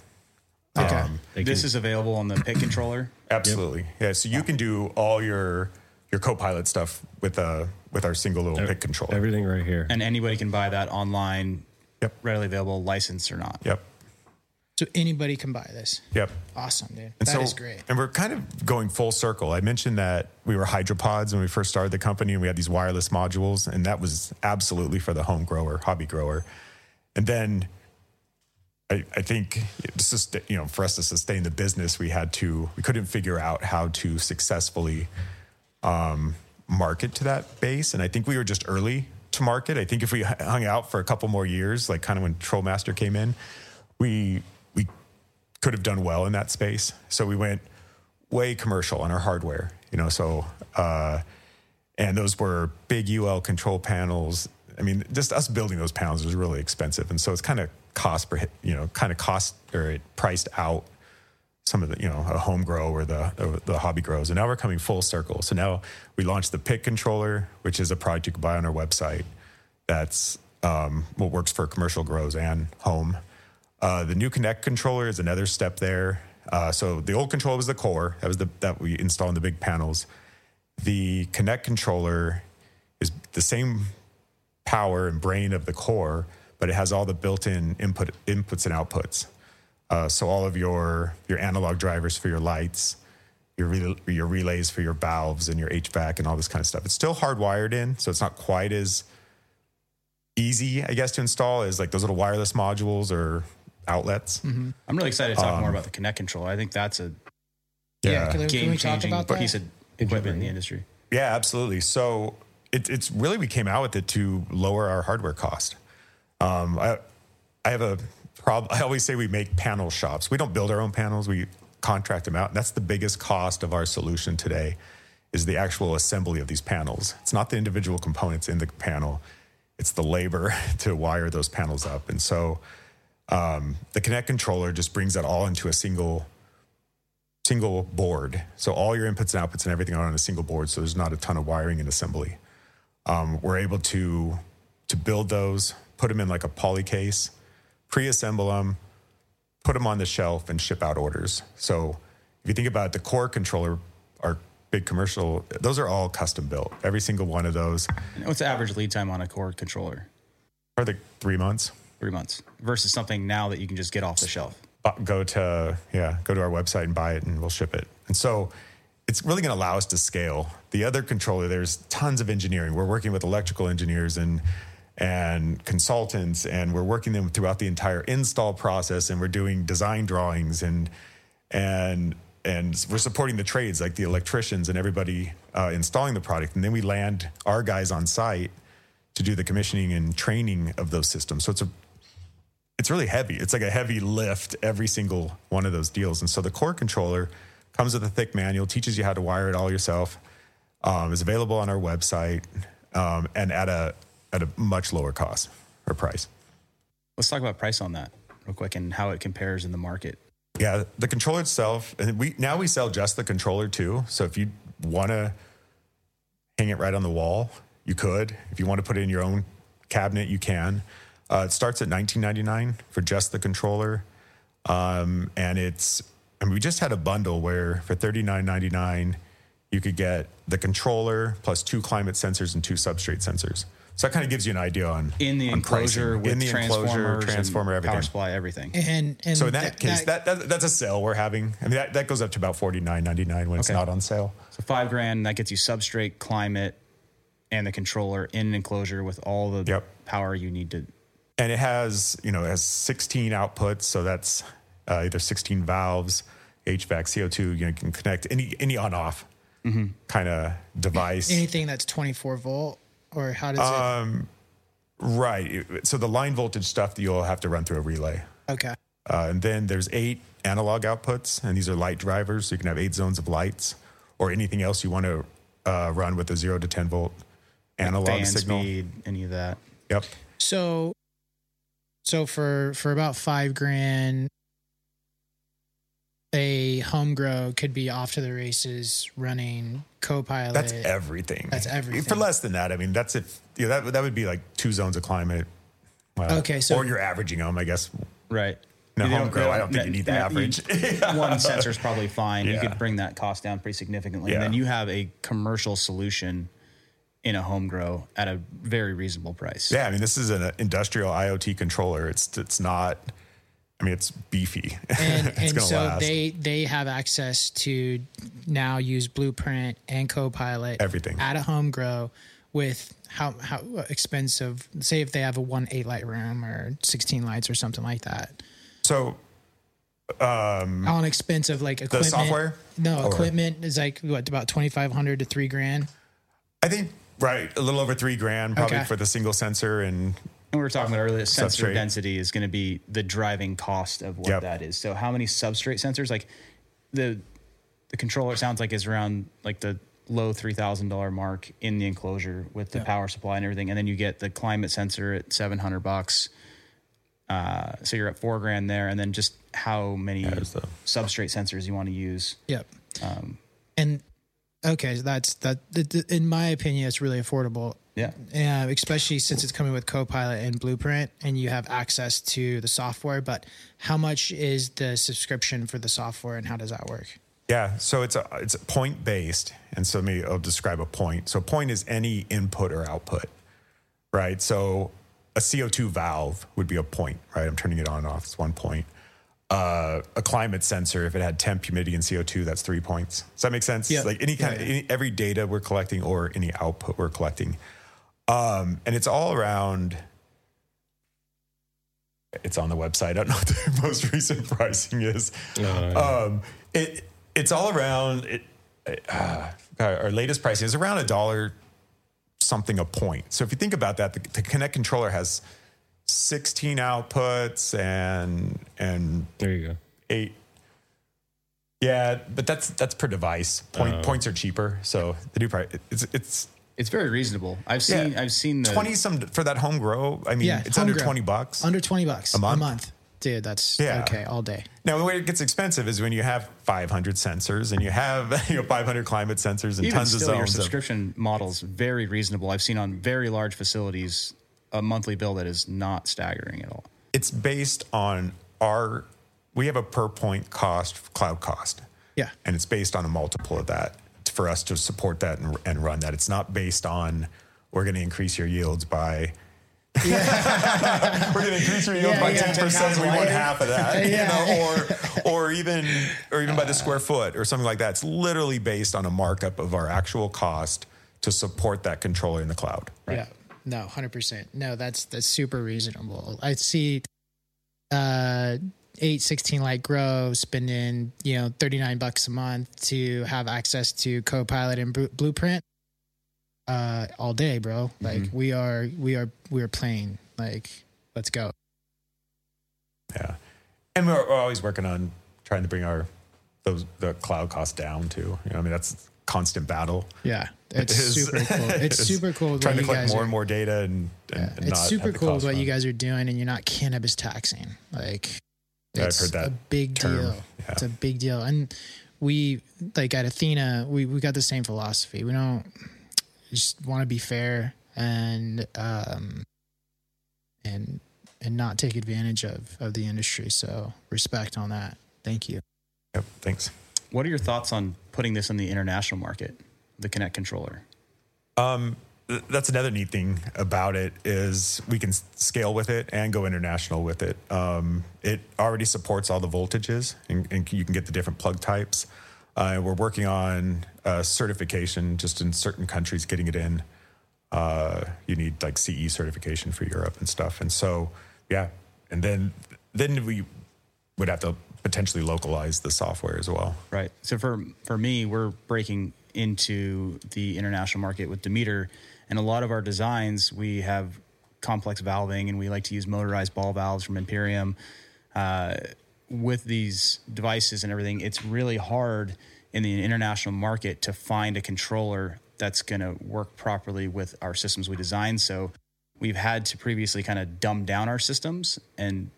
Okay. Um, This is available on the pit controller. absolutely. Yeah. So you can do all your your co-pilot stuff with a with our single little ev- pick controller. everything right here. And anybody can buy that online, Yep. readily available, licensed or not. Yep. So anybody can buy this. Yep. Awesome, dude. And That is so, great. And we're kind of going full circle. I mentioned that we were hydropods when we first started the company and we had these wireless modules, and that was absolutely for the home grower, hobby grower. And then I, I think it's just, you know, for us to sustain the business, we had to, we couldn't figure out how to successfully um, market to that base. And I think we were just early to market. I think if we hung out for a couple more years, like kind of when TrolMaster came in, we, we could have done well in that space. So we went way commercial on our hardware, you know, so, uh, and those were big UL control panels. I mean, just us building those panels was really expensive. And so it's kind of cost per, you know, kind of cost or it priced out some of the, you know, a home grow or the, or the hobby grows. And now we're coming full circle. So now we launched the Pick controller, which is a product you can buy on our website. That's um, what works for commercial grows and home. Uh, the new Connect controller is another step there. Uh, so the old controller was the core. That was the that we installed in the big panels. The Connect controller is the same power and brain of the core, but it has all the built-in input inputs and outputs. Uh, so all of your your analog drivers for your lights, your rel- your relays for your valves and your HVAC and all this kind of stuff. It's still hardwired in, so it's not quite as easy, I guess, to install as like those little wireless modules or outlets. Mm-hmm. I'm really excited to talk Um, more about the Connect controller. I think that's a Yeah, can, we- can game we talk changing about that? piece of equipment in the industry. Yeah, absolutely. So it, it's really we came out with it to lower our hardware cost. Um, I I have a problem. I always say we make panel shops. We don't build our own panels. We contract them out. And that's the biggest cost of our solution today is the actual assembly of these panels. It's not the individual components in the panel. It's the labor to wire those panels up. And so um, the Connect controller just brings that all into a single single board. So all your inputs and outputs and everything are on a single board. So there's not a ton of wiring and assembly. Um, we're able to to build those, put them in like a poly case, pre-assemble them, put them on the shelf, and ship out orders. So if you think about the core controller, our big commercial, those are all custom built. Every single one of those What's the average lead time on a core controller? are the three months. Three months versus something now that you can just get off the shelf. go to yeah go to our website and buy it and we'll ship it and so it's really going to allow us to scale the other controller there's tons of engineering we're working with electrical engineers and and consultants and we're working them throughout the entire install process and we're doing design drawings and and and we're supporting the trades like the electricians and everybody uh, installing the product and then we land our guys on site to do the commissioning and training of those systems so it's a it's really heavy. It's like a heavy lift every single one of those deals. And so the core controller comes with a thick manual, teaches you how to wire it all yourself. Um, is available on our website um, and at a at a much lower cost or price. Let's talk about price on that real quick and how it compares in the market. Yeah, the controller itself, and we now we sell just the controller too. So if you want to hang it right on the wall, you could. If you want to put it in your own cabinet, you can. Uh, it starts at nineteen ninety nine for just the controller, um, and it's. Mean, we just had a bundle where for thirty nine ninety nine, you could get the controller plus two climate sensors and two substrate sensors. So that kind of gives you an idea on In the on pricing. enclosure with in the enclosure, transformers, transformer, and everything. power supply, everything. and and So in that, case, that, that that's a sale we're having. I mean, that, that goes up to about forty nine ninety nine when it's not on sale. So five grand that gets you substrate, climate, and the controller in an enclosure with all the Yep. power you need to. And it has you know it has sixteen outputs, so that's uh, either sixteen valves, HVAC, CO two. You know, you can connect any any on off kind of device. anything that's 24 volt or how does Um, right. So the line voltage stuff that you'll have to run through a relay. Okay. Uh, and then there's eight analog outputs, and these are light drivers. So you can have eight zones of lights or anything else you want to uh, run with a zero to 10 volt analog fan signal. speed, any of that. Yep. So, so for for about five grand, a home grow could be off to the races running Copilot. That's everything. That's everything. For less than that, I mean, that's if you know, that that would be like two zones of climate. Well, Okay, so- or you're averaging them, I guess. Right. No, home don't- grow, I don't think you need the that- average. One sensor is probably fine. You could bring that cost down pretty significantly. Yeah. And then you have a commercial solution in a home grow at a very reasonable price. Yeah, I mean, this is an industrial IoT controller. It's it's not. I mean, it's beefy. and it's and so last. they they have access to now use Blueprint and Copilot Everything. at a home grow with how how expensive. Say if they have a one eight light room or sixteen lights or something like that. so um, How expensive like equipment? software? No, Or- equipment is like what about twenty five hundred to three grand. I think right a little over three grand probably Okay. for the single sensor And we were talking about earlier, sensor Substrate. density is going to be the driving cost of what Yep. that is. So how many substrate sensors? Like the the controller sounds like is around like the low three thousand dollar mark in the enclosure with the power supply and everything, and then you get the climate sensor at seven hundred bucks. Uh, so you're at four grand there, and then just how many the- substrate sensors you want to use. Yep. and okay, so that's that. th- th- In my opinion, it's really affordable. Yeah, Yeah, especially since it's coming with Copilot and Blueprint, and you have access to the software. But how much is the subscription for the software, and how does that work? Yeah, so it's a it's point based, and so let me I'll describe a point. So a point is any input or output, right? So a CO two valve would be a point, right? I'm turning it on and off. It's one point. Uh, a climate sensor, if it had temp, humidity, and CO two, that's three points. Does that make sense? Yeah. Like any kind Yeah, of yeah. any, every data we're collecting or any output we're collecting, um, and it's all around. It's on the website. I don't know what the most recent pricing is. Um, it it's all around. It, uh, our latest pricing is around a dollar something a point. So if you think about that, the, the Connect controller has 16 outputs and and There you go. eight. Yeah, but that's that's per device. Point, Oh. Points are cheaper, so the new price it's it's it's very reasonable. I've seen yeah, I've seen the twenty some for that home grow. I mean, Yeah, it's under grow. twenty bucks. Under twenty bucks a month? dude. That's Yeah. okay all day. Now, the way it gets expensive is when you have 500 sensors and you have you know 500 climate sensors and even tons still, of your zones. of- subscription model's very reasonable. I've seen on very large facilities a monthly bill that is not staggering at all. it's based on our we have a per point cost cloud cost Yeah. and it's based on a multiple of that for us to support that and, and run that it's not based on we're going to increase your yields by we're going to increase your yields Yeah, by yeah, 10% we want half of that Yeah. you know or or even or even by the square foot or something like that it's literally based on a markup of our actual cost to support that controller in the cloud Yeah. No, hundred percent. No, that's that's super reasonable. I see uh eight sixteen light grow spending, you know, thirty nine bucks a month to have access to Copilot and Blu- Blueprint. Uh all day, bro. Like we are we are we are playing. Like, let's go. Yeah, and we're, we're always working on trying to bring our those the cloud costs down too. You know, I mean that's constant battle. Yeah. It's It super cool. It's super cool Trying what to you collect guys more are, and more data and, and, Yeah. and It's super cool cost what you guys are doing and you're not cannabis taxing. Like Yeah, I've it's heard that a big term. deal. Yeah. It's a big deal. And we like at Athena, we, we got the same philosophy. We don't just want to be fair and um and and not take advantage of of the industry. So respect on that. Thank you. Yep, thanks. What are your thoughts on putting this in the international market, the Connect controller? Um, th- that's another neat thing about it is we can scale with it and go international with it. Um, it already supports all the voltages and, and you can get the different plug types. Uh, we're working on uh, certification just in certain countries, getting it in. Uh, you need like CE certification for Europe and stuff. And so, yeah. And then, then we would have to potentially localize the software as well. Right. So for for me, we're breaking into the international market with Demeter, and a lot of our designs we have complex valving, and we like to use motorized ball valves from Imperium. Uh, with these devices and everything, it's really hard in the international market to find a controller that's going to work properly with our systems we design. So we've had to previously kind of dumb down our systems, and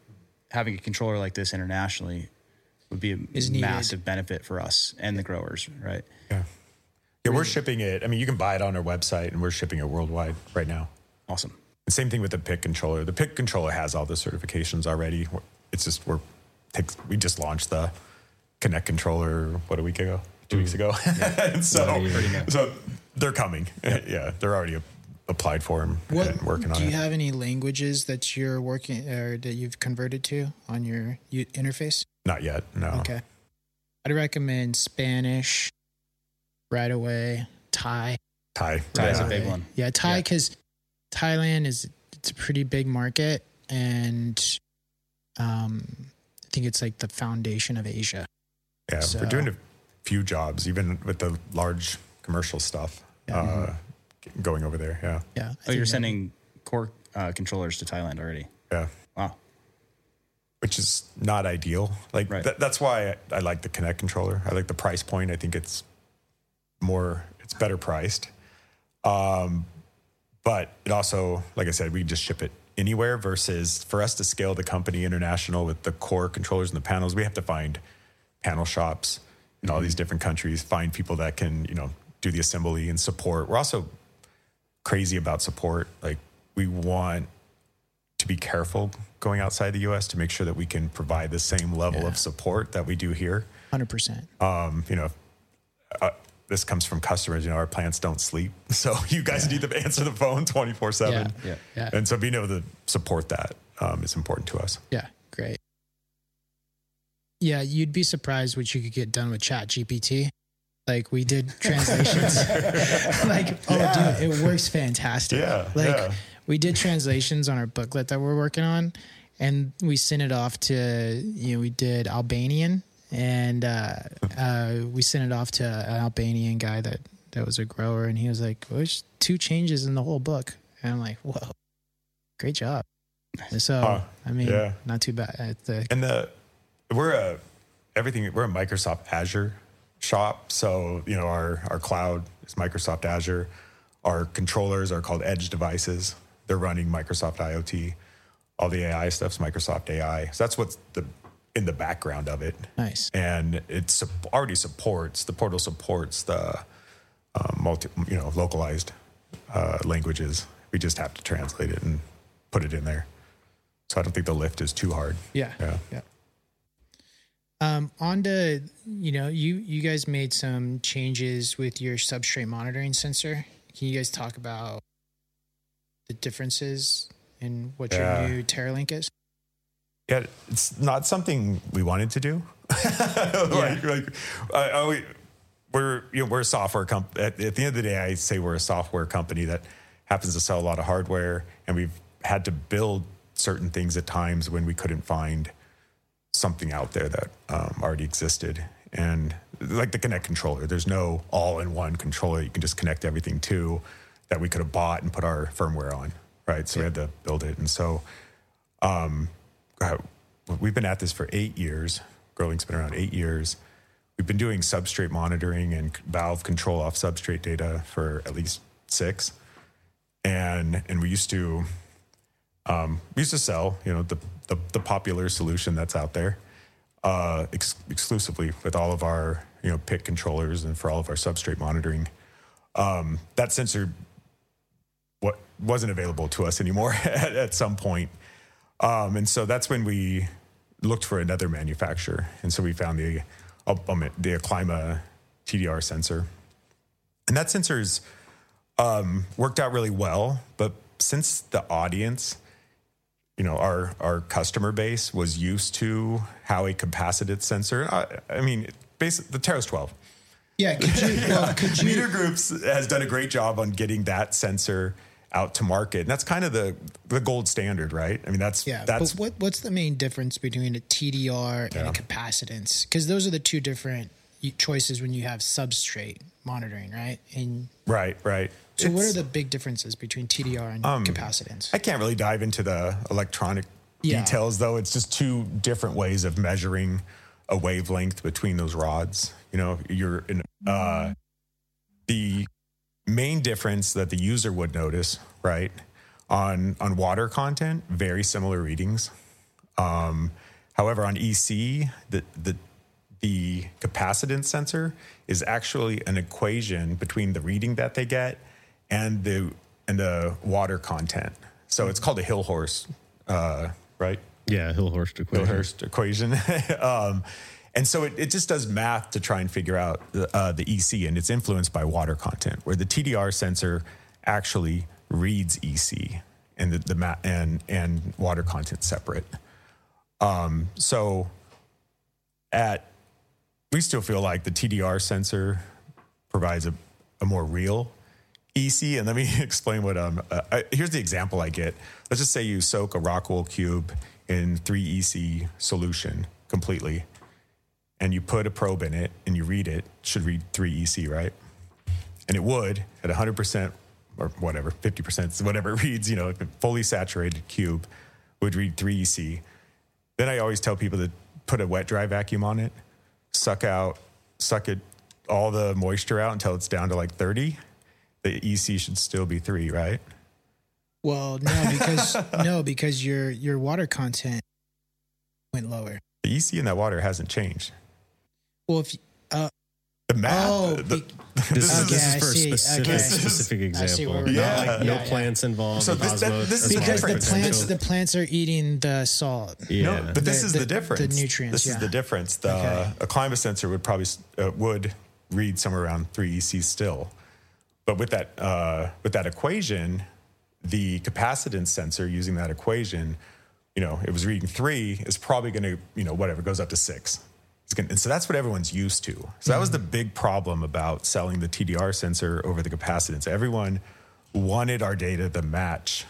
having a controller like this internationally would be a massive benefit for us and the growers, right? Yeah. Yeah, we're shipping it. I mean, you can buy it on our website and we're shipping it worldwide right now. Awesome. And same thing with the PIC controller. The PIC controller has all the certifications already. It's just we're we just launched the Connect controller what a week ago, two weeks mm-hmm. ago. and so so they're coming. Yeah, they're already applied for them and working on it. do you have any languages that you're working or that you've converted to on your interface? Not yet. No. Okay. I'd recommend Spanish right away, Thai. Thai. Thai is yeah. a big one. Yeah, Thai Yeah. because Thailand is it's a pretty big market and um I think it's like the foundation of Asia. Yeah, So- we're doing a few jobs, even with the large commercial stuff uh, going over there. Yeah, Yeah. I Oh, you're that- sending core uh, controllers to Thailand already. yeah, Wow. which is not ideal. Like Right. that, that's why I, I like the Connect controller. I like the price point. I think it's more, it's better priced. Um, but it also, like I said, we just ship it anywhere versus for us to scale the company international with the core controllers and the panels, we have to find panel shops in all these different countries, find people that can, you know, do the assembly and support. We're also crazy about support. Like we want to be careful going outside the US to make sure that we can provide the same level Yeah. of support that we do here. 100%. Um, you know, uh, this comes from customers. You know, our plants don't sleep, so you guys need to answer the phone twenty four seven. Yeah. Yeah. And so being able to support that um, is important to us. Yeah, great. Yeah, you'd be surprised what you could get done with Chat GPT. Like we did translations. like, oh dude, it works fantastic. Yeah, Like yeah. we did translations on our booklet that we're working on and we sent it off to you know, we did Albanian and uh, uh, we sent it off to an Albanian guy that that was a grower and he was like, well, there's two changes in the whole book. And I'm like, whoa, great job. So Huh. I mean, Yeah. not too bad. The, And the we're a everything. We're a Microsoft Azure shop, so you know our our cloud is Microsoft Azure. Our controllers are called Edge devices. They're running Microsoft IoT. All the AI stuff's Microsoft AI. So that's what's the in the background of it. nice. and it sup- already supports the portal supports the um, multi, you know, localized uh, languages. We just have to translate it and put it in there. So I don't think the lift is too hard. Yeah. Yeah. Yeah. Um, on to, you know, you, you guys made some changes with your substrate monitoring sensor. Can you guys talk about the differences in what Yeah. your new TerraLink is? Yeah, it's not something we wanted to do. like, like I, I, we- we're you know we're a software company. At, at the end of the day, I say we're a software company that happens to sell a lot of hardware, and we've had to build certain things at times when we couldn't find something out there that um, already existed. And like the Connect controller, there's no all-in-one controller you can just connect everything to that we could have bought and put our firmware on, right? So we had to build it, and so God, we've been at this for eight years. GrowLink's been around eight years. We've been doing substrate monitoring and valve control off substrate data for at least six. And and we used to um, we used to sell, you know, the the, the popular solution that's out there uh, ex- exclusively with all of our you know PIC controllers and for all of our substrate monitoring. Um, that sensor what wasn't available to us anymore at, at some point. Um, and so that's when we looked for another manufacturer. And so we found the um, the Acclima TDR sensor. And that sensor's um, worked out really well. But since the audience, you know, our, our customer base was used to how a capacitive sensor, I, I mean, basically the Teros 12. Yeah. Could you, well, could you, Meter Groups has done a great job on getting that sensor out to market. And that's kind of the the gold standard, right? I mean, that's yeah. that's but what, what's the main difference between a TDR and a capacitance? Because those are the two different choices when you have substrate monitoring, right? And right, right. so, what are the big differences between TDR and capacitance? I can't really dive into the electronic Yeah. details, though. It's just two different ways of measuring a wavelength between those rods. You know, you're in uh, the main difference that the user would notice, right? On on water content, very similar readings. Um, however, on EC, the the the capacitance sensor is actually an equation between the reading that they get and the and the water content. So it's called a Hilhorst, uh, right? Yeah, Hilhorst equation. Hilhorst equation. um, and so it, it just does math to try and figure out the, uh, the EC, and it's influenced by water content, where the TDR sensor actually reads EC and the, the ma- and and water content separate. Um, so at we still feel like the TDR sensor provides a, a more real EC. And let me explain what um uh, I, here's the example I get. Let's just say you soak a Rockwool cube in 3EC solution completely, and you put a probe in it and you read it. Should read 3EC, right? And it would at 100 percent or whatever, 50 percent, whatever it reads. You know, fully saturated cube would read 3EC. Then I always tell people to put a wet dry vacuum on it, suck out, suck it all the moisture out until it's down to like 30. The EC should still be three, right? Well, no, because no, because your your water content went lower. The EC in that water hasn't changed. Well, if uh, The math. Oh, the, be- This, this is, is this is for a see. specific, Okay. specific I see where example. we're Not like Yeah, no yeah. plants involved. So this- that- this is because the plants the plants are eating the salt. Yeah. No, but this The- is the- the, the difference. nutrients, This yeah. is the difference. The Okay. a climate sensor would probably uh, would read somewhere around three EC still, but with that uh, with that equation, the capacitance sensor using that equation, you know, it was reading three is probably going to you know whatever goes up to six. Gonna, and so that's what everyone's used to. So that was the big problem about selling the TDR sensor over the capacitance. Everyone wanted our data to match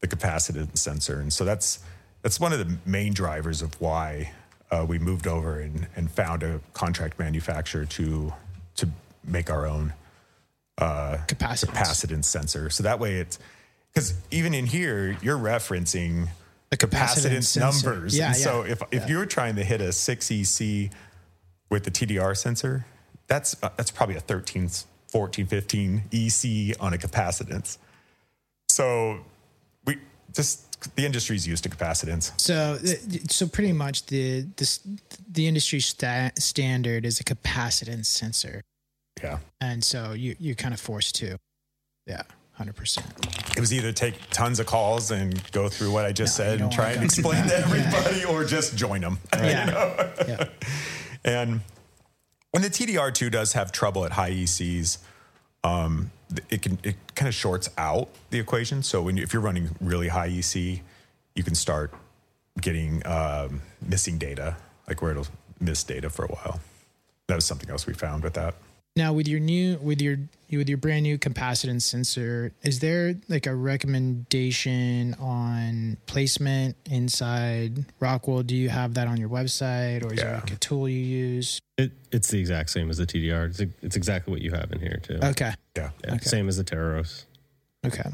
the capacitance sensor, and so that's that's one of the main drivers of why uh, we moved over and, and found a contract manufacturer to to make our own Capacitance. capacitance sensor. So that way it's because even in here you're referencing The capacitance numbers. Yeah, and so yeah, if if you're trying to hit a six EC with the TDR sensor, that's uh, that's probably a 13, 14, 15 EC on a capacitance. So we just the industry's used to capacitance. So, so pretty much the this the industry sta- standard is a capacitance sensor, Yeah. and so you you're kind of forced to, yeah, hundred percent. It was either take tons of calls and go through what I just No, said and try and explain to that. Yeah. everybody or just join them. Yeah, yeah. And when the TDR2 does have trouble at high ECs, um, it can it kind of shorts out the equation. So when you, if you're running really high EC, you can start getting um, missing data, like where it'll miss data for a while. That was something else we found with that. Now, with your new with your with your brand new capacitance sensor, is there like a recommendation on placement inside Rockwool? Do you have that on your website, or is there Yeah. like a tool you use? It, it's the exact same as the TDR. It's, it's exactly what you have in here too. Okay, Yeah. Yeah, okay. Same as the Teros. okay,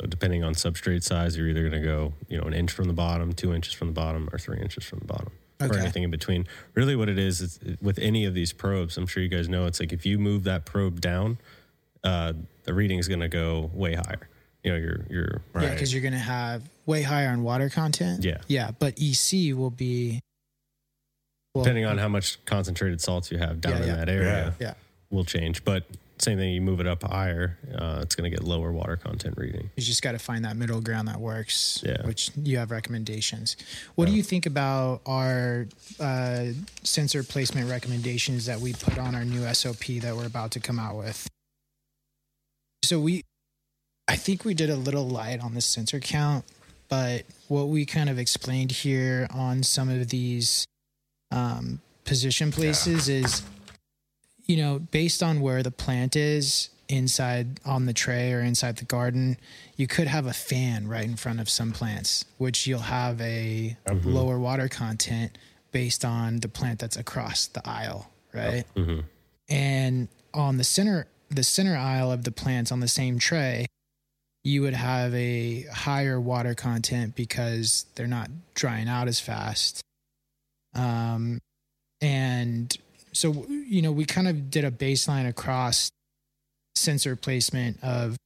So depending on substrate size, you're either going to go, you know, an inch from the bottom, two inches from the bottom, or three inches from the bottom, or anything in between. Really, what it is, is with any of these probes, I'm sure you guys know, it's like if you move that probe down, uh, the reading is going to go way higher. You know, your your yeah, Right. because you're gonna have way higher on water content. Yeah. yeah, but EC will be well, depending on how much concentrated salts you have down Yeah, in yeah. that area, yeah. will change. But same thing, you move it up higher, uh, it's going to get lower water content reading. You just got to find that middle ground that works. Yeah. Which you have recommendations. What do you think about our uh, sensor placement recommendations that we put on our new SOP that we're about to come out with? So we, I think we did a little light on the sensor count, but what we kind of explained here on some of these um, position places is, you know, based on where the plant is inside on the tray or inside the garden, you could have a fan right in front of some plants, which you'll have a lower water content based on the plant that's across the aisle, right? Mhm. And on the center the center aisle of the plants on the same tray, you would have a higher water content because they're not drying out as fast. Um, and so you know we kind of did a baseline across sensor placement of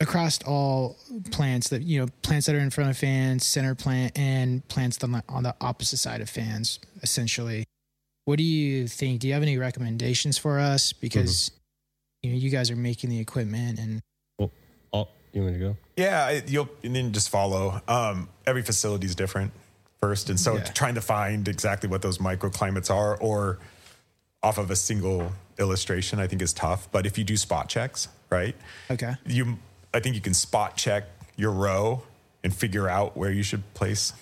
across all plants that you know plants that are in front of fans center plant and plants on the, on the opposite side of fans essentially what do you think? Do you have any recommendations for us? Because you know you guys are making the equipment, and All, you want to go? Yeah, you'll and then just follow. Um, every facility is different first, and so Yeah. trying to find exactly what those microclimates are, or off of a single illustration, I think is tough. But if you do spot checks, right, okay, you, I think you can spot check your row and figure out where you should place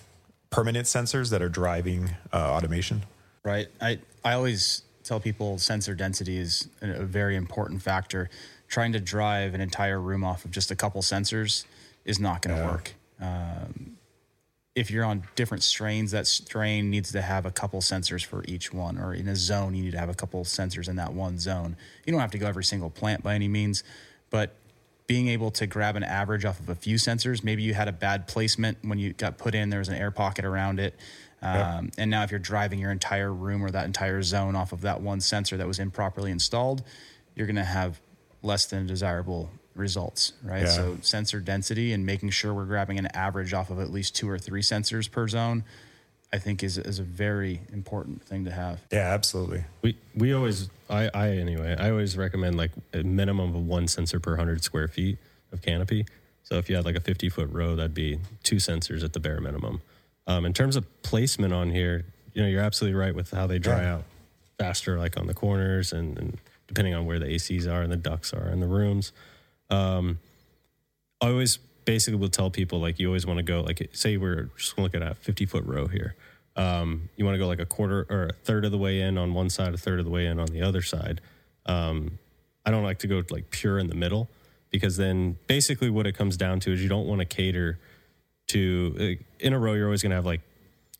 permanent sensors that are driving uh, automation. Right. I, I always tell people sensor density is a, very important factor. Trying to drive an entire room off of just a couple sensors is not going to Yeah. work. Um, if you're on different strains, that strain needs to have a couple sensors for each one, or in a zone, you need to have a couple sensors in that one zone. You don't have to go every single plant by any means, but being able to grab an average off of a few sensors, maybe you had a bad placement when you got put in, there was an air pocket around it. Um, And now, if you're driving your entire room or that entire zone off of that one sensor that was improperly installed, you're going to have less than desirable results, right? Yeah. So, sensor density and making sure we're grabbing an average off of at least two or three sensors per zone, I think is, is a very important thing to have. Yeah, absolutely. We we always I I anyway I always recommend like a minimum of one sensor per hundred square feet of canopy. So if you had like a fifty foot row, that'd be two sensors at the bare minimum. Um, in terms of placement on here, you know you're absolutely right with how they dry Yeah. out faster, like on the corners and, and depending on where the ACs are and the ducts are in the rooms. Um, I always basically will tell people like you always want to go like say we're just looking at a 50 foot row here. Um, you want to go like a quarter or a third of the way in on one side, a third of the way in on the other side. Um, I don't like to go like pure in the middle because then basically what it comes down to is you don't want to cater to uh, in a row. You're always going to have like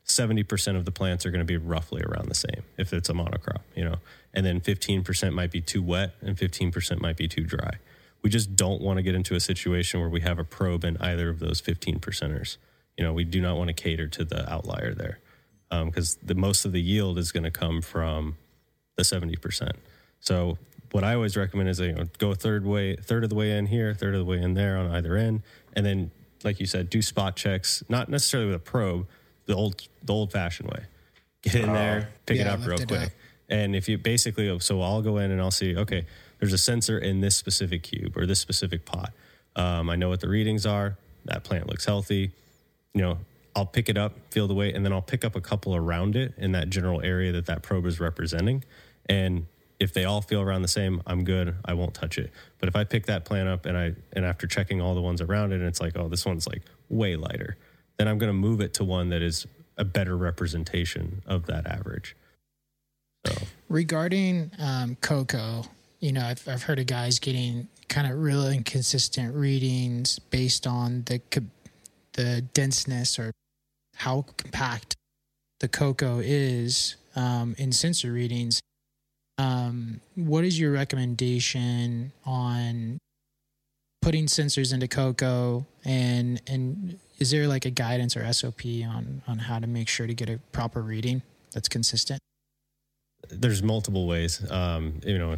70% of the plants are going to be roughly around the same if it's a monocrop, you know, and then 15% might be too wet and 15% might be too dry. We just don't want to get into a situation where we have a probe in either of those 15 percenters. You know, we do not want to cater to the outlier there um, because the most of the yield is going to come from the 70%. So what I always recommend is you know, go a third way, third of the way in here, third of the way in there on either end, and then, like you said, do spot checks, not necessarily with a probe, the old the old fashioned way. Get in there, oh, pick it up real quick. up. And if you basically, so I'll go in and I'll see, okay, there's a sensor in this specific cube or this specific pot. Um, I know what the readings are. That plant looks healthy. You know, I'll pick it up, feel the weight, and then I'll pick up a couple around it in that general area that that probe is representing. And if they all feel around the same, I'm good. I won't touch it. But if I pick that plant up and I and after checking all the ones around it, and it's like, oh, this one's like way lighter, then I'm going to move it to one that is a better representation of that average. So regarding um, coco, you know, I've I've heard of guys getting kind of real inconsistent readings based on the the denseness or how compact the coco is um, in sensor readings. Um, what is your recommendation on putting sensors into coco and and is there like a guidance or SOP on on how to make sure to get a proper reading that's consistent? there's multiple ways. Um, you know,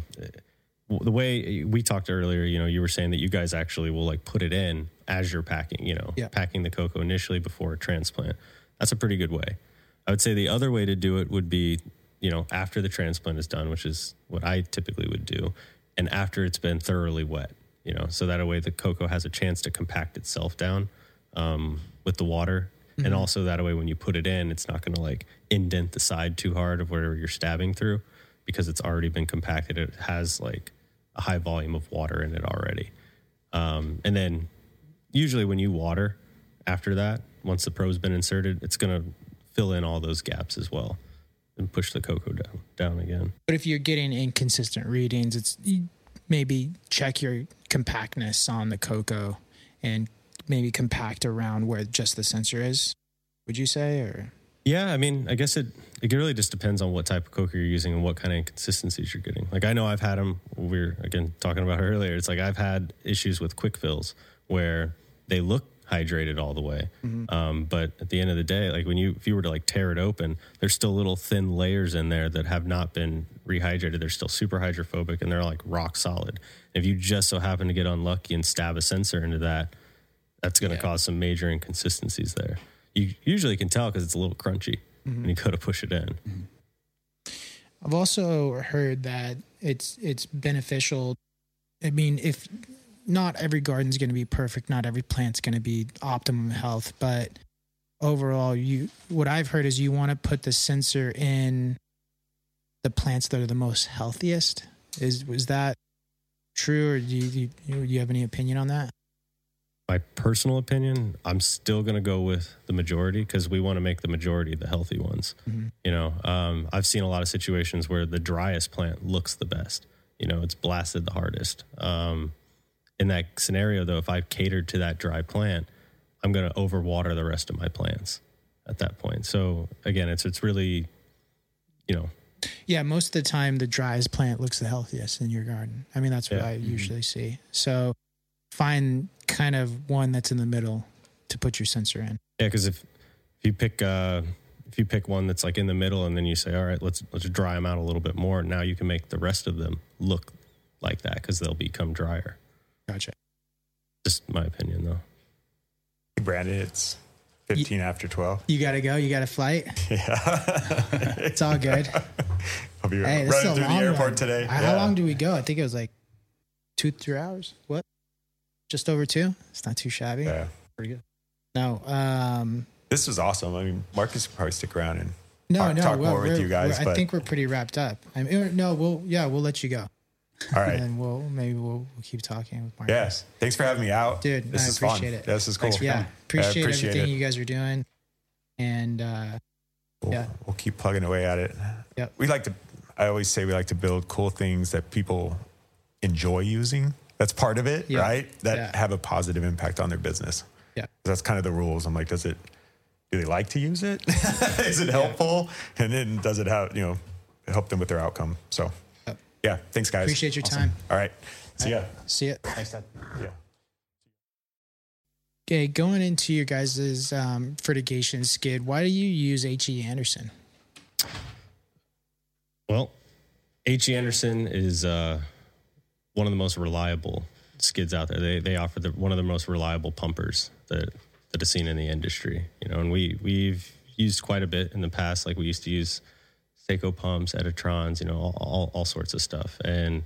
the way we talked earlier, you know, you were saying that you guys actually will like put it in as you're packing, you know, Yeah. packing the coco initially before a transplant. That's a pretty good way. I would say the other way to do it would be, you know, after the transplant is done, which is what I typically would do, and after it's been thoroughly wet, you know, so that way the coco has a chance to compact itself down um, with the water. And also that way, when you put it in, it's not going to like indent the side too hard of whatever you're stabbing through because it's already been compacted. It has like a high volume of water in it already. Um, and then usually when you water after that, once the probe's been inserted, it's going to fill in all those gaps as well and push the coco down down again. But if you're getting inconsistent readings, it's maybe check your compactness on the coco and maybe compact around where just the sensor is. Would you say or Yeah, I mean, I guess it it really just depends on what type of coco you're using and what kind of inconsistencies you're getting. Like I know I've had them. We were again talking about earlier. It's like I've had issues with quick fills where they look hydrated all the way, um, but at the end of the day, like when you if you were to like tear it open, there's still little thin layers in there that have not been rehydrated. They're still super hydrophobic and they're like rock solid. If you just so happen to get unlucky and stab a sensor into that, that's going to Yeah. cause some major inconsistencies there. You usually can tell because it's a little crunchy when you go to push it in. I've also heard that it's it's beneficial. I mean, if not every garden's going to be perfect, not every plant's going to be optimum health, but overall, you what I've heard is you want to put the sensor in the plants that are the most healthiest. Is was that true, or do you, do you have any opinion on that? My personal opinion, I'm still going to go with the majority because we want to make the majority the healthy ones. Mm-hmm. You know, um, I've seen a lot of situations where the driest plant looks the best. You know, it's blasted the hardest. Um, in that scenario, though, if I catered to that dry plant, I'm going to overwater the rest of my plants at that point. So again, it's it's really, you know, Yeah, most of the time the driest plant looks the healthiest in your garden. I mean, that's what Yeah. I usually see. So find kind of one that's in the middle to put your sensor in. Yeah, because if if you pick uh, if you pick one that's like in the middle, and then you say, all right, let's let's dry them out a little bit more. Now you can make the rest of them look like that because they'll become drier. Gotcha. Just my opinion, though. Brandon, it's 15 after 12. You got to go. You got a flight. Yeah. It's all good. I'll be hey, running through the airport one. today. How Yeah. long do we go? I think it was like two, three hours. What? Just over two. It's not too shabby. Yeah. Pretty good. No. Um. This was awesome. I mean, Marcus could probably stick around and No. Talk- no. talk well, more with you guys, we're- I think we're pretty wrapped up. I mean, no. We'll. Yeah. We'll let you go. all right. And we'll maybe we'll, we'll keep talking with Marcus. Yes. Thanks for having me out. Dude, this I is fun. appreciate it. Yeah, this is cool. Yeah. coming. Appreciate, appreciate everything it. you guys are doing. And uh, We'll, Yeah. we'll keep plugging away at it. Yep. We like to, I always say we like to build cool things that people enjoy using. That's part of it, Yeah. right? That Yeah. have a positive impact on their business. Yeah. That's kind of the rules. I'm like, does it, do they like to use it? Is it helpful? And then does it have, you know, help them with their outcome? So, Yep. yeah. Thanks, guys. appreciate your time. All right. See ya. See it. Thanks, Dad. Yeah. Okay, going into your guys' um, fertigation skid, why do you use H.E. Anderson? Well, H.E. Anderson is uh, one of the most reliable skids out there. They they offer the, one of the most reliable pumpers that that is seen in the industry. You know, and we we've used quite a bit in the past. Like we used to use Seko pumps, Editrons, you know, all, all, all sorts of stuff, and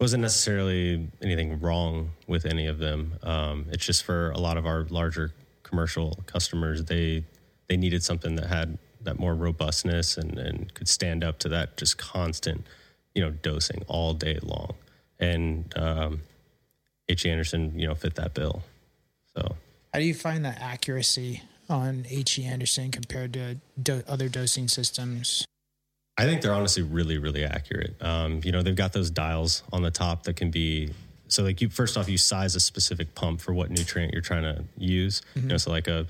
wasn't necessarily anything wrong with any of them. Um, it's just for a lot of our larger commercial customers, they they needed something that had that more robustness and, and could stand up to that just constant, you know, dosing all day long. And um, H. Anderson, you know, fit that bill. So How do you find the accuracy on H.E. Anderson compared to do- other dosing systems? I think they're honestly really, really accurate. Um, you know, they've got those dials on the top that can be so like you first off you size a specific pump for what nutrient you're trying to use. You know, so like a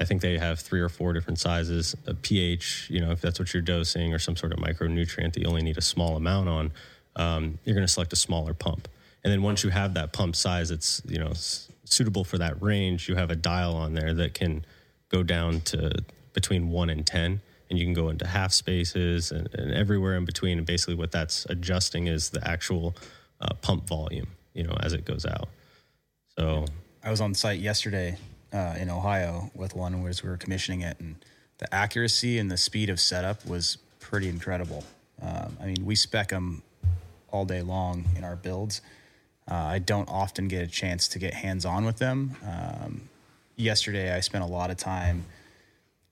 I think they have three or four different sizes. A pH, you know, if that's what you're dosing or some sort of micronutrient that you only need a small amount on, um, you're going to select a smaller pump. And then once you have that pump size, it's you know suitable for that range. You have a dial on there that can go down to between one and ten, and you can go into half spaces and, and everywhere in between. And basically, what that's adjusting is the actual uh, pump volume, you know, as it goes out. So I was on site yesterday uh, in Ohio with one where we were commissioning it, and the accuracy and the speed of setup was pretty incredible. Um, I mean, we spec them all day long in our builds. Uh, I don't often get a chance to get hands on with them. Um, yesterday, I spent a lot of time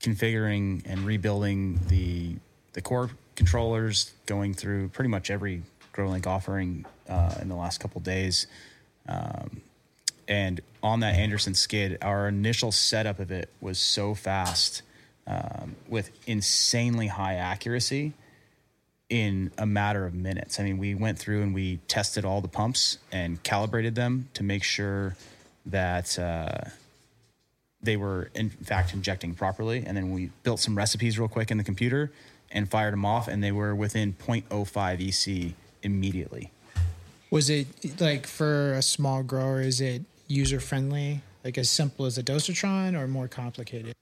configuring and rebuilding the the core controllers, going through pretty much every GrowLink offering uh, in the last couple days. And on that Anderson skid, our initial setup of it was so fast um, with insanely high accuracy in a matter of minutes. I mean, we went through and we tested all the pumps and calibrated them to make sure that uh, they were, in fact, injecting properly. And then we built some recipes real quick in the computer and fired them off, and they were within 0.05 EC immediately. Was it like for a small grower? Is it user friendly, like as simple as a dosatron, or more complicated?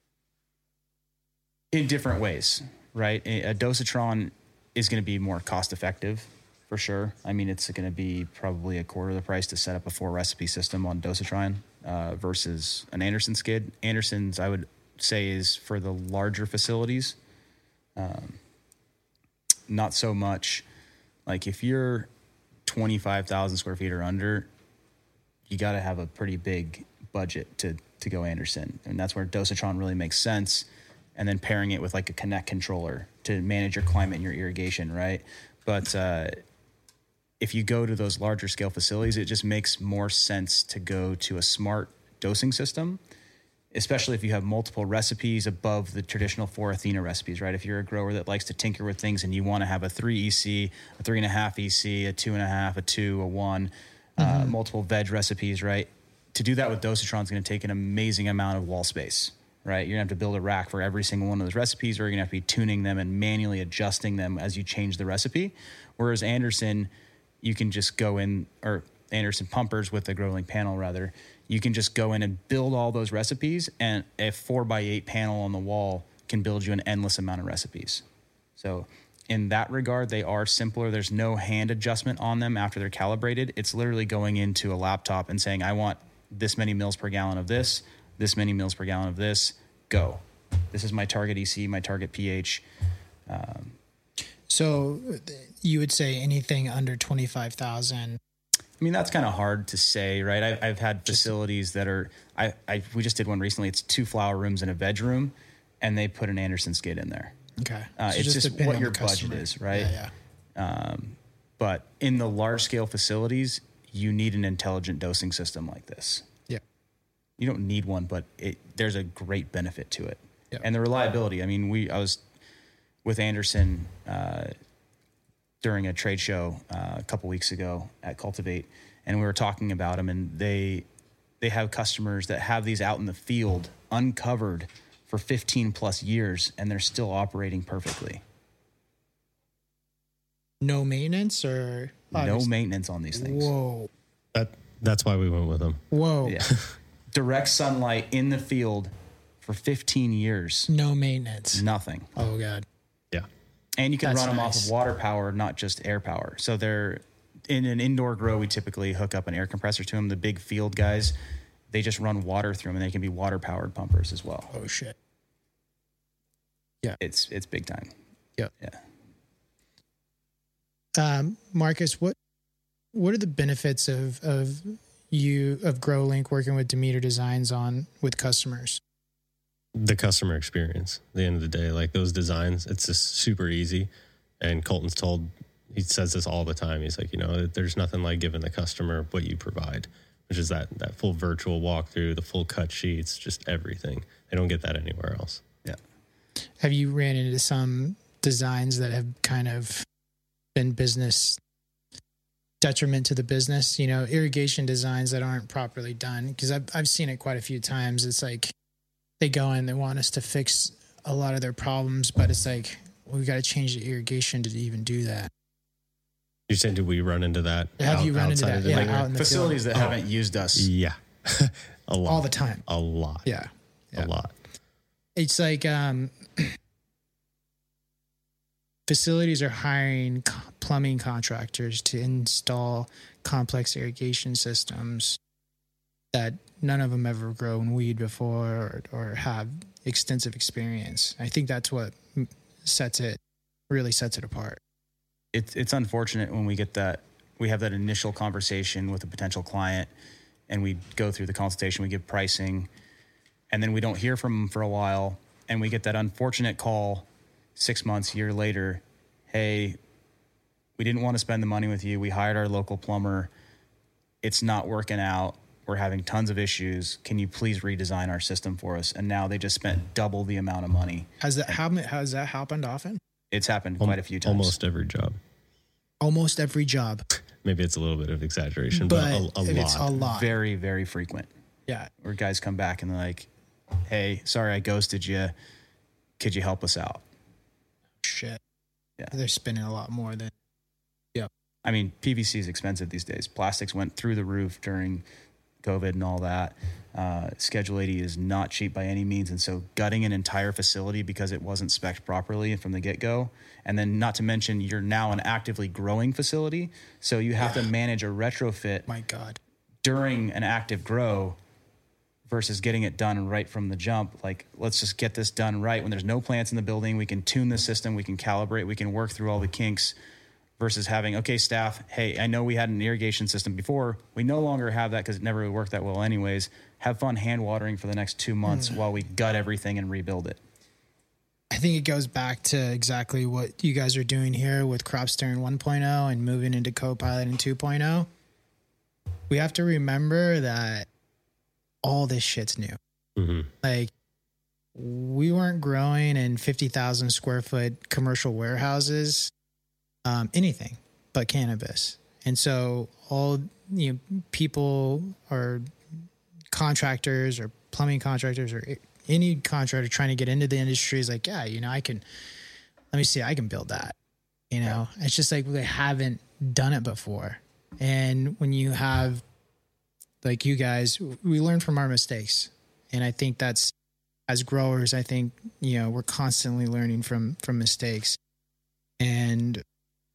in different ways, right? A a dosatron is going to be more cost effective for sure. I mean, it's going to be probably a quarter of the price to set up a four recipe system on dosatron uh, versus an Anderson skid. Anderson's, I would say, is for the larger facilities. Um, not so much. Like if you're 25,000 square feet or under, you got to have a pretty big budget to to go Anderson, and that's where Dosatron really makes sense. And then pairing it with like a Connect controller to manage your climate and your irrigation, right? But uh, if you go to those larger scale facilities, it just makes more sense to go to a smart dosing system, especially if you have multiple recipes above the traditional four Athena recipes, right? If you're a grower that likes to tinker with things and you want to have a three EC, a three and a half EC, a two and a half, a two, a one, uh, multiple veg recipes, right? To do that with Dosatron is going to take an amazing amount of wall space, right? You're to have to build a rack for every single one of those recipes, or you're to have to be tuning them and manually adjusting them as you change the recipe. Whereas Anderson, you can just go in, or Anderson pumpers with the GrowLink panel rather, you can just go in and build all those recipes, and a four by eight panel on the wall can build you an endless amount of recipes. So, in that regard, they are simpler. There's no hand adjustment on them after they're calibrated. It's literally going into a laptop and saying, I want this many mils per gallon of this, this many mils per gallon of this, go. This is my target EC, my target pH. So uh, you would say anything under 25,000. I mean, that's kind of hard to say, right? I've, I've had facilities that are, I, I, we just did one recently. It's two flower rooms and a bedroom, and they put an Anderson skid in there. Okay. Uh, So it's just depending what your budget is, right? Yeah, yeah. But in the large scale facilities, you need an intelligent dosing system like this. Yeah. You don't need one, but it, there's a great benefit to it. Yeah. And the reliability. I mean, we I was with Anderson uh, during a trade show uh, a couple weeks ago at Cultivate, and we were talking about them, and they they have customers that have these out in the field uncovered for 15 plus years, and they're still operating perfectly. No maintenance or No maintenance on these things. Whoa. That that's why we went with them. Whoa. Yeah. Direct sunlight in the field for 15 years. No maintenance. Nothing. Oh god. Yeah. And you can That's run them off of water power, not just air power. So they're in an indoor grow, we typically hook up an air compressor to them. The big field guys, they just run water through them and they can be water powered pumpers as well. Oh shit. Yeah. It's it's big time. Yeah. Yeah. Um, Marcus, what what are the benefits of of you of GrowLink working with Demeter Designs on with customers? The customer experience. At the end of the day, like those designs, it's just super easy. And Colton's told he says this all the time. He's like, you know, there's nothing like giving the customer what you provide, which is that that full virtual walkthrough, the full cut sheets, just everything. They don't get that anywhere else. Yeah. Have you ran into some designs that have kind of been business detriment to the business? You know, irrigation designs that aren't properly done because I've I've seen it quite a few times. It's like they go in, they want us to fix a lot of their problems, but it's like we've got to change the irrigation to even do that. You're saying, do we run into that? Have out- you run into that? Yeah, dealer? out in the Facilities field. that haven't used us. Yeah. a lot. all the time. A lot. Yeah. yeah. A lot. it's like um facilities are hiring co- plumbing contractors to install complex irrigation systems that none of them ever grown weed before or, or have extensive experience. I think that's what sets it really sets it apart. It's it's unfortunate when we get that we have that initial conversation with a potential client and we go through the consultation we give pricing and then we don't hear from them for a while and we get that unfortunate call six months year later hey we didn't want to spend the money with you. We hired our local plumber. It's not working out. We're having tons of issues. Can you please redesign our system for us? And now they just spent double the amount of money. Has that how, has that happened often? It's happened quite a few times. Almost every job. almost every job. Maybe it's a little bit of exaggeration, but, but a, a it's a lot. lot. Very very frequent. Yeah. Where guys come back and they're like, "Hey, sorry I ghosted you. Could you help us out?" shit. Yeah. they're spending a lot more than I mean, PVC is expensive these days. Plastics went through the roof during COVID and all that. Uh, Schedule 80 is not cheap by any means, and so gutting an entire facility because it wasn't spec'd properly from the get go, and then not to mention you're now an actively growing facility, so you have to manage a retrofit my god during an active grow versus getting it done right from the jump. Like, let's just get this done right. When there's no plants in the building, we can tune the system, we can calibrate, we can work through all the kinks versus having, okay, staff, hey, I know we had an irrigation system before. We no longer have that because it never really worked that well, anyways. Have fun hand watering for the next two months while we gut everything and rebuild it. I think it goes back to exactly what you guys are doing here with Cropstern 1.0 and moving into Copilot and 2.0. We have to remember that all this shit's new. Mhm. Like, we weren't growing in 50,000 square foot commercial warehouses, um, anything but cannabis. And so, all you know, people or contractors or plumbing contractors or any contractor trying to get into the industry is like, yeah, you know, I can, let me see, I can build that. You know, it's just like they haven't done it before. And when you have, like you guys, we learn from our mistakes. And I think that's, as growers, I think, you know, we're constantly learning from, from mistakes. And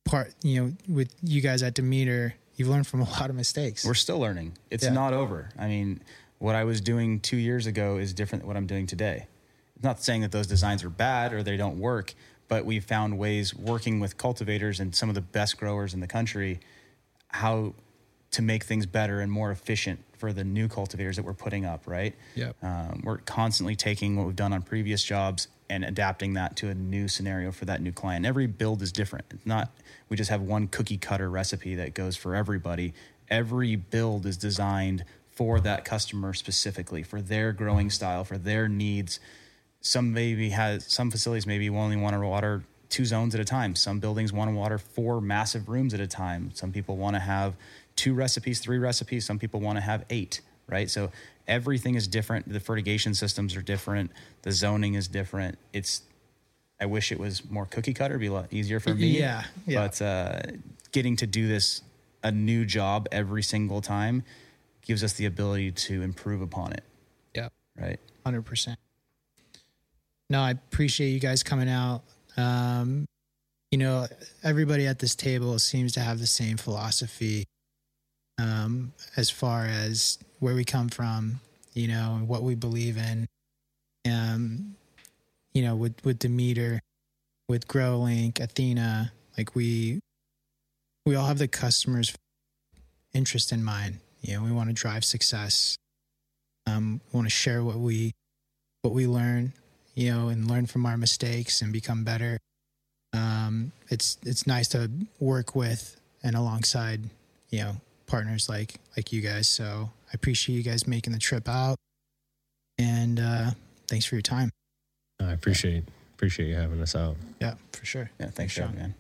part, you know, with you guys at Demeter, you've learned from a lot of mistakes. We're still learning. It's Yeah. not over. I mean, what I was doing two years ago is different than what I'm doing today. It's not saying that those designs are bad or they don't work, but we found ways working with cultivators and some of the best growers in the country how to make things better and more efficient for the new cultivators that we're putting up, right? Yep. Um, we're constantly taking what we've done on previous jobs and adapting that to a new scenario for that new client. Every build is different. It's not we just have one cookie cutter recipe that goes for everybody. Every build is designed for that customer specifically, for their growing style, for their needs. Some maybe has some facilities maybe only want to water two zones at a time. Some buildings want to water four massive rooms at a time. Some people want to have two recipes, three recipes. Some people want to have eight, right? So everything is different. The fertigation systems are different. The zoning is different. It's I wish it was more cookie cutter, It'd be a lot easier for me. Yeah, yeah. But uh, getting to do this a new job every single time gives us the ability to improve upon it, Yeah. right? Hundred percent. No, I appreciate you guys coming out. Um, you know, everybody at this table seems to have the same philosophy um, as far as where we come from, you know, and what we believe in. Um, you know, with with Demeter, with GrowLink, Athena, like we we all have the customers' interest in mind. You know, we want to drive success. Um, we want to share what we what we learn, you know, and learn from our mistakes and become better. Um, it's it's nice to work with and alongside, you know, partners like like you guys. So I appreciate you guys making the trip out, and uh, thanks for your time. I appreciate appreciate you having us out. Yeah, for sure. Yeah, thanks, Sean. Sean. man.